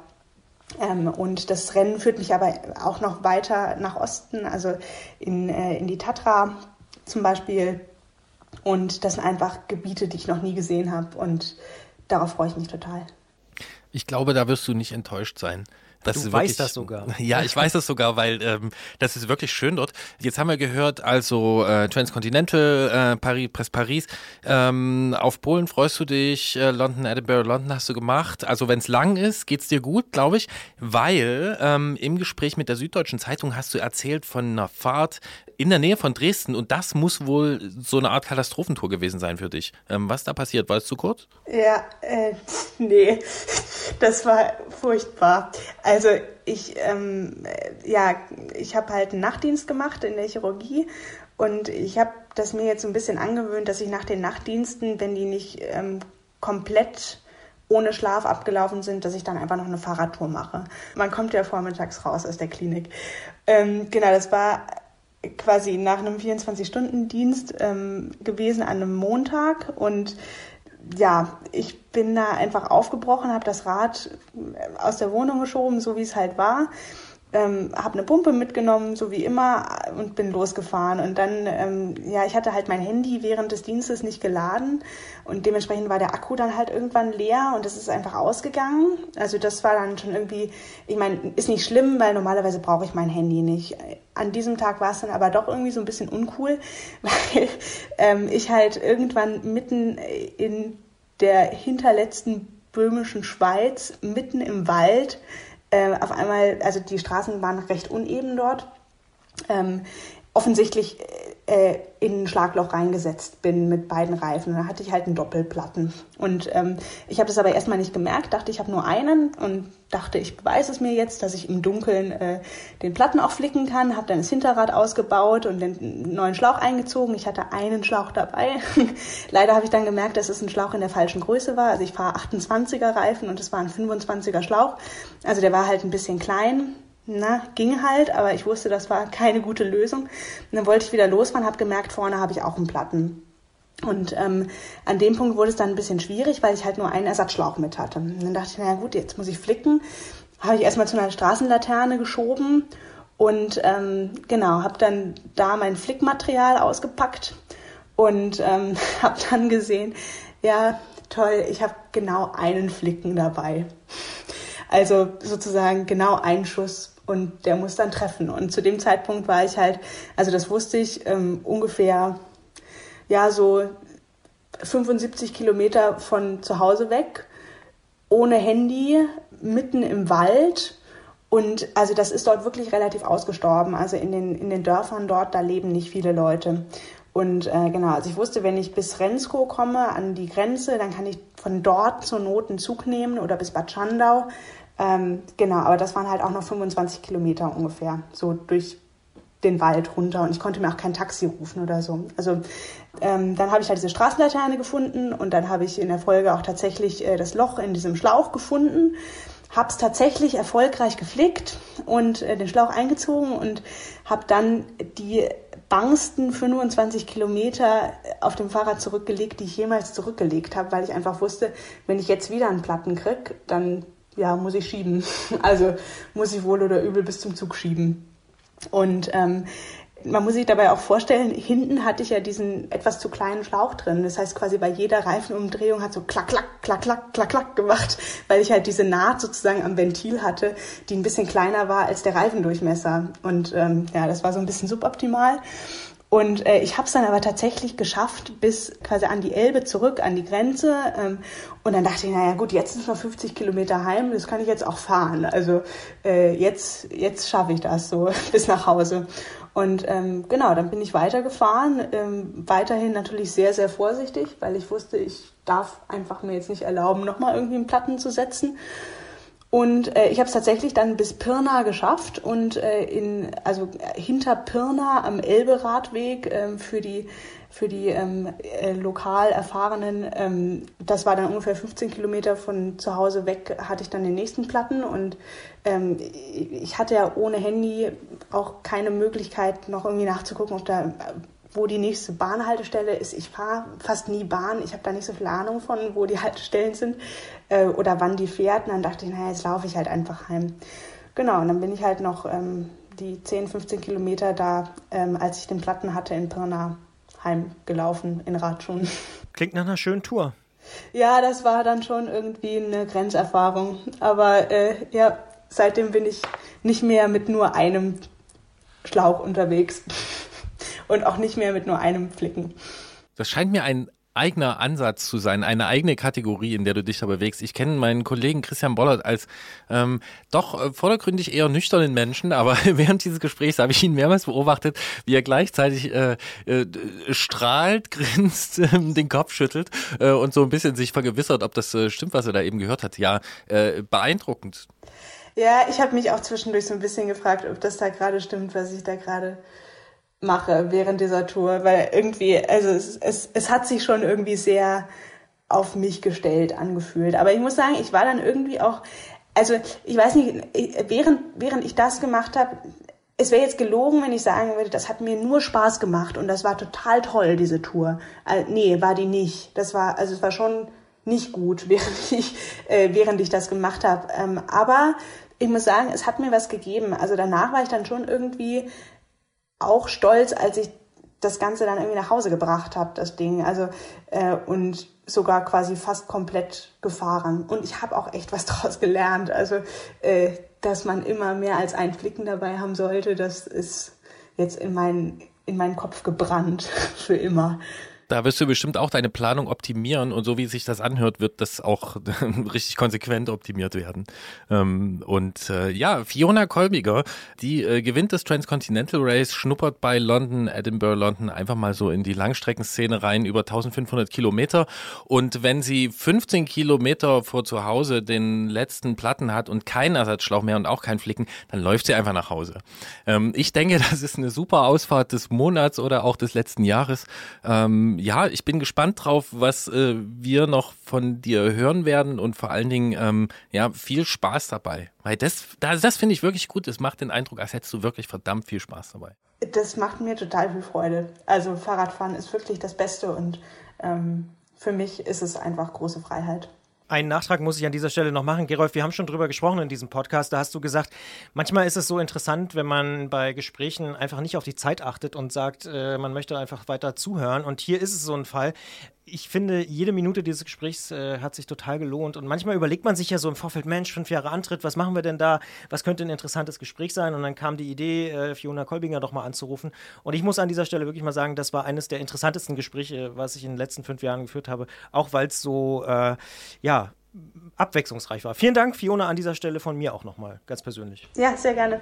Ähm, und das Rennen führt mich aber auch noch weiter nach Osten, also in, äh, in die Tatra zum Beispiel. Und das sind einfach Gebiete, die ich noch nie gesehen habe. Und darauf freue ich mich total. Ich glaube, da wirst du nicht enttäuscht sein. Das Du ist weißt wirklich, das sogar. Ja, ich weiß das sogar, weil ähm, das ist wirklich schön dort. Jetzt haben wir gehört, also äh, Transcontinental, äh, Paris, Press Paris. Ähm, auf Polen freust du dich, äh, London, Edinburgh, London hast du gemacht. Also wenn es lang ist, geht's dir gut, glaube ich, weil ähm, im Gespräch mit der Süddeutschen Zeitung hast du erzählt von einer Fahrt in der Nähe von Dresden und das muss wohl so eine Art Katastrophentour gewesen sein für dich. Ähm, was da passiert, es zu kurz? Ja, äh, nee, das war furchtbar. Also ich, ähm, äh, ja, ich habe halt einen Nachtdienst gemacht in der Chirurgie und ich habe das mir jetzt so ein bisschen angewöhnt, dass ich nach den Nachtdiensten, wenn die nicht ähm, komplett ohne Schlaf abgelaufen sind, dass ich dann einfach noch eine Fahrradtour mache. Man kommt ja vormittags raus aus der Klinik. Ähm, genau, das war quasi nach einem 24-Stunden-Dienst ähm, gewesen an einem Montag. Und ja, ich bin da einfach aufgebrochen, habe das Rad aus der Wohnung geschoben, so wie es halt war ähm, habe eine Pumpe mitgenommen, so wie immer, und bin losgefahren. Und dann, ähm, ja, ich hatte halt mein Handy während des Dienstes nicht geladen und dementsprechend war der Akku dann halt irgendwann leer und es ist einfach ausgegangen. Also das war dann schon irgendwie, ich meine, ist nicht schlimm, weil normalerweise brauche ich mein Handy nicht. An diesem Tag war es dann aber doch irgendwie so ein bisschen uncool, weil ähm, ich halt irgendwann mitten in der hinterletzten böhmischen Schweiz, mitten im Wald, äh, auf einmal, also die Straßen waren recht uneben dort, ähm, offensichtlich äh, in ein Schlagloch reingesetzt bin mit beiden Reifen. Da hatte ich halt einen Doppelplatten. Und ähm, ich habe das aber erstmal nicht gemerkt, dachte, ich habe nur einen und dachte, ich beweise es mir jetzt, dass ich im Dunkeln äh, den Platten auch flicken kann. Habe dann das Hinterrad ausgebaut und den neuen Schlauch eingezogen. Ich hatte einen Schlauch dabei. Leider habe ich dann gemerkt, dass es ein Schlauch in der falschen Größe war. Also ich fahre 28er Reifen und es war ein 25er Schlauch. Also der war halt ein bisschen klein na, ging halt, aber ich wusste, das war keine gute Lösung. Und dann wollte ich wieder losfahren, habe gemerkt, vorne habe ich auch einen Platten. Und ähm, an dem Punkt wurde es dann ein bisschen schwierig, weil ich halt nur einen Ersatzschlauch mit hatte. Und dann dachte ich, naja gut, jetzt muss ich flicken. Habe ich erstmal zu einer Straßenlaterne geschoben und ähm, genau, habe dann da mein Flickmaterial ausgepackt und ähm, habe dann gesehen, ja, toll, ich habe genau einen Flicken dabei. Also sozusagen genau einen Schuss und der muss dann treffen. Und zu dem Zeitpunkt war ich halt, also das wusste ich, ähm, ungefähr, ja, so 75 Kilometer von zu Hause weg, ohne Handy, mitten im Wald. Und also das ist dort wirklich relativ ausgestorben. Also in den, in den Dörfern dort, da leben nicht viele Leute. Und äh, genau, also ich wusste, wenn ich bis Rensko komme, an die Grenze, dann kann ich von dort zur Not einen Zug nehmen oder bis Bad Schandau. Ähm, genau, aber das waren halt auch noch 25 Kilometer ungefähr, so durch den Wald runter und ich konnte mir auch kein Taxi rufen oder so. Also ähm, dann habe ich halt diese Straßenlaterne gefunden und dann habe ich in der Folge auch tatsächlich äh, das Loch in diesem Schlauch gefunden, habe es tatsächlich erfolgreich geflickt und äh, den Schlauch eingezogen und habe dann die bangsten 25 Kilometer auf dem Fahrrad zurückgelegt, die ich jemals zurückgelegt habe, weil ich einfach wusste, wenn ich jetzt wieder einen Platten krieg, dann ja, muss ich schieben. Also muss ich wohl oder übel bis zum Zug schieben. Und ähm, man muss sich dabei auch vorstellen, hinten hatte ich ja diesen etwas zu kleinen Schlauch drin. Das heißt quasi bei jeder Reifenumdrehung hat so klack, klack, klack, klack, klack, klack gemacht, weil ich halt diese Naht sozusagen am Ventil hatte, die ein bisschen kleiner war als der Reifendurchmesser. Und ähm, ja, das war so ein bisschen suboptimal. Und äh, ich habe es dann aber tatsächlich geschafft bis quasi an die Elbe zurück, an die Grenze. Ähm, und dann dachte ich, naja gut, jetzt sind wir 50 Kilometer heim, das kann ich jetzt auch fahren. Also äh, jetzt, jetzt schaffe ich das so bis nach Hause. Und ähm, genau, dann bin ich weitergefahren, ähm, weiterhin natürlich sehr, sehr vorsichtig, weil ich wusste, ich darf einfach mir jetzt nicht erlauben, nochmal irgendwie einen Platten zu setzen. Und äh, ich habe es tatsächlich dann bis Pirna geschafft und äh, in also hinter Pirna am Elbe-Radweg äh, für die für die ähm, äh, lokal erfahrenen, ähm, das war dann ungefähr 15 Kilometer von zu Hause weg, hatte ich dann den nächsten Platten und ähm, ich hatte ja ohne Handy auch keine Möglichkeit, noch irgendwie nachzugucken, ob da wo die nächste Bahnhaltestelle ist. Ich fahre fast nie Bahn. Ich habe da nicht so viel Ahnung von, wo die Haltestellen sind äh, oder wann die fährt. Und dann dachte ich, naja, jetzt laufe ich halt einfach heim. Genau, und dann bin ich halt noch ähm, die 10, 15 Kilometer da, ähm, als ich den Platten hatte, in Pirna heimgelaufen in Radschuhen. Klingt nach einer schönen Tour. Ja, das war dann schon irgendwie eine Grenzerfahrung. Aber äh, ja, seitdem bin ich nicht mehr mit nur einem Schlauch unterwegs und auch nicht mehr mit nur einem Flicken. Das scheint mir ein eigener Ansatz zu sein, eine eigene Kategorie, in der du dich da bewegst. Ich kenne meinen Kollegen Christian Bollert als ähm, doch äh, vordergründig eher nüchternen Menschen, aber während dieses Gesprächs habe ich ihn mehrmals beobachtet, wie er gleichzeitig äh, äh, strahlt, grinst, äh, den Kopf schüttelt äh, und so ein bisschen sich vergewissert, ob das äh, stimmt, was er da eben gehört hat. Ja, beeindruckend. Ja, ich habe mich auch zwischendurch so ein bisschen gefragt, ob das da gerade stimmt, was ich da gerade mache während dieser Tour, weil irgendwie, also es, es, es hat sich schon irgendwie sehr auf mich gestellt angefühlt. Aber ich muss sagen, ich war dann irgendwie auch, also ich weiß nicht, während, während ich das gemacht habe, es wäre jetzt gelogen, wenn ich sagen würde, das hat mir nur Spaß gemacht und das war total toll, diese Tour. Äh, nee, war die nicht. Das war, also es war schon nicht gut, während ich, äh, während ich das gemacht habe. Ähm, aber ich muss sagen, es hat mir was gegeben. Also danach war ich dann schon irgendwie auch stolz, als ich das Ganze dann irgendwie nach Hause gebracht habe, das Ding. Also äh, und sogar quasi fast komplett gefahren. Und ich habe auch echt was draus gelernt. Also äh, dass man immer mehr als ein Flicken dabei haben sollte, das ist jetzt in meinen in meinen Kopf gebrannt für immer. Da wirst du bestimmt auch deine Planung optimieren und so wie sich das anhört, wird das auch richtig konsequent optimiert werden. Ähm, und äh, ja, Fiona Kolbiger, die äh, gewinnt das Transcontinental Race, schnuppert bei London, Edinburgh, London einfach mal so in die Langstreckenszene rein, über 1500 Kilometer. Und wenn sie 15 Kilometer vor zu Hause den letzten Platten hat und keinen Ersatzschlauch mehr und auch keinen Flicken, dann läuft sie einfach nach Hause. Ähm, ich denke, das ist eine super Ausfahrt des Monats oder auch des letzten Jahres. Ähm, ja, ich bin gespannt drauf, was äh, wir noch von dir hören werden und vor allen Dingen ähm, ja viel Spaß dabei, weil das das, das finde ich wirklich gut. Es macht den Eindruck, als hättest du wirklich verdammt viel Spaß dabei. Das macht mir total viel Freude. Also Fahrradfahren ist wirklich das Beste und ähm, für mich ist es einfach große Freiheit. Einen Nachtrag muss ich an dieser Stelle noch machen. Gerolf, wir haben schon drüber gesprochen in diesem Podcast. Da hast du gesagt, manchmal ist es so interessant, wenn man bei Gesprächen einfach nicht auf die Zeit achtet und sagt, äh, man möchte einfach weiter zuhören. Und hier ist es so ein Fall ich finde, jede Minute dieses Gesprächs äh, hat sich total gelohnt. Und manchmal überlegt man sich ja so im Vorfeld, Mensch, fünf Jahre Antritt, was machen wir denn da? Was könnte ein interessantes Gespräch sein? Und dann kam die Idee, äh, Fiona Kolbinger doch mal anzurufen. Und ich muss an dieser Stelle wirklich mal sagen, das war eines der interessantesten Gespräche, was ich in den letzten fünf Jahren geführt habe. Auch weil es so, äh, ja, abwechslungsreich war. Vielen Dank, Fiona, an dieser Stelle von mir auch nochmal, ganz persönlich. Ja, sehr gerne.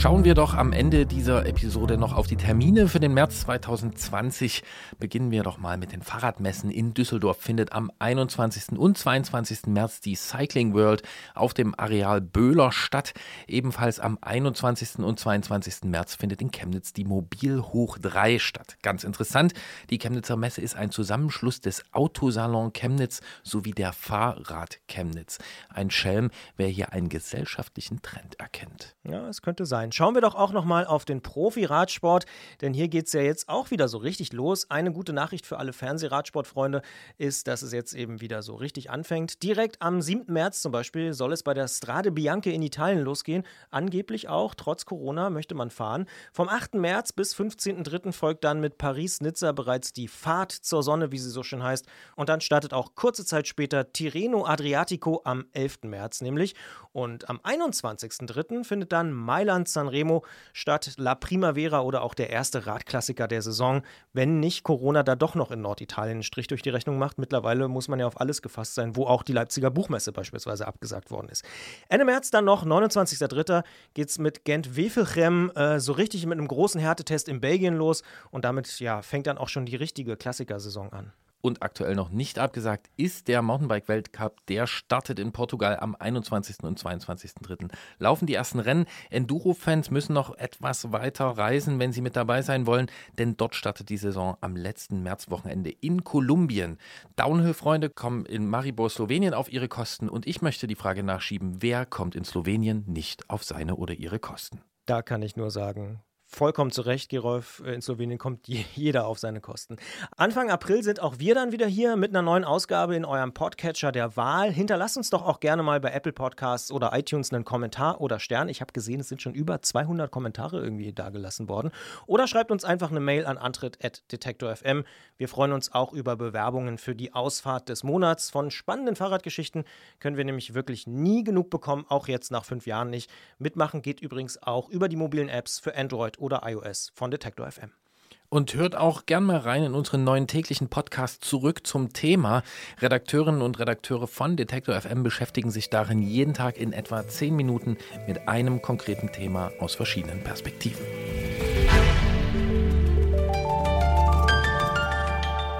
Schauen wir doch am Ende dieser Episode noch auf die Termine für den März 2020. Beginnen wir doch mal mit den Fahrradmessen. In Düsseldorf findet am 21. und 22. März die Cycling World auf dem Areal Böhler statt. Ebenfalls am 21. und 22. März findet in Chemnitz die Mobil Hoch 3 statt. Ganz interessant, die Chemnitzer Messe ist ein Zusammenschluss des Autosalon Chemnitz sowie der Fahrrad Chemnitz. Ein Schelm, wer hier einen gesellschaftlichen Trend erkennt. Ja, es könnte sein sein. Schauen wir doch auch nochmal auf den Profi-Radsport, denn hier geht es ja jetzt auch wieder so richtig los. Eine gute Nachricht für alle Fernsehradsportfreunde ist, dass es jetzt eben wieder so richtig anfängt. Direkt am 7. März zum Beispiel soll es bei der Strade Bianche in Italien losgehen. Angeblich auch, trotz Corona möchte man fahren. Vom 8. März bis 15.03. folgt dann mit Paris-Nizza bereits die Fahrt zur Sonne, wie sie so schön heißt. Und dann startet auch kurze Zeit später Tirreno Adriatico am 11. März nämlich. Und am 21.03. findet dann Mailand Sanremo statt La Primavera oder auch der erste Radklassiker der Saison, wenn nicht Corona da doch noch in Norditalien einen Strich durch die Rechnung macht. Mittlerweile muss man ja auf alles gefasst sein, wo auch die Leipziger Buchmesse beispielsweise abgesagt worden ist. Ende März dann noch, 29.03. geht es mit Gent-Wevelgem äh, so richtig mit einem großen Härtetest in Belgien los und damit ja, fängt dann auch schon die richtige Klassikersaison an und aktuell noch nicht abgesagt ist der Mountainbike-Weltcup. Der startet in Portugal am 21. und 22.3. Laufen die ersten Rennen. Enduro-Fans müssen noch etwas weiter reisen, wenn sie mit dabei sein wollen, denn dort startet die Saison am letzten Märzwochenende in Kolumbien. Downhill-Freunde kommen in Maribor, Slowenien auf ihre Kosten und ich möchte die Frage nachschieben, wer kommt in Slowenien nicht auf seine oder ihre Kosten? Da kann ich nur sagen, vollkommen zu Recht, Gerolf. Äh, in Slowenien kommt jeder auf seine Kosten. Anfang April sind auch wir dann wieder hier mit einer neuen Ausgabe in eurem Podcatcher der Wahl. Hinterlasst uns doch auch gerne mal bei Apple Podcasts oder iTunes einen Kommentar oder Stern. Ich habe gesehen, es sind schon über 200 Kommentare irgendwie dagelassen worden. Oder schreibt uns einfach eine Mail an antritt.detektor.fm. Wir freuen uns auch über Bewerbungen für die Ausfahrt des Monats. Von spannenden Fahrradgeschichten können wir nämlich wirklich nie genug bekommen, auch jetzt nach fünf Jahren nicht. Mitmachen geht übrigens auch über die mobilen Apps für Android oder iOS von Detektor FM. Und hört auch gern mal rein in unseren neuen täglichen Podcast zurück zum Thema. Redakteurinnen und Redakteure von Detektor FM beschäftigen sich darin jeden Tag in etwa zehn Minuten mit einem konkreten Thema aus verschiedenen Perspektiven.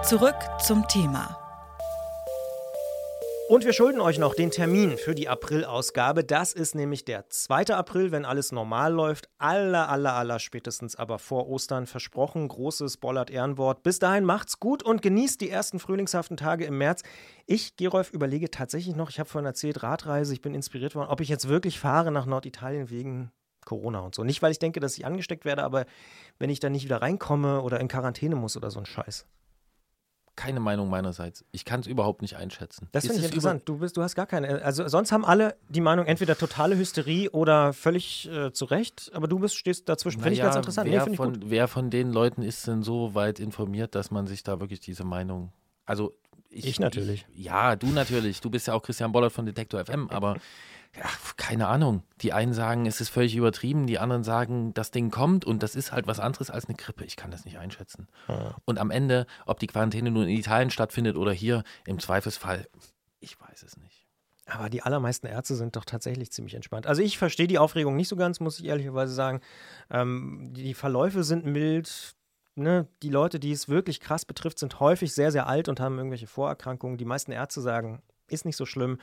Zurück zum Thema. Und wir schulden euch noch den Termin für die April-Ausgabe. Das ist nämlich der 2. April, wenn alles normal läuft. Aller, aller, aller spätestens aber vor Ostern versprochen. Großes Bollert-Ehrenwort. Bis dahin macht's gut und genießt die ersten frühlingshaften Tage im März. Ich, Gerolf, überlege tatsächlich noch, ich habe vorhin erzählt, Radreise, ich bin inspiriert worden, ob ich jetzt wirklich fahre nach Norditalien wegen Corona und so. Nicht, weil ich denke, dass ich angesteckt werde, aber wenn ich dann nicht wieder reinkomme oder in Quarantäne muss oder so ein Scheiß. Keine Meinung meinerseits. Ich kann es überhaupt nicht einschätzen. Das finde ich es interessant. Du, bist, du hast gar keine. Also sonst haben alle die Meinung entweder totale Hysterie oder völlig äh, zu Recht, aber du bist, stehst dazwischen. Finde ich Naja, ganz interessant. Nee, Wer, ich von, wer von den Leuten ist denn so weit informiert, dass man sich da wirklich diese Meinung. Also ich, Ich natürlich. Ich, ja, du natürlich. Du bist ja auch Christian Bollert von Detektor FM, aber ja, keine Ahnung. Die einen sagen, es ist völlig übertrieben, die anderen sagen, das Ding kommt und das ist halt was anderes als eine Grippe. Ich kann das nicht einschätzen. Und am Ende, ob die Quarantäne nun in Italien stattfindet oder hier, im Zweifelsfall, ich weiß es nicht. Aber die allermeisten Ärzte sind doch tatsächlich ziemlich entspannt. Also ich verstehe die Aufregung nicht so ganz, muss ich ehrlicherweise sagen. Ähm, die, die Verläufe sind mild. Ne? Die Leute, die es wirklich krass betrifft, sind häufig sehr, sehr alt und haben irgendwelche Vorerkrankungen. Die meisten Ärzte sagen, ist nicht so schlimm.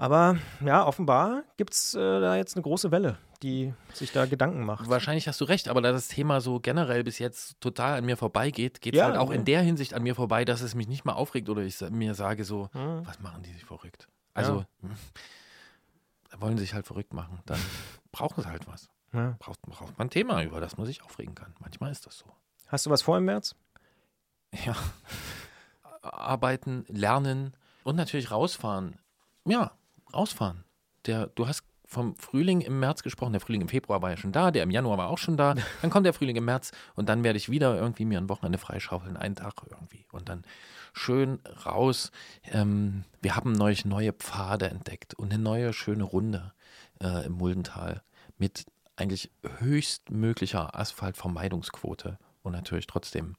Aber ja, offenbar gibt es äh, da jetzt eine große Welle, die sich da Gedanken macht. Wahrscheinlich hast du recht, aber da das Thema so generell bis jetzt total an mir vorbeigeht, geht es Ja, halt auch ja. in der Hinsicht an mir vorbei, dass es mich nicht mal aufregt oder ich mir sage so, Hm. was machen die sich verrückt? Also, hm, da wollen sie sich halt verrückt machen. Dann brauchen sie halt was. Ja. Braucht, braucht man ein Thema, über das man sich aufregen kann. Manchmal ist das so. Hast du was vor im März? Ja. Arbeiten, lernen und natürlich rausfahren. Ja, rausfahren. Der, du hast vom Frühling im März gesprochen. Der Frühling im Februar war ja schon da, der im Januar war auch schon da. Dann kommt der Frühling im März und dann werde ich wieder irgendwie mir ein Wochenende freischaufeln, einen Tag irgendwie. Und dann schön raus. Ähm, wir haben neulich neue Pfade entdeckt und eine neue schöne Runde äh, im Muldental mit eigentlich höchstmöglicher Asphaltvermeidungsquote und natürlich trotzdem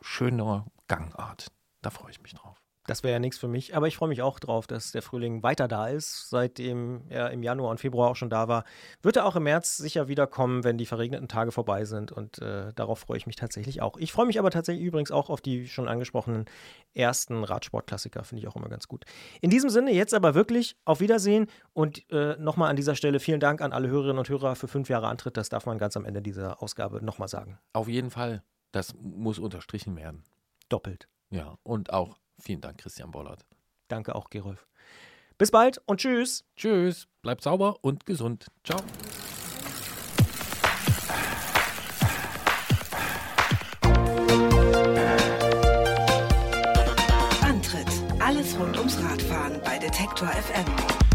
schöner Gangart. Da freue ich mich drauf. Das wäre ja nichts für mich, aber ich freue mich auch drauf, dass der Frühling weiter da ist. Seitdem er im Januar und Februar auch schon da war, wird er auch im März sicher wiederkommen, wenn die verregneten Tage vorbei sind. Und äh, darauf freue ich mich tatsächlich auch. Ich freue mich aber tatsächlich übrigens auch auf die schon angesprochenen ersten Radsportklassiker. Finde ich auch immer ganz gut. In diesem Sinne, jetzt aber wirklich auf Wiedersehen und äh, nochmal an dieser Stelle vielen Dank an alle Hörerinnen und Hörer für fünf Jahre Antritt. Das darf man ganz am Ende dieser Ausgabe nochmal sagen. Auf jeden Fall. Das muss unterstrichen werden. Doppelt. Ja, und auch vielen Dank, Christian Bollert. Danke auch, Gerolf. Bis bald und tschüss. Tschüss. Bleibt sauber und gesund. Ciao. Antritt: Alles rund ums Radfahren bei Detektor FM.